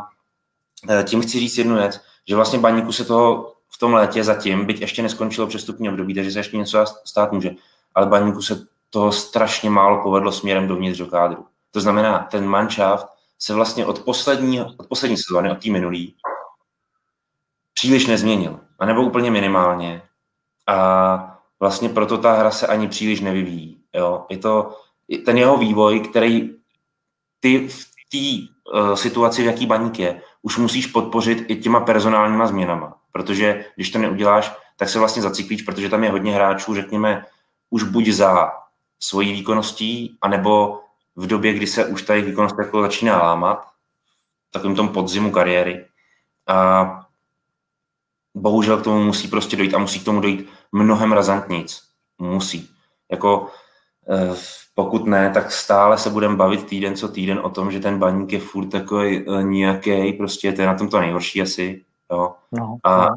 e, tím chci říct jednu věc, že vlastně baníku se toho v tom létě zatím, byť ještě neskončilo přestupní období, takže se ještě něco stát může, ale baníku se toho strašně málo povedlo směrem dovnitř do kádru. To znamená, ten manšaft se vlastně od poslední, od poslední sezóny, od té minulý, příliš nezměnil. A nebo úplně minimálně. A vlastně proto ta hra se ani příliš nevyvíjí. Jo? Je to ten jeho vývoj, který ty v té uh, situaci, v jaký baník je, už musíš podpořit i těma personálníma změnama. Protože když to neuděláš, tak se vlastně zaciklíš, protože tam je hodně hráčů, řekněme, už buď za svojí výkonností, anebo v době, kdy se už ta jejich výkonnost jako začíná lámat, takovým tom podzimu kariéry. A bohužel k tomu musí prostě dojít a musí k tomu dojít mnohem razantnic. Musí. Jako eh, pokud ne, tak stále se budeme bavit týden co týden o tom, že ten baník je furt takový uh, nějaký, prostě to je na tom to nejhorší asi, jo. No, a no.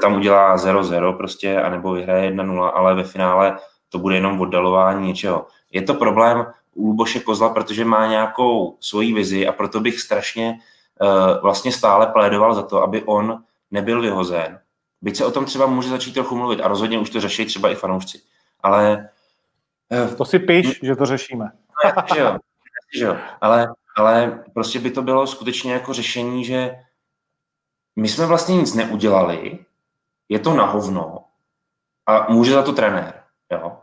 tam udělá 0-0 prostě, anebo vyhraje 1-0, ale ve finále to bude jenom oddalování něčeho. Je to problém u Luboše Kozla, protože má nějakou svoji vizi a proto bych strašně uh, vlastně stále plédoval za to, aby on nebyl vyhozen. Byť se o tom třeba může začít trochu mluvit a rozhodně už to řeší třeba i fanoušci. Ale Eh, to si píš, že to řešíme. že jo, že jo. Ale, ale prostě by to bylo skutečně jako řešení, že my jsme vlastně nic neudělali, je to na hovno a může za to trenér. Jo?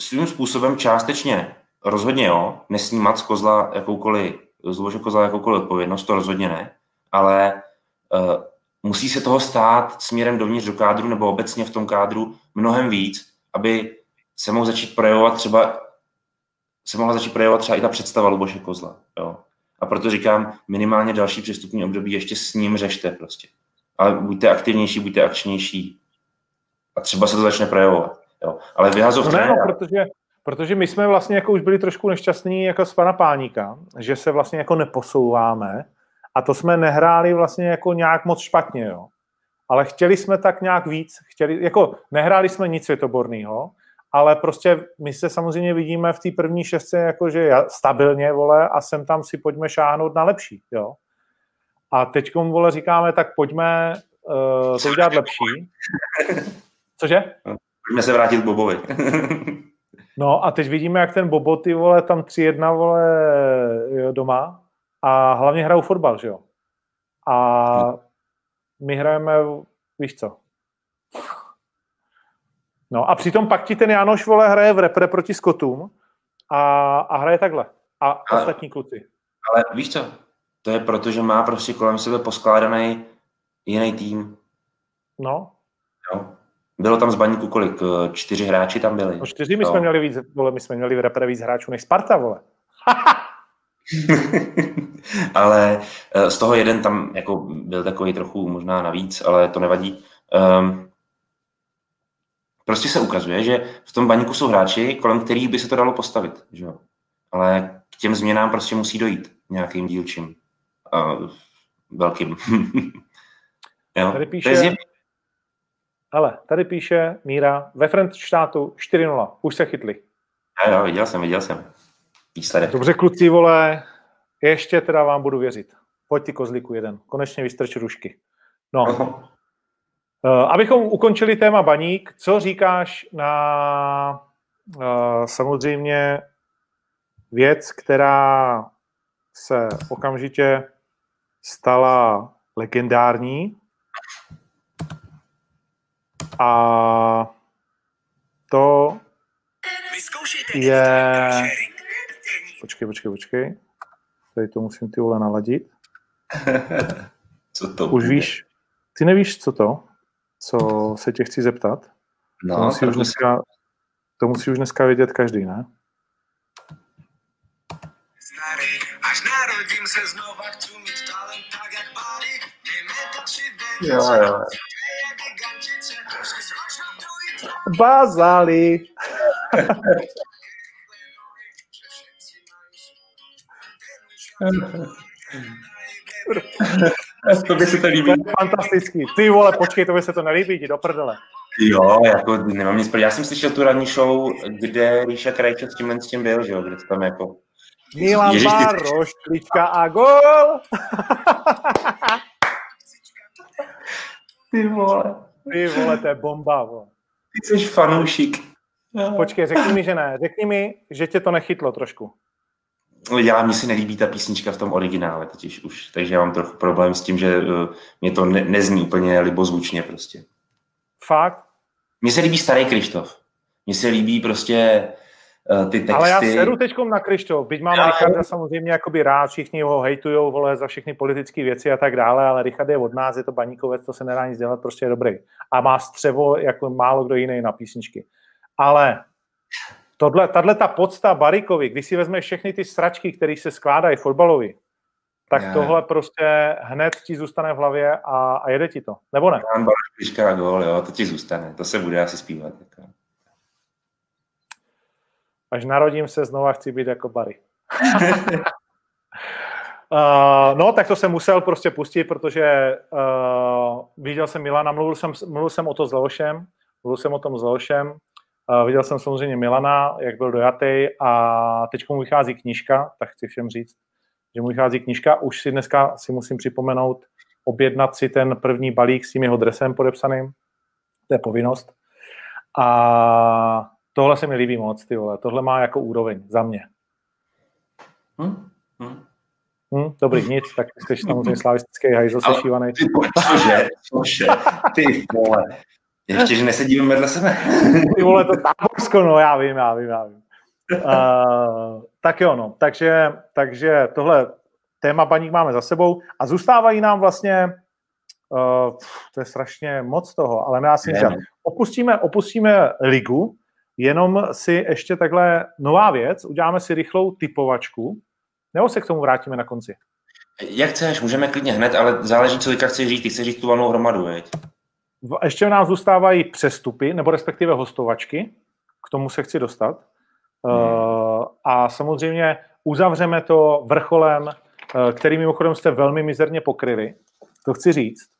Svým způsobem částečně rozhodně jo, nesnímat z kozla jakoukoliv, z kozla jakoukoliv odpovědnost, to rozhodně ne, ale musí se toho stát směrem dovnitř do kádru nebo obecně v tom kádru mnohem víc, aby se mohl začít projevovat třeba se mohla začít projevovat třeba i ta představa Luboše Kozla. Jo. A proto říkám, minimálně další přestupní období ještě s ním řešte prostě. Ale buďte aktivnější, buďte akčnější. A třeba se to začne projevovat. Jo. Ale vyhazov no ne, no, protože, protože my jsme vlastně jako už byli trošku nešťastní jako z pana Páníka, že se vlastně jako neposouváme a to jsme nehráli vlastně jako nějak moc špatně, jo. Ale chtěli jsme tak nějak víc, chtěli, jako nehráli jsme nic světoborného, ale prostě my se samozřejmě vidíme v té první šestce jakože stabilně, vole, a sem tam si pojďme šáhnout na lepší, jo. A teď, vole, říkáme, tak pojďme uh, to udělat lepší. Cože? Pojďme se vrátit k Bobovi. no a teď vidíme, jak ten Bobo, ty vole, tam 3-1, vole, jo, doma a hlavně hrajou fotbal, že jo. A my hrajeme, víš co, No a přitom pak ti ten Janoš vole hraje v repre proti Skotům a, a hraje takhle. A ale, ostatní kluci. Ale víš co? To je proto, že má prostě kolem sebe poskládaný jiný tým. No. Jo. Bylo tam z baníku kolik? Čtyři hráči tam byli. No čtyři, my no. jsme měli víc, vole, my jsme měli v repre víc hráčů než Sparta, vole. (laughs) (laughs) ale eh, z toho jeden tam jako byl takový trochu možná navíc, ale to nevadí. Um, prostě se ukazuje, že v tom baníku jsou hráči, kolem kterých by se to dalo postavit. Že? Ale k těm změnám prostě musí dojít nějakým dílčím. Uh, velkým. (laughs) jo? Tady píše, je ale tady píše Míra, ve štátu 4-0, už se chytli. Jo, jo, viděl jsem, viděl jsem. Výsledek. Dobře, kluci, vole, ještě teda vám budu věřit. Pojď ty kozlíku jeden, konečně vystrč rušky. No, Eh, abychom ukončili téma baník, co říkáš na uh, samozřejmě věc, která se okamžitě stala legendární a to je... Počkej, počkej, počkej. Tady to musím ty vole naladit. (laughs) co to Už bude? víš, ty nevíš, co to? co se tě chci zeptat. No, to, musí už dneska, to musí už dneska vědět každý, ne? až narodím se znova, chci mít talent tak, jak Bali. to tři jo, jo. Bazali. (laughs) to by se to líbí. To je fantastický. Ty vole, počkej, to by se to nelíbí, jdi do prdele. Jo, jako nemám nic Já jsem slyšel tu ranní show, kde Ríša Krajček s tímhle s tím byl, že jo, kde to tam jako... Milan Baroš, klička a gol! Ty vole. Ty vole, to je bomba, vole. Ty jsi fanoušik. Počkej, řekni mi, že ne. Řekni mi, že tě to nechytlo trošku. Já, mi si nelíbí ta písnička v tom originále totiž už, takže já mám trochu problém s tím, že uh, mě to ne, nezní úplně libozvučně prostě. Fakt? Mně se líbí starý Krištof. Mně se líbí prostě uh, ty texty. Ale já sedu teďkom na Krištof, byť mám já... Richarda samozřejmě jakoby rád, všichni ho hejtujou, vole, za všechny politické věci a tak dále, ale Richard je od nás, je to baníkovec, to se nedá nic dělat, prostě je dobrý. A má střevo jako málo kdo jiný na písničky. Ale tohle, tahle ta podsta Barikovi, když si vezmeš všechny ty sračky, které se skládají fotbalovi, tak yeah. tohle prostě hned ti zůstane v hlavě a, a jede ti to. Nebo ne? Jan Baroš gol, jo, to ti zůstane. To se bude asi zpívat. Jako. Až narodím se, znova chci být jako Barry. Uh, (laughs) no, tak to jsem musel prostě pustit, protože uh, viděl jsem Milana, mluvil jsem, mluvil jsem o to s Leošem, mluvil jsem o tom s Leošem Uh, viděl jsem samozřejmě Milana, jak byl dojatý a teď mu vychází knížka, tak chci všem říct, že mu vychází knížka. Už si dneska si musím připomenout objednat si ten první balík s tím jeho dresem podepsaným. To je povinnost. A tohle se mi líbí moc, ty vole. Tohle má jako úroveň za mě. Hmm? Hmm? Hmm, dobrý, nic, tak jsi samozřejmě slavistický hajzl sešívaný. Cože, cože, ty vole. Ještě, že nesedíme vedle sebe. (laughs) Ty vole, to táborsko, no já vím, já vím, já vím. Uh, tak jo, no, takže, takže tohle téma baník máme za sebou a zůstávají nám vlastně, uh, to je strašně moc toho, ale já si říkám, opustíme, opustíme ligu, jenom si ještě takhle nová věc, uděláme si rychlou typovačku, nebo se k tomu vrátíme na konci? Jak chceš, můžeme klidně hned, ale záleží, co teďka chceš říct. Ty chceš říct tu valnou hromadu, veď? Ještě v nás zůstávají přestupy, nebo respektive hostovačky, k tomu se chci dostat. Hmm. Uh, a samozřejmě uzavřeme to vrcholem, uh, který mimochodem jste velmi mizerně pokryli. To chci říct.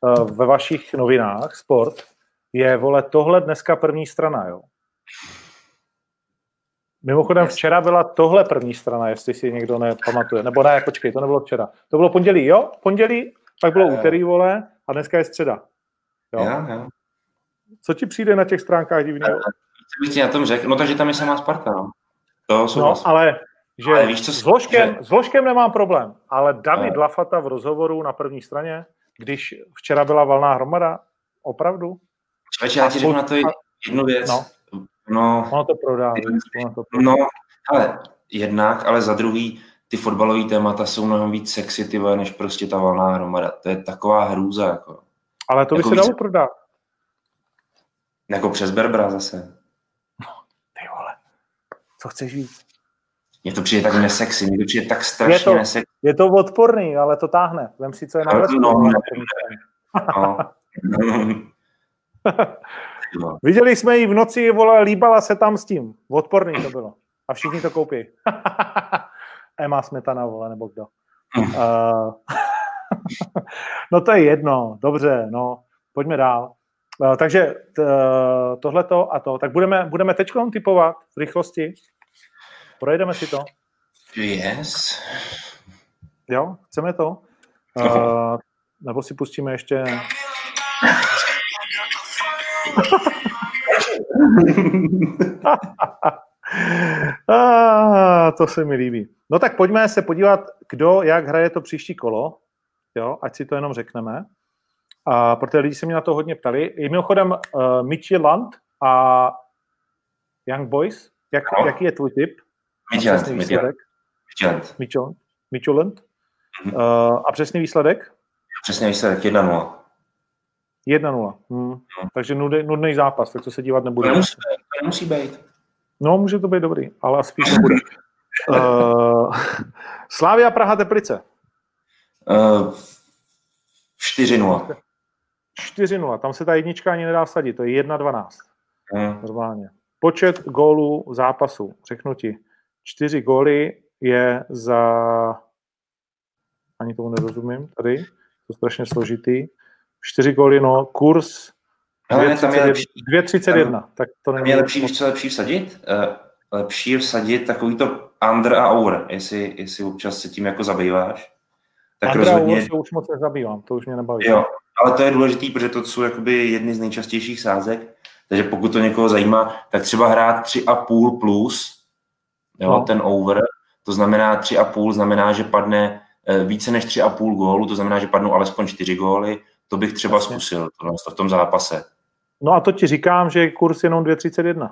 Uh, ve vašich novinách, sport, je, vole, tohle dneska první strana, jo. Mimochodem včera byla tohle první strana, jestli si někdo nepamatuje. Nebo ne, počkej, to nebylo včera. To bylo pondělí, jo? Pondělí, pak bylo úterý, vole, a dneska je středa. Jo? Jo, jo. Co ti přijde na těch stránkách divného? Co bych ti na tom řekl? No takže tam je samá Sparta, no. To jsou no, ale že ale víš, co s, Ložkem, že... s Ložkem nemám problém, ale David no. Lafata v rozhovoru na první straně, když včera byla valná hromada, opravdu? Člověče, já ti řeknu na to jednu věc. No. No, ono to prodá. Ono to prodá. No, ale jednak, ale za druhý, ty fotbalové témata jsou mnohem víc sexy, ty než prostě ta valná hromada. To je taková hrůza, jako. Ale to by jako se dalo víc... prodat. Jako přes Berbra zase. No, ty vole. Co chceš víc? Mně to přijde tak nesexy, mně to přijde tak strašně je to, nesexy. Je to odporný, ale to táhne. Vem si, co je na no, (laughs) no, no, (laughs) no. Viděli jsme ji v noci, vole, líbala se tam s tím. Odporný to bylo. A všichni to koupí. (laughs) Emma Smetana, vole, nebo kdo. Uh, (laughs) no to je jedno, dobře, no, pojďme dál. Uh, takže tohleto a to. Tak budeme, budeme teď typovat v rychlosti. Projedeme si to. Yes. Jo, chceme to? Uh, (laughs) nebo si pustíme ještě... (laughs) ah, to se mi líbí. No tak pojďme se podívat, kdo jak hraje to příští kolo jo, ať si to jenom řekneme. A protože lidi se mě na to hodně ptali. I mimochodem uh, Michi Land a Young Boys, jak, no. jaký je tvůj tip? Midland. Midland. Uh, a přesný výsledek? Přesný výsledek 1-0. 1-0. Hmm. No. Takže nudný, nudný zápas, tak to se dívat nebude. To nemusí, to nemusí být. No, může to být dobrý, ale spíš nebude. (laughs) uh, Slávia Praha Teplice. Uh, 4-0. 4-0, tam se ta jednička ani nedá sadit, to je 1-12. Hmm. Normálně. Počet gólů zápasu, řeknu ti. Čtyři góly je za... Ani tomu nerozumím tady, to je strašně složitý. Čtyři góly, no, kurz 2,31. Tak to není je lepší, víš, co lepší vsadit? Uh, lepší vsadit takový to under a over, jestli, jestli občas se tím jako zabýváš. Tak under rozhodně... se už moc nezabývám, to už mě nebaví. Jo, ale to je důležitý, protože to jsou jakoby jedny z nejčastějších sázek, takže pokud to někoho zajímá, tak třeba hrát 3,5 plus, jo, no. ten over, to znamená 3,5 znamená, že padne eh, více než 3,5 gólu, to znamená, že padnou alespoň 4 góly, to bych třeba Jasně. zkusil to v tom zápase. No a to ti říkám, že je kurz jenom 2,31.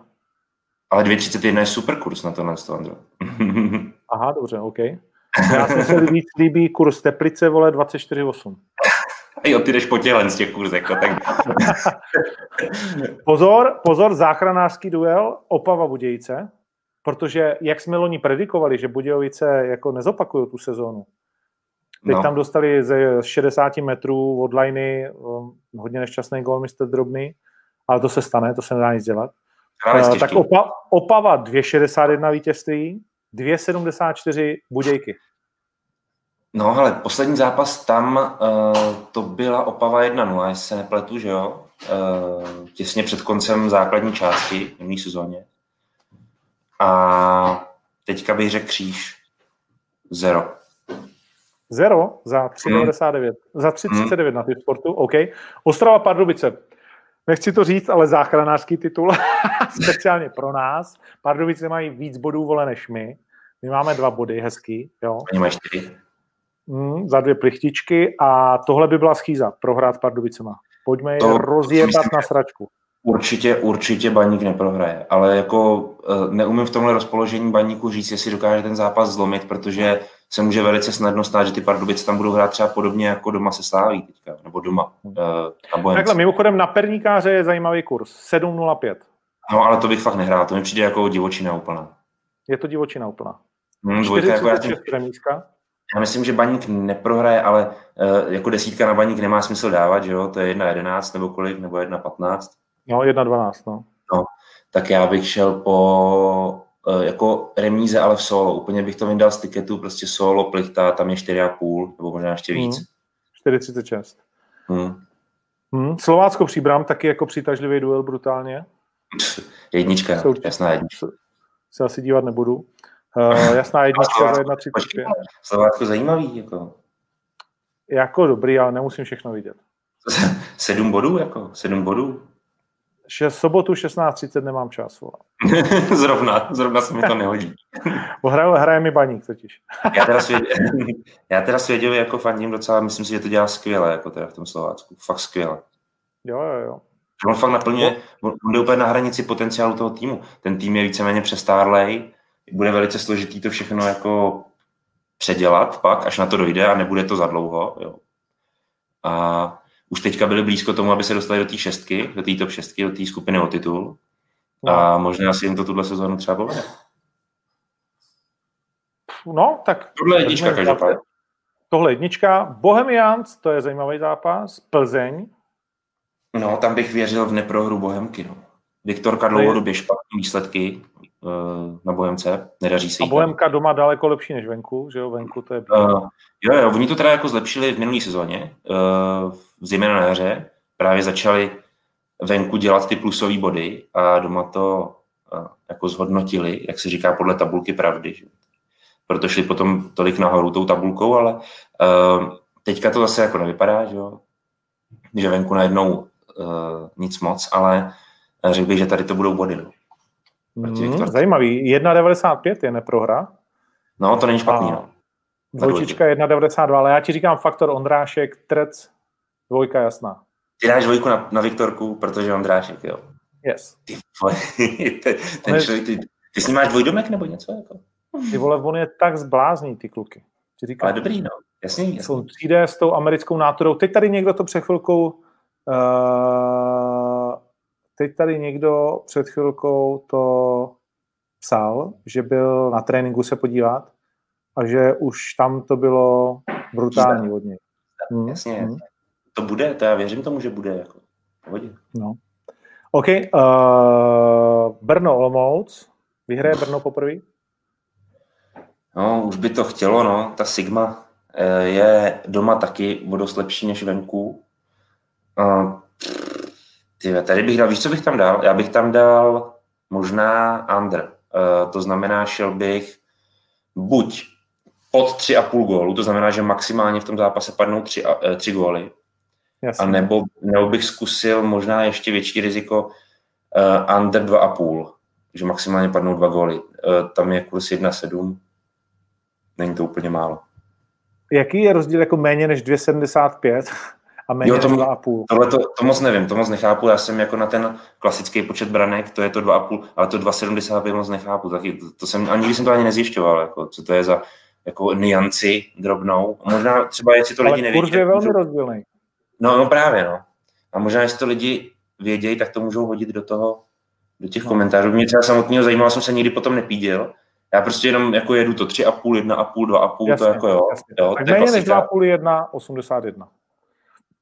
Ale 2,31 je super kurz na tohle, Andro. (laughs) Aha, dobře, OK. Já jsem se víc líbí kurz Teplice, vole, 24,8. (laughs) Jo, ty jdeš po tělen z těch kurzek, no, tak... (laughs) pozor, pozor, záchranářský duel Opava Budějice, protože jak jsme loni predikovali, že Budějovice jako nezopakují tu sezónu, Teď no. tam dostali ze 60 metrů od liney um, hodně nešťastný gol mistr Drobný, ale to se stane, to se nedá nic dělat. Uh, tak opa, Opava 2,61 vítězství, 2,74 Budějky. No ale poslední zápas tam, uh, to byla Opava 1-0, jestli se nepletu, že jo? Uh, těsně před koncem základní části v minulý sezóně. A teďka bych řekl kříž. Zero. Zero za 3,99. Hmm. Za 3,39 hmm. na ty sportu, OK. Ostrava Pardubice. Nechci to říct, ale záchranářský titul, (laughs) speciálně pro nás. Pardubice mají víc bodů vole než my. My máme dva body, hezký. Jo. Oni mají čtyři. Mm, za dvě plichtičky a tohle by byla schýza prohrát s Pardubicema. Pojďme to, je rozjebat na sračku. Určitě, určitě baník neprohraje, ale jako eh, neumím v tomhle rozpoložení baníku říct, jestli dokáže ten zápas zlomit, protože se může velice snadno stát, že ty Pardubice tam budou hrát třeba podobně jako doma se Sláví teďka, nebo doma uh, na Takhle, mimochodem na perníkáře je zajímavý kurz, 7.05. No, ale to bych fakt nehrál, to mi přijde jako divočina úplná. Je to divočina úplná. Hmm, dvojka, jako já, tím, já myslím, že baník neprohraje, ale uh, jako desítka na baník nemá smysl dávat, že jo? To je 1.11 nebo kolik, nebo 1.15. No, 1.12, no. no. Tak já bych šel po uh, jako remíze, ale v solo. Úplně bych to vydal z tiketu, prostě solo, plichta, tam je 4,5, nebo možná ještě víc. Hmm. 4,36. Hmm. Hmm. Slovácko příbram taky jako přitažlivý duel brutálně. Jednička, jasná jednička. Se asi dívat nebudu. Uh, jasná jednička za 1,35. Slovácko zajímavý, jako. Jako dobrý, ale nemusím všechno vidět. (laughs) sedm bodů, jako, sedm bodů. Šest, sobotu 16.30 nemám čas. (laughs) zrovna, zrovna se mi to nehodí. (laughs) hraje, hraje mi baník totiž. já, teda svěděl, já teda svěděl jako fandím docela, myslím si, že to dělá skvěle, jako teda v tom Slovácku. Fakt skvěle. Jo, jo, jo. On fakt naplňuje, on jde úplně na hranici potenciálu toho týmu. Ten tým je víceméně přestárlej, bude velice složitý to všechno jako předělat pak, až na to dojde a nebude to za dlouho. Jo. A už teďka byli blízko tomu, aby se dostali do té šestky, do té top šestky, do té skupiny o titul. No. A možná si jim to tuhle sezónu třeba povede. No, tak... Tohle je jednička každopádně. Tohle jednička. Bohemians, to je zajímavý zápas. Plzeň. No, tam bych věřil v neprohru Bohemky. No. Viktorka dlouhodobě špatné výsledky uh, na Bohemce, nedaří se jí. A Bohemka tam. doma daleko lepší než venku, že jo, venku to je... Uh, jo, jo, oni to teda jako zlepšili v minulé sezóně, uh, zejména na jaře, právě začali venku dělat ty plusové body a doma to uh, jako zhodnotili, jak se říká podle tabulky pravdy. Že? Proto šli potom tolik nahoru tou tabulkou, ale uh, teďka to zase jako nevypadá, že, jo? že venku najednou uh, nic moc, ale řekl bych, že tady to budou body. No. Mm, zajímavý. 1,95 je neprohra. No, to není špatný. No. Dvojčička 1,92, ale já ti říkám faktor Ondrášek, Trec, dvojka jasná. Ty dáš dvojku na, na Viktorku, protože Ondrášek, jo. Yes. Ty, (laughs) ten, ten člověk, ty, ty s ním máš dvojdomek nebo něco? Jako? Ty vole, on je tak zblázný, ty kluky. Ti říkám, ale dobrý, no. Jasně, jasně. On přijde s tou americkou náturou. Teď tady někdo to před chvilkou Uh, teď tady někdo před chvilkou to psal, že byl na tréninku se podívat a že už tam to bylo brutální od něj. Hmm. Jasně, hmm. to bude, to já věřím tomu, že bude. Jako. Pohodě. No. OK, uh, Brno Olomouc. Vyhraje Brno poprvé? No, už by to chtělo, no. Ta Sigma eh, je doma taky o dost lepší než venku. Uh, ty, tady bych dal, víš, co bych tam dal? Já bych tam dal možná under. Uh, to znamená, šel bych buď pod 3,5 gólu, to znamená, že maximálně v tom zápase padnou 3, uh, 3 góly, Jasně. A nebo, nebo bych zkusil možná ještě větší riziko uh, under 2,5, že maximálně padnou dva góly. Uh, tam je kurz 1,7, není to úplně málo. Jaký je rozdíl jako méně než 2,75 a méně jo, to, než 2,5? Tohle to, to, moc nevím, to moc nechápu. Já jsem jako na ten klasický počet branek, to je to 2,5, ale to 2,75 moc nechápu. Taky, to, to jsem, ani jsem to ani nezjišťoval, jako, co to je za jako nianci drobnou. Možná třeba, jestli to lidi neví. Ale je velmi rozdílný. No, no právě, no. A možná, jestli to lidi vědějí, tak to můžou hodit do toho, do těch no. komentářů. Mě třeba samotného zajímalo, jsem se nikdy potom nepíděl. Já prostě jenom jako jedu to 3,5, 1,5, 2,5, jasně, to jako jo. Jasně. jo tak méně než 2,5, 1, 81.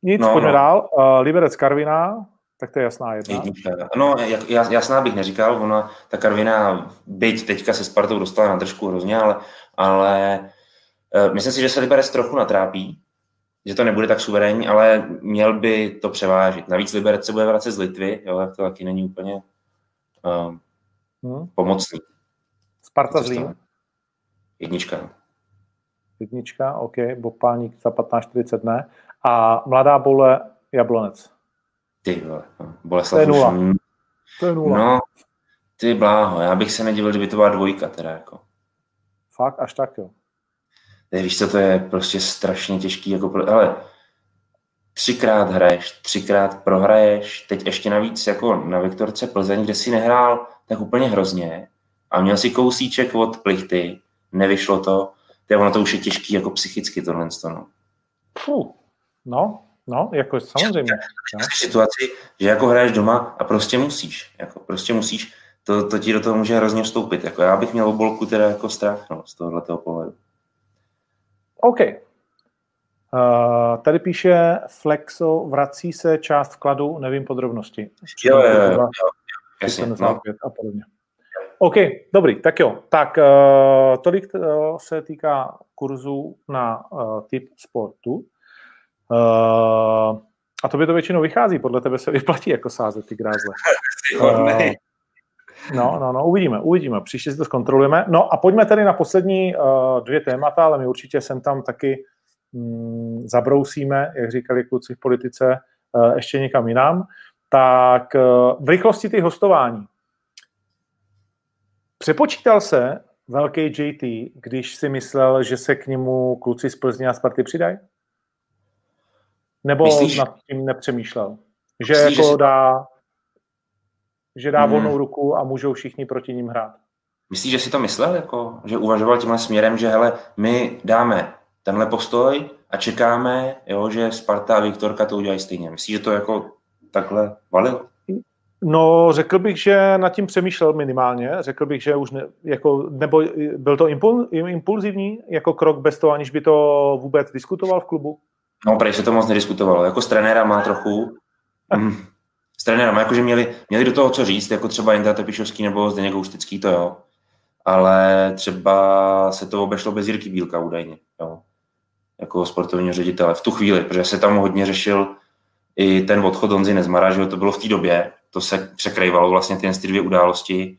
Nic, no, pojďme no. dál. Uh, Liberec Karviná, tak to je jasná jedna. Jednička. No, jasná bych neříkal, ona, ta Karvina, byť teďka se Spartou dostala na držku hrozně, ale, ale uh, myslím si, že se Liberec trochu natrápí, že to nebude tak suverénní, ale měl by to převážit. Navíc Liberec se bude vracet z Litvy, jo, tak to taky není úplně uh, hmm. pomocný. Sparta Zlín? Jednička. Jednička, OK, Bopálník za 15-40 dne. A Mladá Bole Jablonec. Ty vole, no, Boleslav to je nula. Už... To je nula. No, ty bláho, já bych se nedivil, kdyby to byla dvojka teda jako. Fakt, až tak jo. Ne, víš co, to je prostě strašně těžký, jako, ale třikrát hraješ, třikrát prohraješ, teď ještě navíc jako na Viktorce Plzeň, kde si nehrál tak úplně hrozně a měl si kousíček od plichty, nevyšlo to, to je, ono to už je těžký jako psychicky tohle. No. Fuh. No, no, jako samozřejmě. No. Situaci, že jako hraješ doma a prostě musíš, jako prostě musíš, to, to ti do toho může hrozně vstoupit. Jako já bych měl obolku teda jako strach no, z tohoto pohledu. OK. Uh, tady píše Flexo, vrací se část vkladu, nevím podrobnosti. Jo, jo, jo, jo. Jasně, no. a podobně. OK, dobrý, tak jo. Tak uh, tolik uh, se týká kurzu na uh, typ sportu. Uh, a to by to většinou vychází, podle tebe se vyplatí jako sázet ty grázle. (laughs) Uh, No, no, no, uvidíme, uvidíme. Příště si to zkontrolujeme. No a pojďme tedy na poslední uh, dvě témata, ale my určitě sem tam taky mm, zabrousíme, jak říkali kluci v politice, uh, ještě někam jinam. Tak uh, v rychlosti ty hostování. Přepočítal se velký JT, když si myslel, že se k němu kluci z Plzně a Sparty přidají? Nebo Myslíš? nad tím nepřemýšlel? Že Myslíš, jako že dá že dá hmm. volnou ruku a můžou všichni proti ním hrát. Myslíš, že si to myslel, jako, že uvažoval tímhle směrem, že hele, my dáme tenhle postoj a čekáme, jo, že Sparta a Viktorka to udělají stejně. Myslíš, že to jako takhle valil? No, řekl bych, že nad tím přemýšlel minimálně. Řekl bych, že už ne, jako, nebo byl to impul, impulzivní jako krok bez toho, aniž by to vůbec diskutoval v klubu? No, prej se to moc nediskutovalo. Jako s trenéra má trochu, mm, s trenérem, jakože měli, měli do toho co říct, jako třeba Jindra Tepišovský nebo Zdeněk Houštický, to jo. Ale třeba se to obešlo bez Jirky Bílka údajně, jo. Jako sportovního ředitele v tu chvíli, protože se tam hodně řešil i ten odchod Honzy Nezmara, že to bylo v té době, to se překrývalo vlastně ty, ty dvě události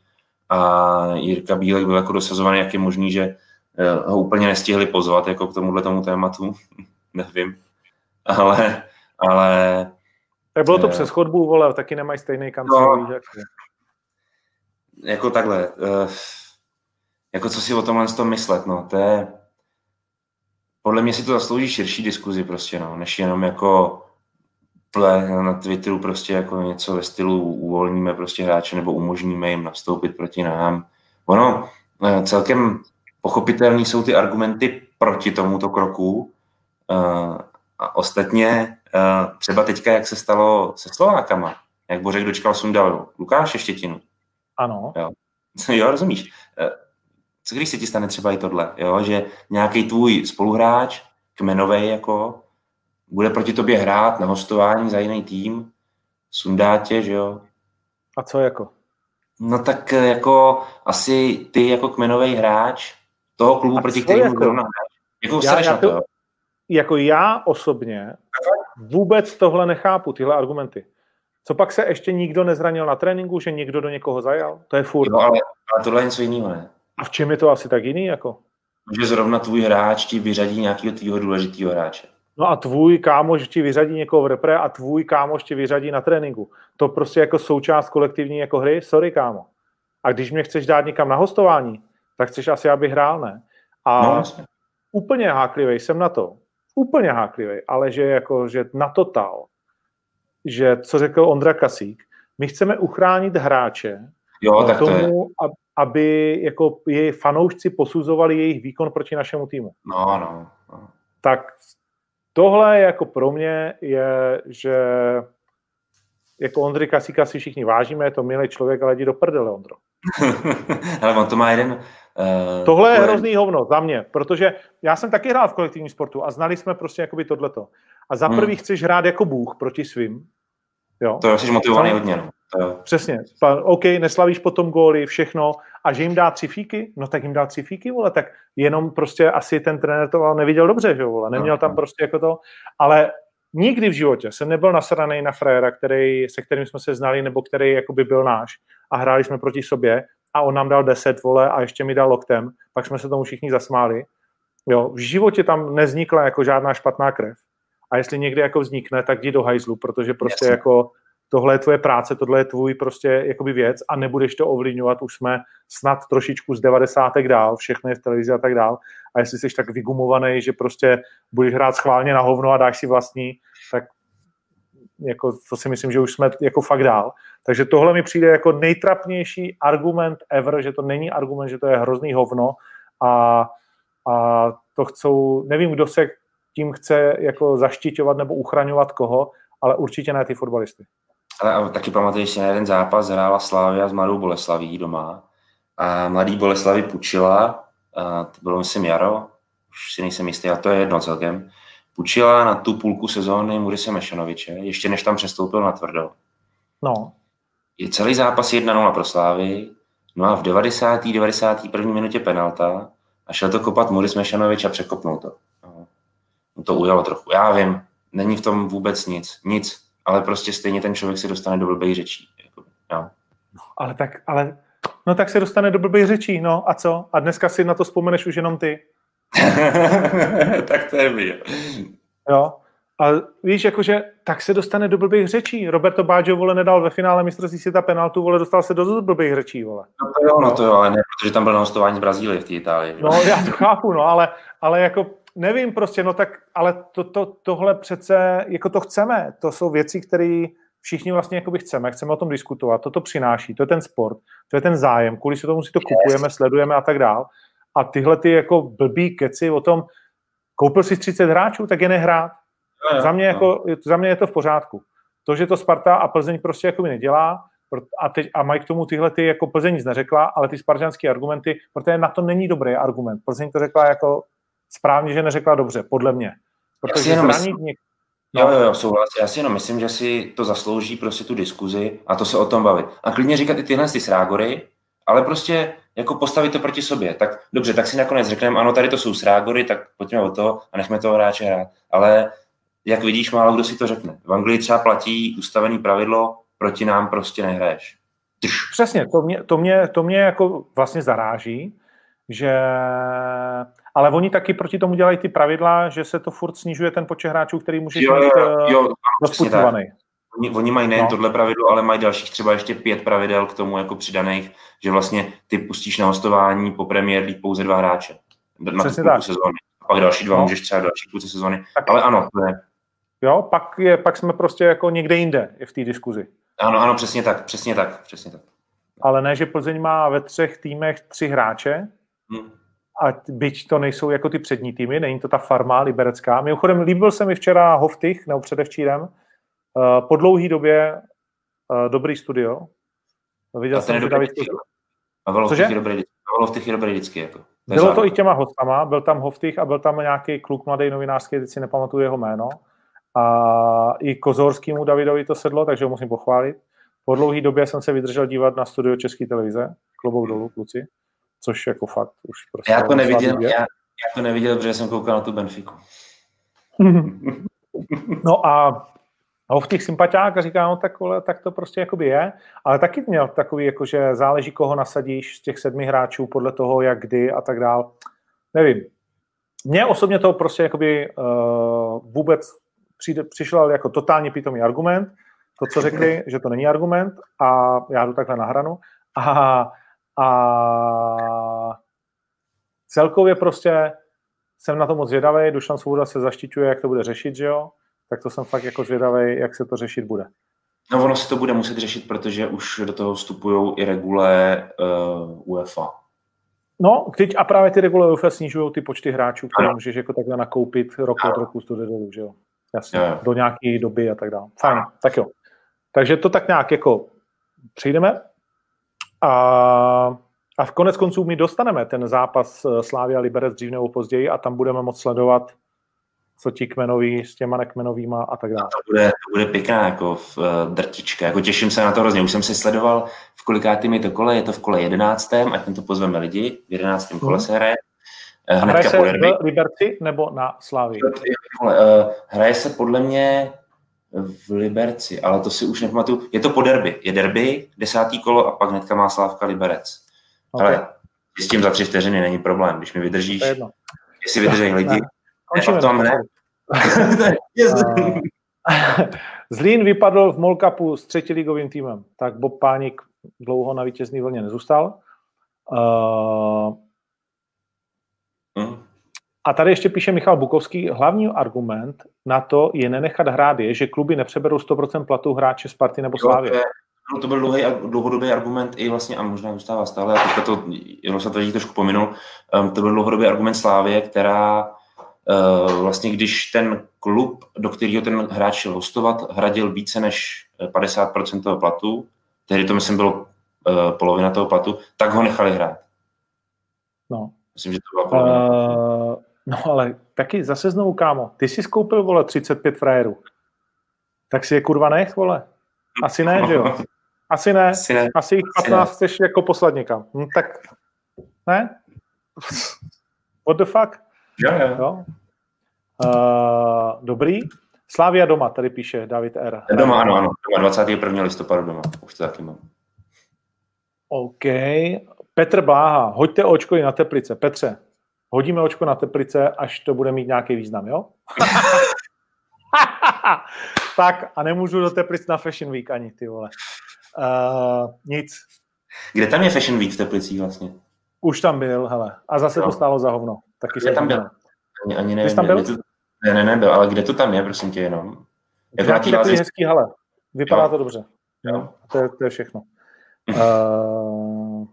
a Jirka Bílek byl jako dosazovaný, jak je možný, že eh, ho úplně nestihli pozvat jako k tomuhle tomu tématu, (laughs) nevím, (laughs) ale, ale tak bylo to přes chodbu, vole, taky nemají stejný kancelář. No, jako takhle, uh, jako co si o tomhle z toho myslet, no, to je, podle mě si to zaslouží širší diskuzi prostě, no, než jenom jako ple na Twitteru prostě jako něco ve stylu uvolníme prostě hráče nebo umožníme jim nastoupit proti nám. Ono, eh, celkem pochopitelný jsou ty argumenty proti tomuto kroku, a ostatně uh, třeba teďka, jak se stalo se Slovákama, jak Bořek dočkal Sundalu, Lukáše Štětinu. Ano. Jo, (laughs) jo rozumíš. Uh, co když se ti stane třeba i tohle, jo? že nějaký tvůj spoluhráč, kmenový jako, bude proti tobě hrát na hostování za jiný tým, sundá tě, že jo? A co jako? No tak jako asi ty jako kmenový hráč toho klubu, A proti kterému jako? zrovna hráč. Jako já, já to, jako já osobně vůbec tohle nechápu, tyhle argumenty. Co pak se ještě nikdo nezranil na tréninku, že někdo do někoho zajal? To je furt. No, ale, ale tohle je něco jiného, ne? A v čem je to asi tak jiný? Jako? Že zrovna tvůj hráč ti vyřadí nějakého tvýho důležitého hráče. No a tvůj kámoš ti vyřadí někoho v repre a tvůj kámoš ti vyřadí na tréninku. To prostě jako součást kolektivní jako hry, sorry kámo. A když mě chceš dát někam na hostování, tak chceš asi, aby hrál, ne? A no, úplně háklivý jsem na to. Úplně háklivý, ale že jako, že na total, že co řekl Ondra Kasík, my chceme uchránit hráče jo, tak tomu, to je aby jako její fanoušci posuzovali jejich výkon proti našemu týmu. No, no, no. Tak tohle jako pro mě je, že jako Ondry Kasíka si všichni vážíme, je to milý člověk, ale jdi do prdele, Ondro. (laughs) ale on to má jeden... Uh, Tohle je hrozný hovno za mě, protože já jsem taky hrál v kolektivním sportu a znali jsme prostě jakoby tohleto. A za hmm. prvý hmm. chceš hrát jako bůh proti svým. Jo? To jsi motivovaný hodně. No. Přesně. OK, neslavíš potom góly, všechno. A že jim dá tři fíky? No tak jim dá tři fíky, vole. Tak jenom prostě asi ten trenér to neviděl dobře, že vole. Neměl tam prostě jako to. Ale nikdy v životě jsem nebyl nasraný na fréra, který, se kterým jsme se znali, nebo který jakoby byl náš a hráli jsme proti sobě a on nám dal deset, vole, a ještě mi dal loktem, pak jsme se tomu všichni zasmáli. Jo, v životě tam neznikla jako žádná špatná krev. A jestli někdy jako vznikne, tak jdi do hajzlu, protože prostě Jasně. jako tohle je tvoje práce, tohle je tvůj prostě jakoby věc a nebudeš to ovlivňovat, už jsme snad trošičku z 90. dál, všechno je v televizi a tak dál. A jestli jsi tak vygumovaný, že prostě budeš hrát schválně na hovno a dáš si vlastní, tak jako, to si myslím, že už jsme jako fakt dál. Takže tohle mi přijde jako nejtrapnější argument ever, že to není argument, že to je hrozný hovno a, a to chcou, nevím, kdo se tím chce jako zaštiťovat nebo uchraňovat koho, ale určitě ne ty fotbalisty. Ale taky pamatuješ si na jeden zápas, hrála Slávia s Mladou Boleslaví doma a Mladý Boleslaví Pučila, a to bylo myslím jaro, už si nejsem jistý, a to je jedno celkem, Pučila na tu půlku sezóny Murise Mešanoviče, ještě než tam přestoupil na tvrdo. No. Je celý zápas 1-0 pro Slávy, no a v 90. 91. minutě penalta a šel to kopat Muris Mešanovič a překopnul to. No. To ujalo trochu. Já vím, není v tom vůbec nic. Nic ale prostě stejně ten člověk se dostane do blbých řečí. Jako, no. Ale tak, ale, no tak se dostane do blbých řečí, no a co? A dneska si na to vzpomeneš už jenom ty. (laughs) tak to je mi. Jo. A víš, jakože tak se dostane do blbých řečí. Roberto Baggio, vole, nedal ve finále mistrovství světa penaltu, vole, dostal se do blbých řečí, vole. No to jo, no to jo, ale ne, protože tam byl na hostování z Brazílie v té Itálii. No, já to chápu, no, ale, ale jako nevím prostě, no tak, ale to, to, tohle přece, jako to chceme, to jsou věci, které všichni vlastně jakoby chceme, chceme o tom diskutovat, to to přináší, to je ten sport, to je ten zájem, kvůli se tomu si to kupujeme, sledujeme a tak dál. A tyhle ty jako blbý keci o tom, koupil si 30 hráčů, tak je nehrát. za, mě jako, za mě je to v pořádku. To, že to Sparta a Plzeň prostě jako nedělá, a, teď, a mají k tomu tyhle ty, jako Plzeň nic neřekla, ale ty spartanské argumenty, protože na to není dobrý argument. Plzeň to řekla jako správně, že neřekla dobře, podle mě. Protože jenom myslím, něk... no. Jo, jo, jo, souhlas. Já si jenom myslím, že si to zaslouží prostě tu diskuzi a to se o tom bavit. A klidně říkat i tyhle ty srágory, ale prostě jako postavit to proti sobě. Tak dobře, tak si nakonec řekneme, ano, tady to jsou srágory, tak pojďme o to a nechme toho hráče hrát. Ale jak vidíš, málo kdo si to řekne. V Anglii třeba platí ustavený pravidlo, proti nám prostě nehraješ. Přesně, to mě, to mě, to mě jako vlastně zaráží, že ale oni taky proti tomu dělají ty pravidla, že se to furt snižuje ten počet hráčů, který může být rozputovaný. Oni, oni mají nejen no. tohle pravidlo, ale mají dalších třeba ještě pět pravidel k tomu jako přidaných, že vlastně ty pustíš na hostování po Premier League pouze dva hráče na Přesně tak. sezóny. A pak další dva no. můžeš třeba další půlce sezóny. Tak. Ale ano, to je. Jo, pak, je, pak jsme prostě jako někde jinde v té diskuzi. Ano, ano, přesně tak, přesně tak, přesně tak. Ale ne, že Plzeň má ve třech týmech tři hráče, hmm a byť to nejsou jako ty přední týmy, není to ta farma liberecká. Mimochodem líbil se mi včera Hoftych, nebo předevčírem, po dlouhé době uh, dobrý studio. Viděl jsem, že David... A dobrý, Hoftych je dobrý vždycky. Jako. To Bylo to i těma hostama, byl tam Hoftych a byl tam nějaký kluk mladý novinářský, teď si nepamatuju jeho jméno. A i Kozorskému Davidovi to sedlo, takže ho musím pochválit. Po dlouhé době jsem se vydržel dívat na studio České televize, klobouk dolů, kluci, což jako fakt už prostě... Já to neviděl, já, já to neviděl, protože jsem koukal na tu Benfiku. (laughs) no a ho v těch sympatiách a říká, no tak, tak to prostě jakoby je, ale taky měl takový, jako že záleží, koho nasadíš z těch sedmi hráčů podle toho, jak kdy a tak dál. Nevím. Mně osobně to prostě jakoby uh, vůbec přijde, přišel jako totálně pitomý argument, to, co řekli, (laughs) že to není argument a já jdu takhle na hranu a, a celkově prostě jsem na to moc zvědavý, Dušan Svoboda se zaštiťuje, jak to bude řešit, že jo? Tak to jsem fakt jako zvědavý, jak se to řešit bude. No ono se to bude muset řešit, protože už do toho vstupují i regule uh, UEFA. No, teď a právě ty regule UEFA snižují ty počty hráčů, které můžeš jako takhle nakoupit rok od roku z že jo? Jasně, jo. do nějaké doby a tak dále. Fajn, tak jo. Takže to tak nějak jako přijdeme a, a v konec konců my dostaneme ten zápas eh, Slávia Liberec dřív nebo později a tam budeme moc sledovat, co ti kmenoví s těma nekmenovýma a tak dále. To bude, to bude pěkná jako v, uh, drtička, jako těším se na to hrozně. Už jsem si sledoval, v kolikátým je to kole, je to v kole jedenáctém, ať to pozveme lidi, v jedenáctém kole hmm. se hraje. Uh, hraje se v Liberci nebo na Slávii? Uh, hraje se podle mě v Liberci, ale to si už nepamatuju. Je to po derby. Je derby, desátý kolo a pak hnedka má Slávka Liberec. Okay. Ale s tím za tři vteřiny není problém. Když mi vydržíš, jestli vydrží lidi, ne, to ne. (laughs) Zlín vypadl v Molkapu s třetiligovým týmem, tak Bob Pánik dlouho na vítězný vlně nezůstal. Uh, mm. A tady ještě píše Michal Bukovský, hlavní argument na to je nenechat hrát je, že kluby nepřeberou 100% platu hráče Sparty nebo Slávy. No, to byl dlouhý, dlouhodobý argument i vlastně, a možná zůstává stále, a teďka to Jaroslav tady trošku pominul, um, to byl dlouhodobý argument Slávě, která vlastně, když ten klub, do kterého ten hráč šel hostovat, hradil více než 50% eh, toho platu, tehdy to myslím bylo uh, polovina toho platu, tak ho nechali hrát. No. Myslím, že to byla polovina. Uh, No ale taky zase znovu, kámo, ty jsi skoupil, vole, 35 frajerů. Tak si je kurva nech, vole. Asi ne, že jo? (laughs) Asi ne. Asi, ne. Asi jich 15 Asi chceš jako poslat někam. Hm, tak ne? (laughs) What the fuck? Jo, jo. jo? Uh, dobrý. Slávia doma, tady píše David R. Doma, ano, ano. Doma 21. listopadu doma. Už to taky mám. OK. Petr Bláha, hoďte očko i na Teplice. Petře, hodíme očko na Teplice, až to bude mít nějaký význam, jo? (laughs) tak a nemůžu do Teplic na Fashion Week ani, ty vole. Uh, nic. Kde tam je Fashion Week v Teplicích vlastně? Už tam byl, hele. A zase jo. to stálo za hovno. Taky kde tam byl? Ani, ani nevím. tam byl? To, ne, ne, nebyl, ale kde to tam je, prosím tě, jenom? Jako Nějaký takový hezký, hele. Vypadá jo. to dobře. Jo. To, je, to je všechno. uh,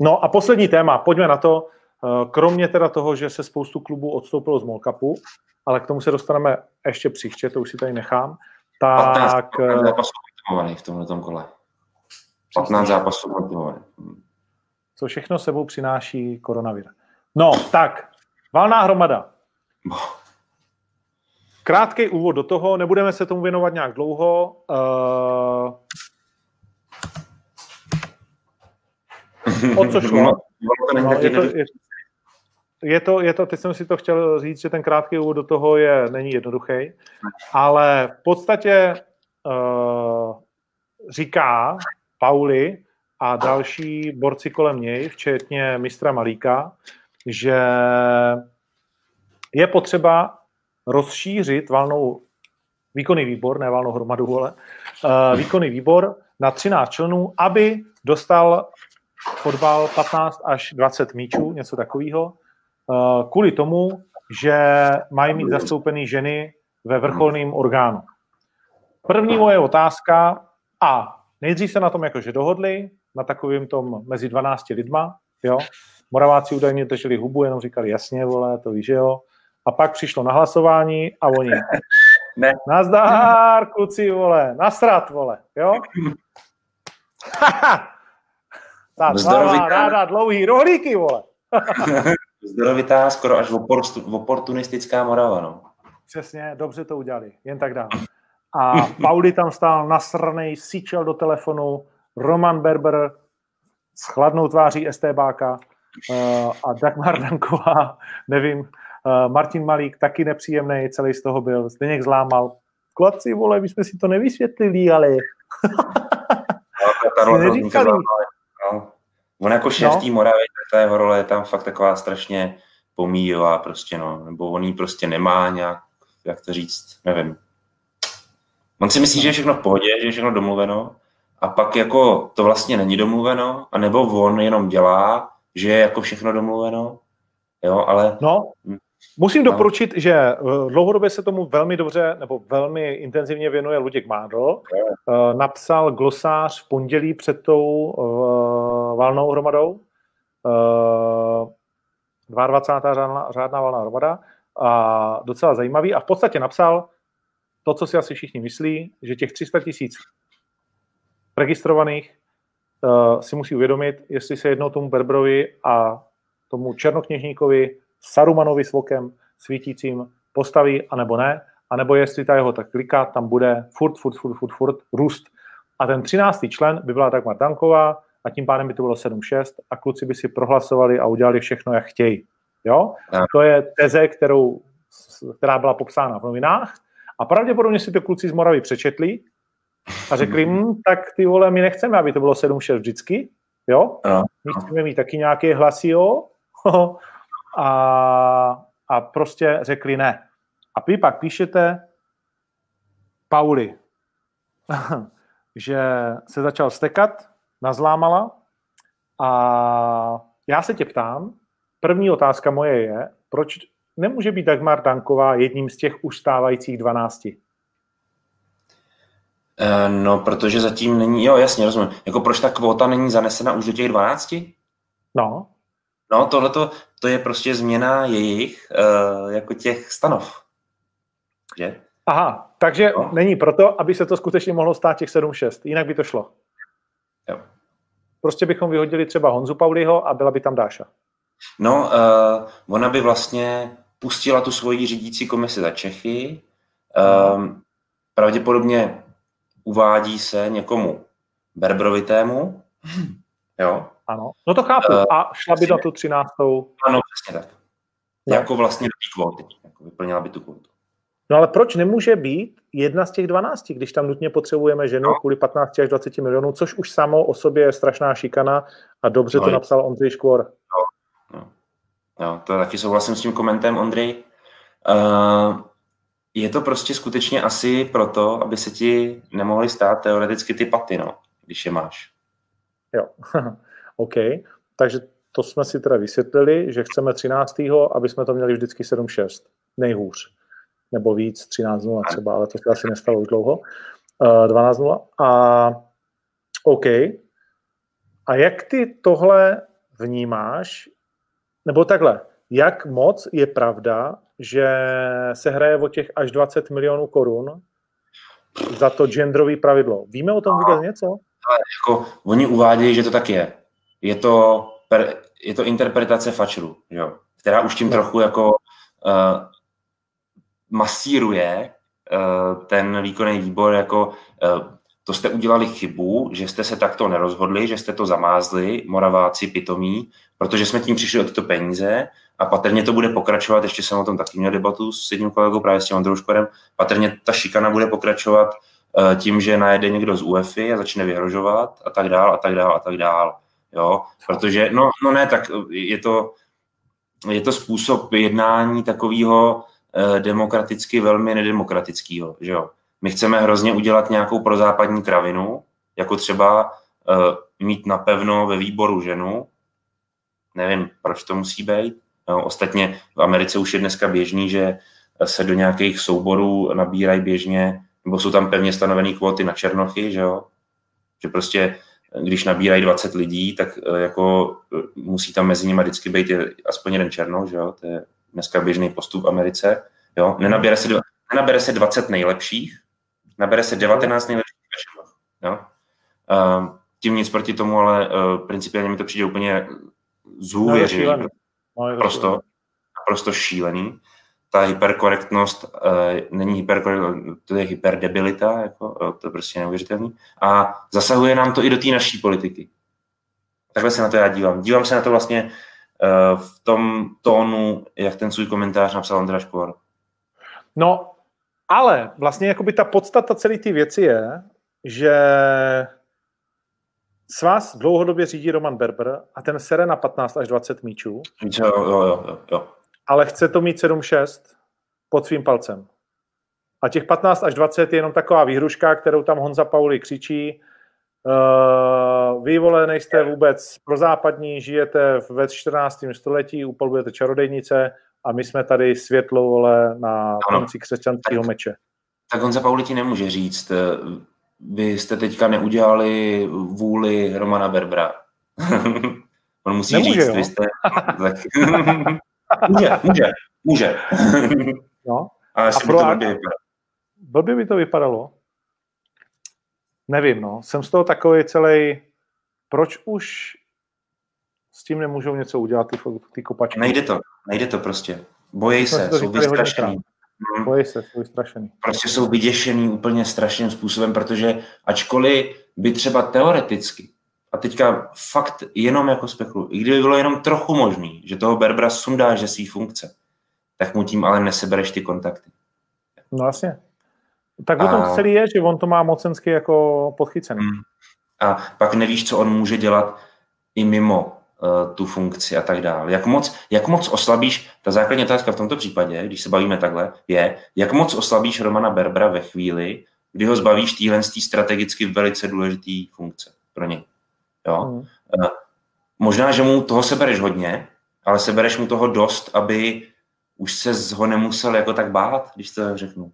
no a poslední téma, pojďme na to. Eh, kromě teda toho, že se spoustu klubů odstoupilo z Molkapu, ale k tomu se dostaneme ještě příště, to už si tady nechám, tak... 15 eh, zápasů v tomhle kole. 15 zápasů motivovaných. Co všechno sebou přináší koronavir. No, tak, valná hromada. Krátký úvod do toho, nebudeme se tomu věnovat nějak dlouho. Uh, o co šlo? No, je, to, je, je to, je to, teď jsem si to chtěl říct, že ten krátký úvod do toho je, není jednoduchý, ale v podstatě uh, říká Pauli a další borci kolem něj, včetně mistra Malíka, že je potřeba rozšířit valnou výkonný výbor, ne valnou hromadu, ale uh, výkonný výbor na 13 členů, aby dostal fotbal 15 až 20 míčů, něco takového, Eh, kvůli tomu, že mají mít zastoupený ženy ve vrcholném orgánu. První moje otázka, a nejdřív se na tom jakože dohodli, na takovým tom mezi 12 lidma, jo, Moraváci údajně drželi hubu, jenom říkali jasně, vole, to víš, jo. A pak přišlo na hlasování a oni, (laughs) ne. nazdár, kluci, vole, nasrat, vole, jo. (laughs) Ta tmavá, ráda dlouhý rohlíky, vole. (laughs) Zdorovitá, skoro až oportunistická Morava, no. Přesně, dobře to udělali, jen tak dál. A Pauli tam stál nasranej, síčel do telefonu, Roman Berber s chladnou tváří STBáka a Dagmar (laughs) Danková, nevím, uh, Martin Malík taky nepříjemný, celý z toho byl, Zdeněk zlámal. Klaci, vole, my jsme si to nevysvětlili, ale... no, (laughs) neříkali. No. On jako šéf no. Moravy, tak ta jeho role je tam fakt taková strašně pomíjivá prostě, no. Nebo on jí prostě nemá nějak, jak to říct, nevím. On si myslí, že je všechno v pohodě, že je všechno domluveno a pak jako to vlastně není domluveno, anebo on jenom dělá, že je jako všechno domluveno, jo, ale... No, musím no. doporučit, že eh, dlouhodobě se tomu velmi dobře nebo velmi intenzivně věnuje Luděk Mádl. No. Napsal glosář v pondělí před tou uh, valnou hromadou. Uh, 22. řádná, řádná valná hromada. A docela zajímavý. A v podstatě napsal to, co si asi všichni myslí, že těch 300 tisíc registrovaných uh, si musí uvědomit, jestli se jednou tomu Berbrovi a tomu černokněžníkovi Sarumanovi s vokem svítícím postaví, anebo ne, anebo jestli ta jeho tak klika, tam bude furt, furt, furt, furt, furt růst. A ten třináctý člen by byla tak Danková a tím pádem by to bylo 7-6 a kluci by si prohlasovali a udělali všechno, jak chtějí. Jo? To je teze, kterou, která byla popsána v novinách a pravděpodobně si to kluci z Moravy přečetli a řekli, hm, tak ty vole, my nechceme, aby to bylo 7-6 vždycky, jo? My chceme mít taky nějaké hlasy, jo? (laughs) a, a prostě řekli ne. A vy pak píšete Pauli, (laughs) že se začal stekat, nazlámala a já se tě ptám, první otázka moje je, proč nemůže být Dagmar Danková jedním z těch už stávajících 12? Eh, no, protože zatím není, jo, jasně, rozumím. Jako proč ta kvota není zanesena už do těch 12? No. No, tohle to je prostě změna jejich uh, jako těch stanov. Že? Aha, takže no. není proto, aby se to skutečně mohlo stát těch 7-6. Jinak by to šlo. Jo. Prostě bychom vyhodili třeba Honzu Pauliho a byla by tam Dáša. No, uh, ona by vlastně pustila tu svoji řídící komisi za Čechy. Um, pravděpodobně uvádí se někomu Berbrovitému, jo. Ano, no to chápu. Uh, a šla by na tu třináctou. Ano, přesně tak. No. Jako vlastně do té kvóty. Jako vyplnila by tu kvótu. No ale proč nemůže být jedna z těch 12, když tam nutně potřebujeme ženu no. kvůli 15 až 20 milionů, což už samo o sobě je strašná šikana a dobře no, to je... napsal Ondřej Škvor. No, no. no, to taky souhlasím s tím komentem, Ondřej. Uh, je to prostě skutečně asi proto, aby se ti nemohly stát teoreticky ty paty, no, když je máš. Jo, (laughs) OK. Takže to jsme si teda vysvětlili, že chceme 13. aby jsme to měli vždycky 7-6. Nejhůř. Nebo víc, 13-0 třeba, ale to se asi nestalo už dlouho. Uh, eh, 12-0. A OK. A jak ty tohle vnímáš? Nebo takhle, jak moc je pravda, že se hraje o těch až 20 milionů korun za to genderový pravidlo. Víme o tom vůbec něco? Ale jako, oni uvádějí, že to tak je. Je to, per, je to interpretace fačru, jo, která už tím no. trochu jako uh, masíruje uh, ten výkonný výbor jako uh, to jste udělali chybu, že jste se takto nerozhodli, že jste to zamázli, moraváci pitomí, protože jsme tím přišli o tyto peníze a patrně to bude pokračovat, ještě jsem o tom taky měl debatu s jedním kolegou, právě s tím Androu Škorem, patrně ta šikana bude pokračovat uh, tím, že najede někdo z UEFI a začne vyhrožovat a tak dál a tak dál a tak dál. Jo? Protože, no, no ne, tak je to, je to způsob jednání takového uh, demokraticky velmi nedemokratického, že jo. My chceme hrozně udělat nějakou prozápadní kravinu, jako třeba uh, mít napevno ve výboru ženu. Nevím, proč to musí být. No, ostatně v Americe už je dneska běžný, že se do nějakých souborů nabírají běžně, nebo jsou tam pevně stanovené kvóty na černochy, že jo? Že prostě když nabírají 20 lidí, tak eh, jako eh, musí tam mezi nimi vždycky být aspoň jeden černou, že jo? To je dneska běžný postup v Americe. Jo? Nenabere, se, nenabere se 20 nejlepších, nabere se 19 nejlepších jo? Uh, tím nic proti tomu, ale uh, principiálně mi to přijde úplně zůvěřivý. No, no, prosto, naprosto šílený ta hyperkorektnost uh, není hyperkorektnost, to je hyperdebilita, jako, uh, to je prostě neuvěřitelný. A zasahuje nám to i do té naší politiky. Takhle se na to já dívám. Dívám se na to vlastně uh, v tom tónu, jak ten svůj komentář napsal Andra Škvor. No, ale vlastně jakoby ta podstata celé té věci je, že s vás dlouhodobě řídí Roman Berber a ten sere na 15 až 20 míčů. Jo, jo, jo, jo ale chce to mít 7-6 pod svým palcem. A těch 15 až 20 je jenom taková výhruška, kterou tam Honza Pauli křičí. Uh, vy, vole, nejste vůbec prozápadní, žijete ve 14. století, upalujete čarodejnice a my jsme tady světlo, vole, na konci křesťanského meče. Tak Honza Pauli ti nemůže říct, eh, vy jste teďka neudělali vůli Romana Berbra. (laughs) On musí Nemůže, říct, jo? vy jste... (laughs) (laughs) Může, může, může. No. Ale a pro to blbě. Blbě by to vypadalo. Nevím, no. Jsem z toho takový celý. Proč už s tím nemůžou něco udělat ty, ty kopačky? Nejde to, nejde to prostě. Bojí se, jsou vystrašený. Hmm. Bojí se, jsou vystrašený. Prostě jsou vyděšený úplně strašným způsobem, protože ačkoliv by třeba teoreticky a teďka fakt jenom jako spekulu, i kdyby bylo jenom trochu možný, že toho Berbra sundáš ze svý funkce, tak mu tím ale nesebereš ty kontakty. No vlastně. Tak o tom a... celý je, že on to má mocensky jako podchycený. Hmm. A pak nevíš, co on může dělat i mimo tu funkci a tak dále. Jak moc, jak moc oslabíš, ta základní otázka v tomto případě, když se bavíme takhle, je, jak moc oslabíš Romana Berbra ve chvíli, kdy ho zbavíš téhle strategicky velice důležité funkce pro něj. Jo? Mm. Možná, že mu toho sebereš hodně, ale sebereš mu toho dost, aby už se ho nemusel jako tak bát, když to řeknu.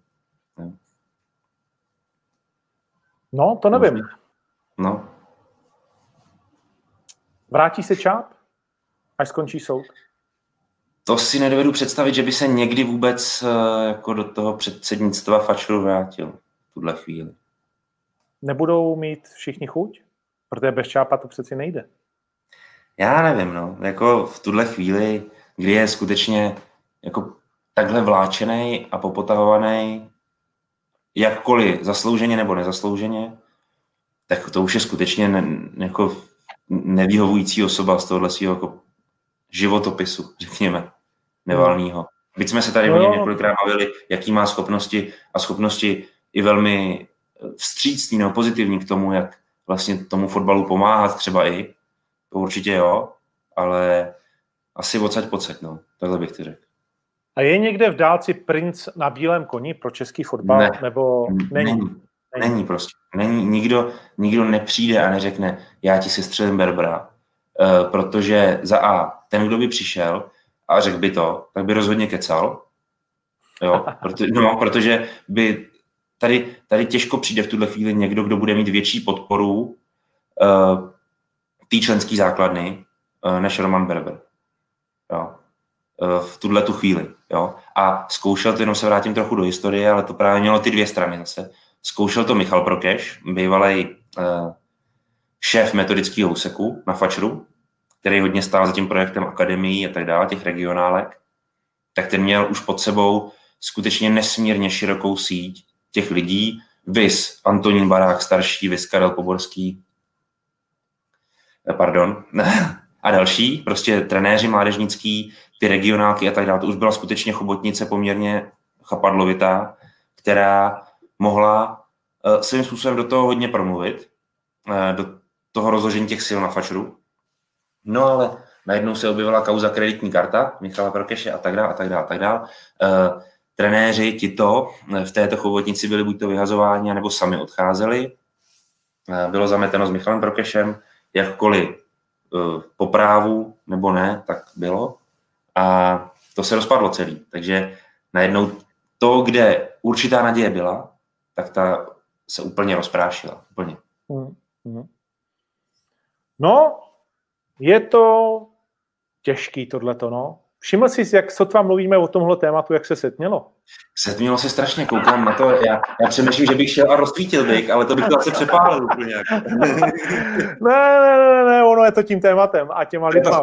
No, to nevím. No. Vrátí se Čáp, až skončí soud? To si nedovedu představit, že by se někdy vůbec eh, jako do toho předsednictva Fačru vrátil v tuhle chvíli. Nebudou mít všichni chuť? Protože bez čápa to přeci nejde. Já nevím, no. Jako v tuhle chvíli, kdy je skutečně jako takhle vláčený a popotahovaný, jakkoliv zaslouženě nebo nezaslouženě, tak to už je skutečně ne, jako nevyhovující osoba z tohohle svého jako životopisu, řekněme, nevalného. Byť jsme se tady no. o něm několikrát bavili, jaký má schopnosti a schopnosti i velmi vstřícný nebo pozitivní k tomu, jak vlastně tomu fotbalu pomáhat třeba i, to určitě jo, ale asi odsaď pocať, no, takhle bych to řekl. A je někde v dálci princ na bílém koni pro český fotbal? Ne, nebo není? Není, není. prostě. Není, nikdo, nikdo nepřijde a neřekne, já ti se střelím Berbera, uh, protože za A, ten, kdo by přišel a řekl by to, tak by rozhodně kecal, jo, proto, no, protože by tady, tady těžko přijde v tuhle chvíli někdo, kdo bude mít větší podporu uh, té členské základny uh, než Roman Berber. Jo. V tuhle tu chvíli. Jo. A zkoušel to, jenom se vrátím trochu do historie, ale to právě mělo ty dvě strany zase. Zkoušel to Michal Prokeš, bývalý uh, šéf metodického úseku na Fačru, který hodně stál za tím projektem akademií a tak dále, těch regionálek, tak ten měl už pod sebou skutečně nesmírně širokou síť těch lidí, vys Antonín Barák starší, vys Karel Poborský, eh, pardon, (laughs) a další, prostě trenéři mládežnický, ty regionálky a tak dále. To už byla skutečně chobotnice poměrně chapadlovitá, která mohla uh, svým způsobem do toho hodně promluvit, uh, do toho rozložení těch sil na fačru. No ale najednou se objevila kauza kreditní karta Michala Prokeše a tak dále a tak dále a tak dále. Uh, trenéři tito v této chobotnici byli buď to vyhazováni, nebo sami odcházeli. Eh, bylo zameteno s Michalem Prokešem, jakkoliv eh, po právu nebo ne, tak bylo. A to se rozpadlo celý. Takže najednou to, kde určitá naděje byla, tak ta se úplně rozprášila. Úplně. Mm, mm. No, je to těžký tohleto, no. Všiml jsi, jak sotva mluvíme o tomhle tématu, jak se setmělo? Setmělo se strašně, koukám na to. Já, já přemýšlím, že bych šel a rozsvítil bych, ale to bych to asi přepálil úplně. (laughs) ne, ne, ne, ne, ono je to tím tématem a těma lidma.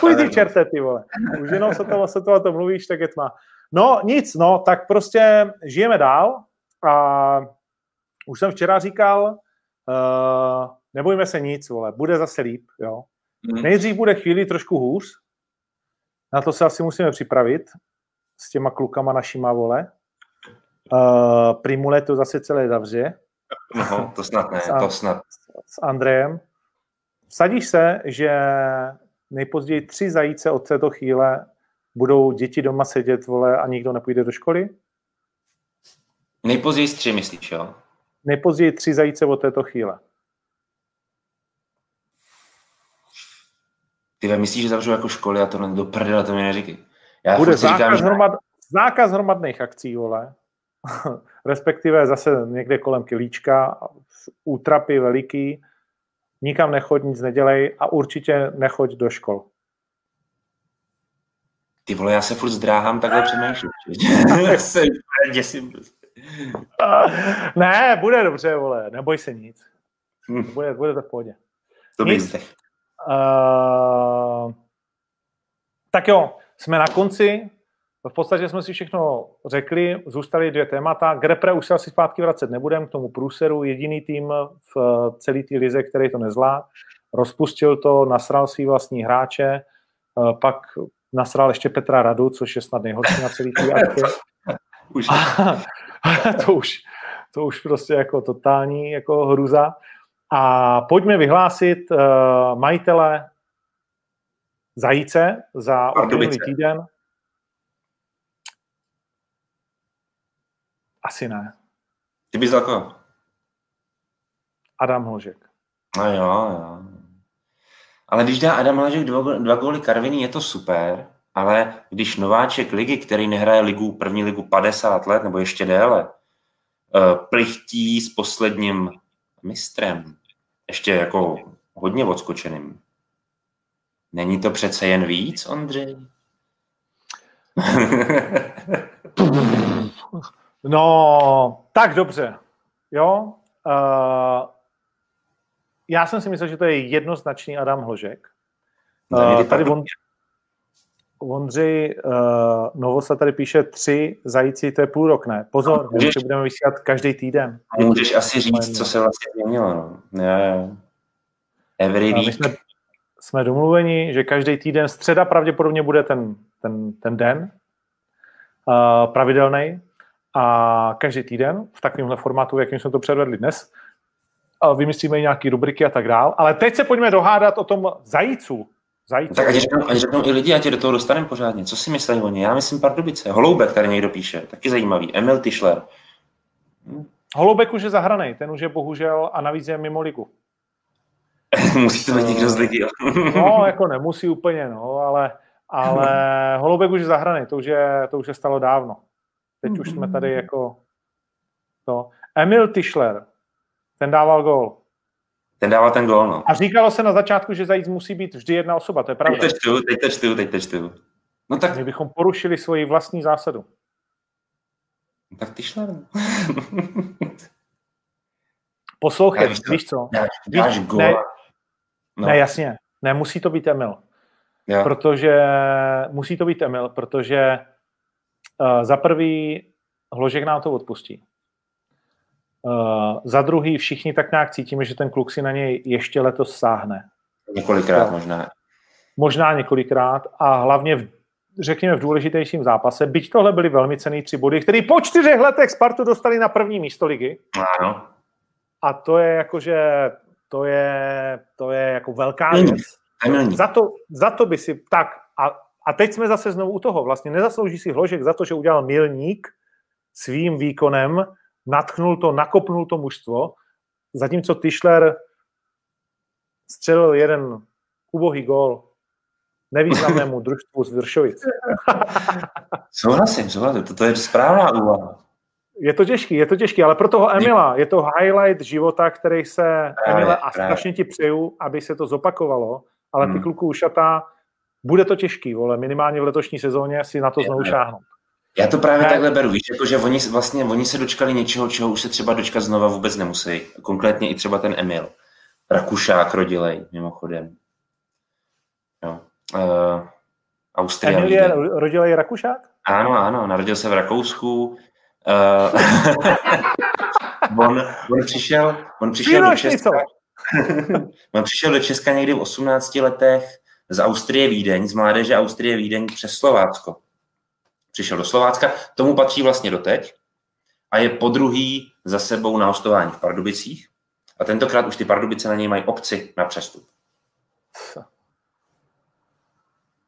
Půjď ty čerte, ty vole. Už jenom se to, se to, to mluvíš, tak je tma. No nic, no, tak prostě žijeme dál a už jsem včera říkal, uh, nebojme se nic, vole, bude zase líp, jo. Hmm. Nejdřív bude chvíli trošku hůř, na to se asi musíme připravit s těma klukama našima, vole. Uh, Primule to zase celé zavře. No, to snad ne, to snad. S Andrejem. Vsadíš se, že nejpozději tři zajíce od této chvíle budou děti doma sedět, vole, a nikdo nepůjde do školy? Nejpozději tři, myslíš, jo? Nejpozději tři zajíce od této chvíle. Ty myslíš, že zavřou jako školy a to do prdele, to mi neříkej. Já Bude zákaz, říkám, že... hromad, zákaz hromadných akcí, vole. (laughs) Respektive zase někde kolem kilíčka, útrapy veliký, nikam nechoď, nic nedělej a určitě nechoď do škol. Ty vole, já se furt zdráhám takhle přemýšlet. (laughs) ne, bude dobře, vole, neboj se nic. Hm. Bude, bude to v pohodě. To Uh, tak jo, jsme na konci. V podstatě jsme si všechno řekli, zůstaly dvě témata. K repre už se asi zpátky vracet nebudem, k tomu průseru. Jediný tým v celé té lize, který to nezvládl. Rozpustil to, nasral svý vlastní hráče, pak nasral ještě Petra Radu, což je snad nejhorší na celý té akci. (laughs) už. (laughs) to už, to už prostě jako totální jako hruza. A pojďme vyhlásit uh, majitele zajíce za uplynulý týden. Asi ne. Ty bys jako? Adam Hložek. No jo, jo. Ale když dá Adam Hložek dva, dva góly Karviní, je to super, ale když nováček ligy, který nehraje ligu, první ligu 50 let nebo ještě déle, uh, plichtí s posledním mistrem, ještě jako hodně odskočeným. Není to přece jen víc, Ondřej? (laughs) no, tak dobře. Jo. Uh, já jsem si myslel, že to je jednoznačný Adam Hložek. Uh, tady on, Ondřej uh, Novosa tady píše tři zajíci, to je půl rok, ne? Pozor, můžeš, budeme vysílat každý týden. Můžeš asi říct, co se vlastně změnilo. No. Jo, Every week. My jsme, jsme domluveni, že každý týden, středa pravděpodobně bude ten, ten, ten den uh, pravidelný a každý týden v takovémhle formátu, jakým jsme to předvedli dnes, uh, vymyslíme nějaké rubriky a tak dál. Ale teď se pojďme dohádat o tom zajícu, Zajíc. Tak ať řeknou, ať řeknou i lidi, ať tě do toho dostaneme pořádně. Co si myslí oni? Já myslím Pardubice. Holoubek tady někdo píše, taky zajímavý. Emil Tischler. Hm. Holoubek už je zahraný, ten už je bohužel a navíc je mimo ligu. (laughs) musí to být někdo z ligy. (laughs) no, jako nemusí úplně, no, ale, ale (laughs) Holoubek už je zahraný, to už je, to už je stalo dávno. Teď už jsme tady jako to. Emil Tischler, ten dával gol. Ten dává ten gól, no. A říkalo se na začátku, že zajíc musí být vždy jedna osoba, to je pravda. Teď to čtu, teď to čtu, teď to čtu. No tak... My bychom porušili svoji vlastní zásadu. No tak ty šle. (laughs) Poslouchej, víš, víš co? Dáš, víš, ne, no. ne, jasně. Ne, musí to být Emil. Jo. Protože musí to být Emil, protože uh, za prvý Hložek nám to odpustí. Uh, za druhý, všichni tak nějak cítíme, že ten kluk si na něj ještě letos sáhne. Několikrát to, možná. Možná několikrát a hlavně v, řekněme v důležitějším zápase, byť tohle byly velmi cený tři body, který po čtyřech letech Spartu dostali na první místo ligy. Ano. A to je jakože, to je, to je jako velká věc. Za to, za to by si, tak a, a teď jsme zase znovu u toho, vlastně nezaslouží si Hložek za to, že udělal milník svým výkonem natchnul to, nakopnul to mužstvo, zatímco Tischler střelil jeden ubohý gól nevýznamnému (laughs) družstvu z Vršovic. (laughs) souhlasím, souhlasím. Toto je správná úvaha. Je to těžký, je to těžký, ale pro toho Emila je to highlight života, který se Emile a strašně ti přeju, aby se to zopakovalo, ale ty hmm. kluku ušatá, bude to těžký, vole, minimálně v letošní sezóně si na to znovu šáhnout. Já to právě ne. takhle beru, víš, jako, že oni vlastně oni se dočkali něčeho, čeho už se třeba dočkat znova vůbec nemusí. Konkrétně i třeba ten Emil. Rakušák rodilej, mimochodem. Jo. Uh, Austria. Emil je rodilej Rakušák? Ano, ano, narodil se v Rakousku. Uh, (laughs) on, on, přišel, on přišel do Česka. (laughs) on přišel do Česka někdy v 18 letech z Austrie Vídeň, z mládeže Austrie Vídeň přes Slovácko přišel do Slovácka, tomu patří vlastně doteď a je po druhý za sebou na hostování v Pardubicích a tentokrát už ty Pardubice na něj mají obci na přestup.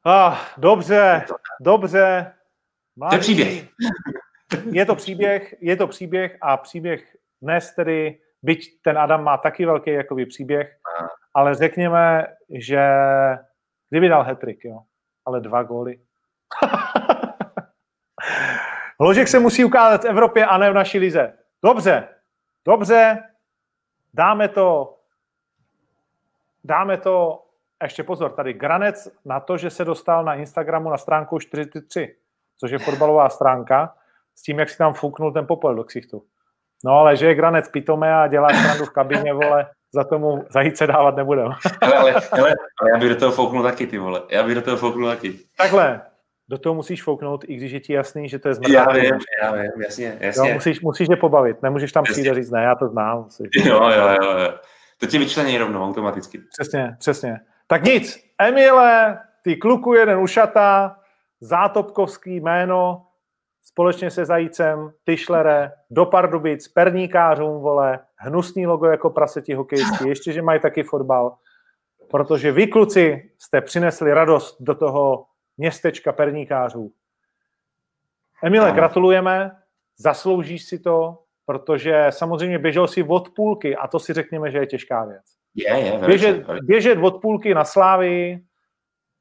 Ah, dobře, dobře. Mladý. To je příběh. Je to příběh, je to příběh a příběh dnes tedy, byť ten Adam má taky velký jakoby příběh, ale řekněme, že kdyby dal hetrik, jo, ale dva góly. (laughs) Ložek se musí ukázat v Evropě a ne v naší lize. Dobře, dobře, dáme to, dáme to, ještě pozor, tady Granec na to, že se dostal na Instagramu na stránku 43, což je fotbalová stránka, s tím, jak si tam fuknul ten popel do ksichtu. No ale že je Granec pitomé a dělá strandu v kabině, vole, za tomu zajít se dávat nebudem. ale, ale, ale, ale já bych do toho fouknul taky, ty vole. Já bych do toho fouknul taky. Takhle, do toho musíš fouknout, i když je ti jasný, že to je zmrdá. Já vím, já vím, jasně, jasně. Jo, musíš, musíš je pobavit, nemůžeš tam přijít a říct, ne, já to znám. Musíš. Jo, jo, jo, jo. To ti vyčlení rovnou automaticky. Přesně, přesně. Tak nic, Emile, ty kluku jeden ušata, zátopkovský jméno, společně se Zajícem, Tyšlere, do Pardubic, perníkářům, vole, hnusný logo jako praseti hokejisti, ještě, že mají taky fotbal, protože vy, kluci, jste přinesli radost do toho městečka perníkářů. Emile, no. gratulujeme, zasloužíš si to, protože samozřejmě běžel si od půlky a to si řekněme, že je těžká věc. Je, je, běžet, běžet od půlky na slávy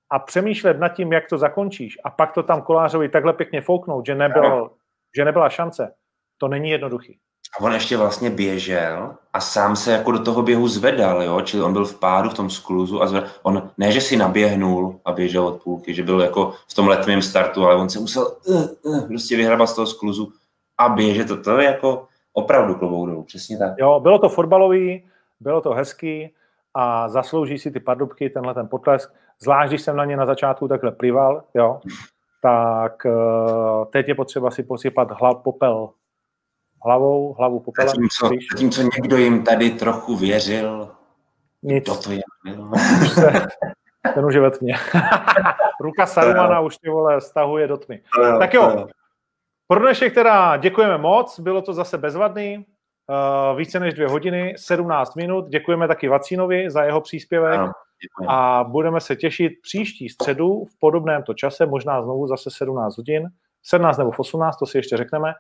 a přemýšlet nad tím, jak to zakončíš a pak to tam kolářovi takhle pěkně fouknout, že, nebyl, že nebyla šance, to není jednoduchý. A on ještě vlastně běžel a sám se jako do toho běhu zvedal, jo? čili on byl v pádu v tom skluzu a zvedal. On ne, že si naběhnul a běžel od půlky, že byl jako v tom letmém startu, ale on se musel uh, uh, prostě vyhrabat z toho skluzu a běžet. To, to je jako opravdu klobouk dolů, přesně tak. Jo, bylo to fotbalový, bylo to hezký a zaslouží si ty pardubky, tenhle ten potlesk, zvlášť když jsem na ně na začátku takhle plival, jo, tak uh, teď je potřeba si posypat hlav popel hlavou, hlavu popelem. Zatímco, zatímco někdo jim tady trochu věřil, Nic. to to je. ten už je ve tmě. (laughs) Ruka Sarumana už ty vole stahuje do tmy. Tak jo, pro dnešek teda děkujeme moc, bylo to zase bezvadný, uh, více než dvě hodiny, 17 minut. Děkujeme taky Vacínovi za jeho příspěvek ano, a budeme se těšit příští středu v podobném to čase, možná znovu zase 17 hodin, 17 nebo 18, to si ještě řekneme.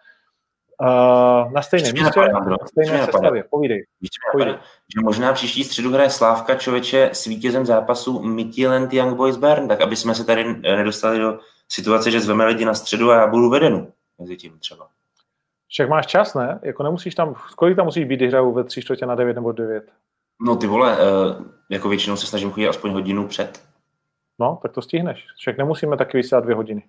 Uh, na stejném místě, na stejné sestavě. Povídej. Povídej. Že možná příští středu hraje Slávka člověče s vítězem zápasu Midtjylland Young Boys Bern, tak aby jsme se tady nedostali do situace, že zveme lidi na středu a já budu vedenu mezi tím třeba. Však máš čas, ne? Jako nemusíš tam, kolik tam musíš být, když hrajou ve tři čtvrtě na devět nebo devět? No ty vole, uh, jako většinou se snažím chodit aspoň hodinu před. No, tak to stihneš. Však nemusíme taky vysát dvě hodiny.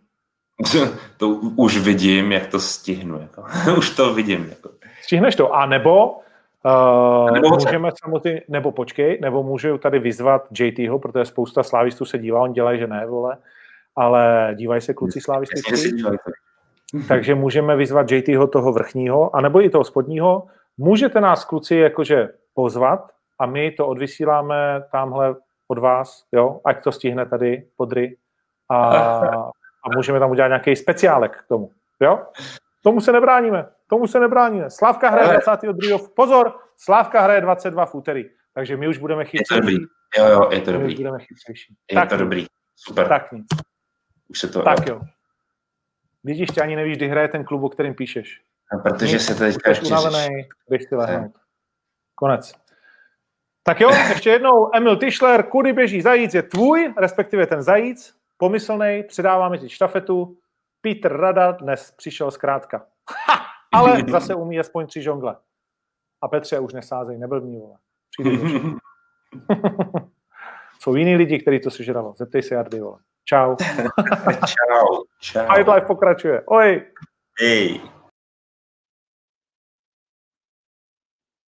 (laughs) to už vidím, jak to stihnu. Jako. (laughs) už to vidím. Jako. Stihneš to. A nebo Uh, nebo můžeme samozřejmě, nebo počkej, nebo můžu tady vyzvat JTho, protože spousta slávistů se dívá, on dělají, že ne, vole, ale dívají se kluci slávistů. (laughs) Takže můžeme vyzvat JTho toho vrchního, anebo i toho spodního. Můžete nás kluci jakože pozvat a my to odvysíláme tamhle od vás, jo, ať to stihne tady podry a a můžeme tam udělat nějaký speciálek k tomu. Jo? Tomu se nebráníme. Tomu se nebráníme. Slávka hraje 22. Pozor, Slávka hraje 22 v úterý. Takže my už budeme chytřejší. Jo, jo, je to dobrý. Budeme chytřejší. Je tak to dobrý. Super. Tak nic. Už se to... Tak jo. Vidíš, ty ani nevíš, kdy hraje ten klub, o kterým píšeš. No, protože nic, se to teďka ještě unavený, jdeš si lehnout. Konec. Tak jo, ještě jednou, Emil Tischler, kudy běží zajíc je tvůj, respektive ten zajíc, pomyslný, předáváme ti štafetu. Petr Rada dnes přišel zkrátka. Ha! (laughs) Ale zase umí aspoň tři žongle. A Petře už nesázej, neblbní, vole. Přijde (laughs) Jsou jiní lidi, kteří to sežralo. Zeptej se Jardy, vole. Čau. (laughs) čau. čau. Fight Life pokračuje. Oj. Hej.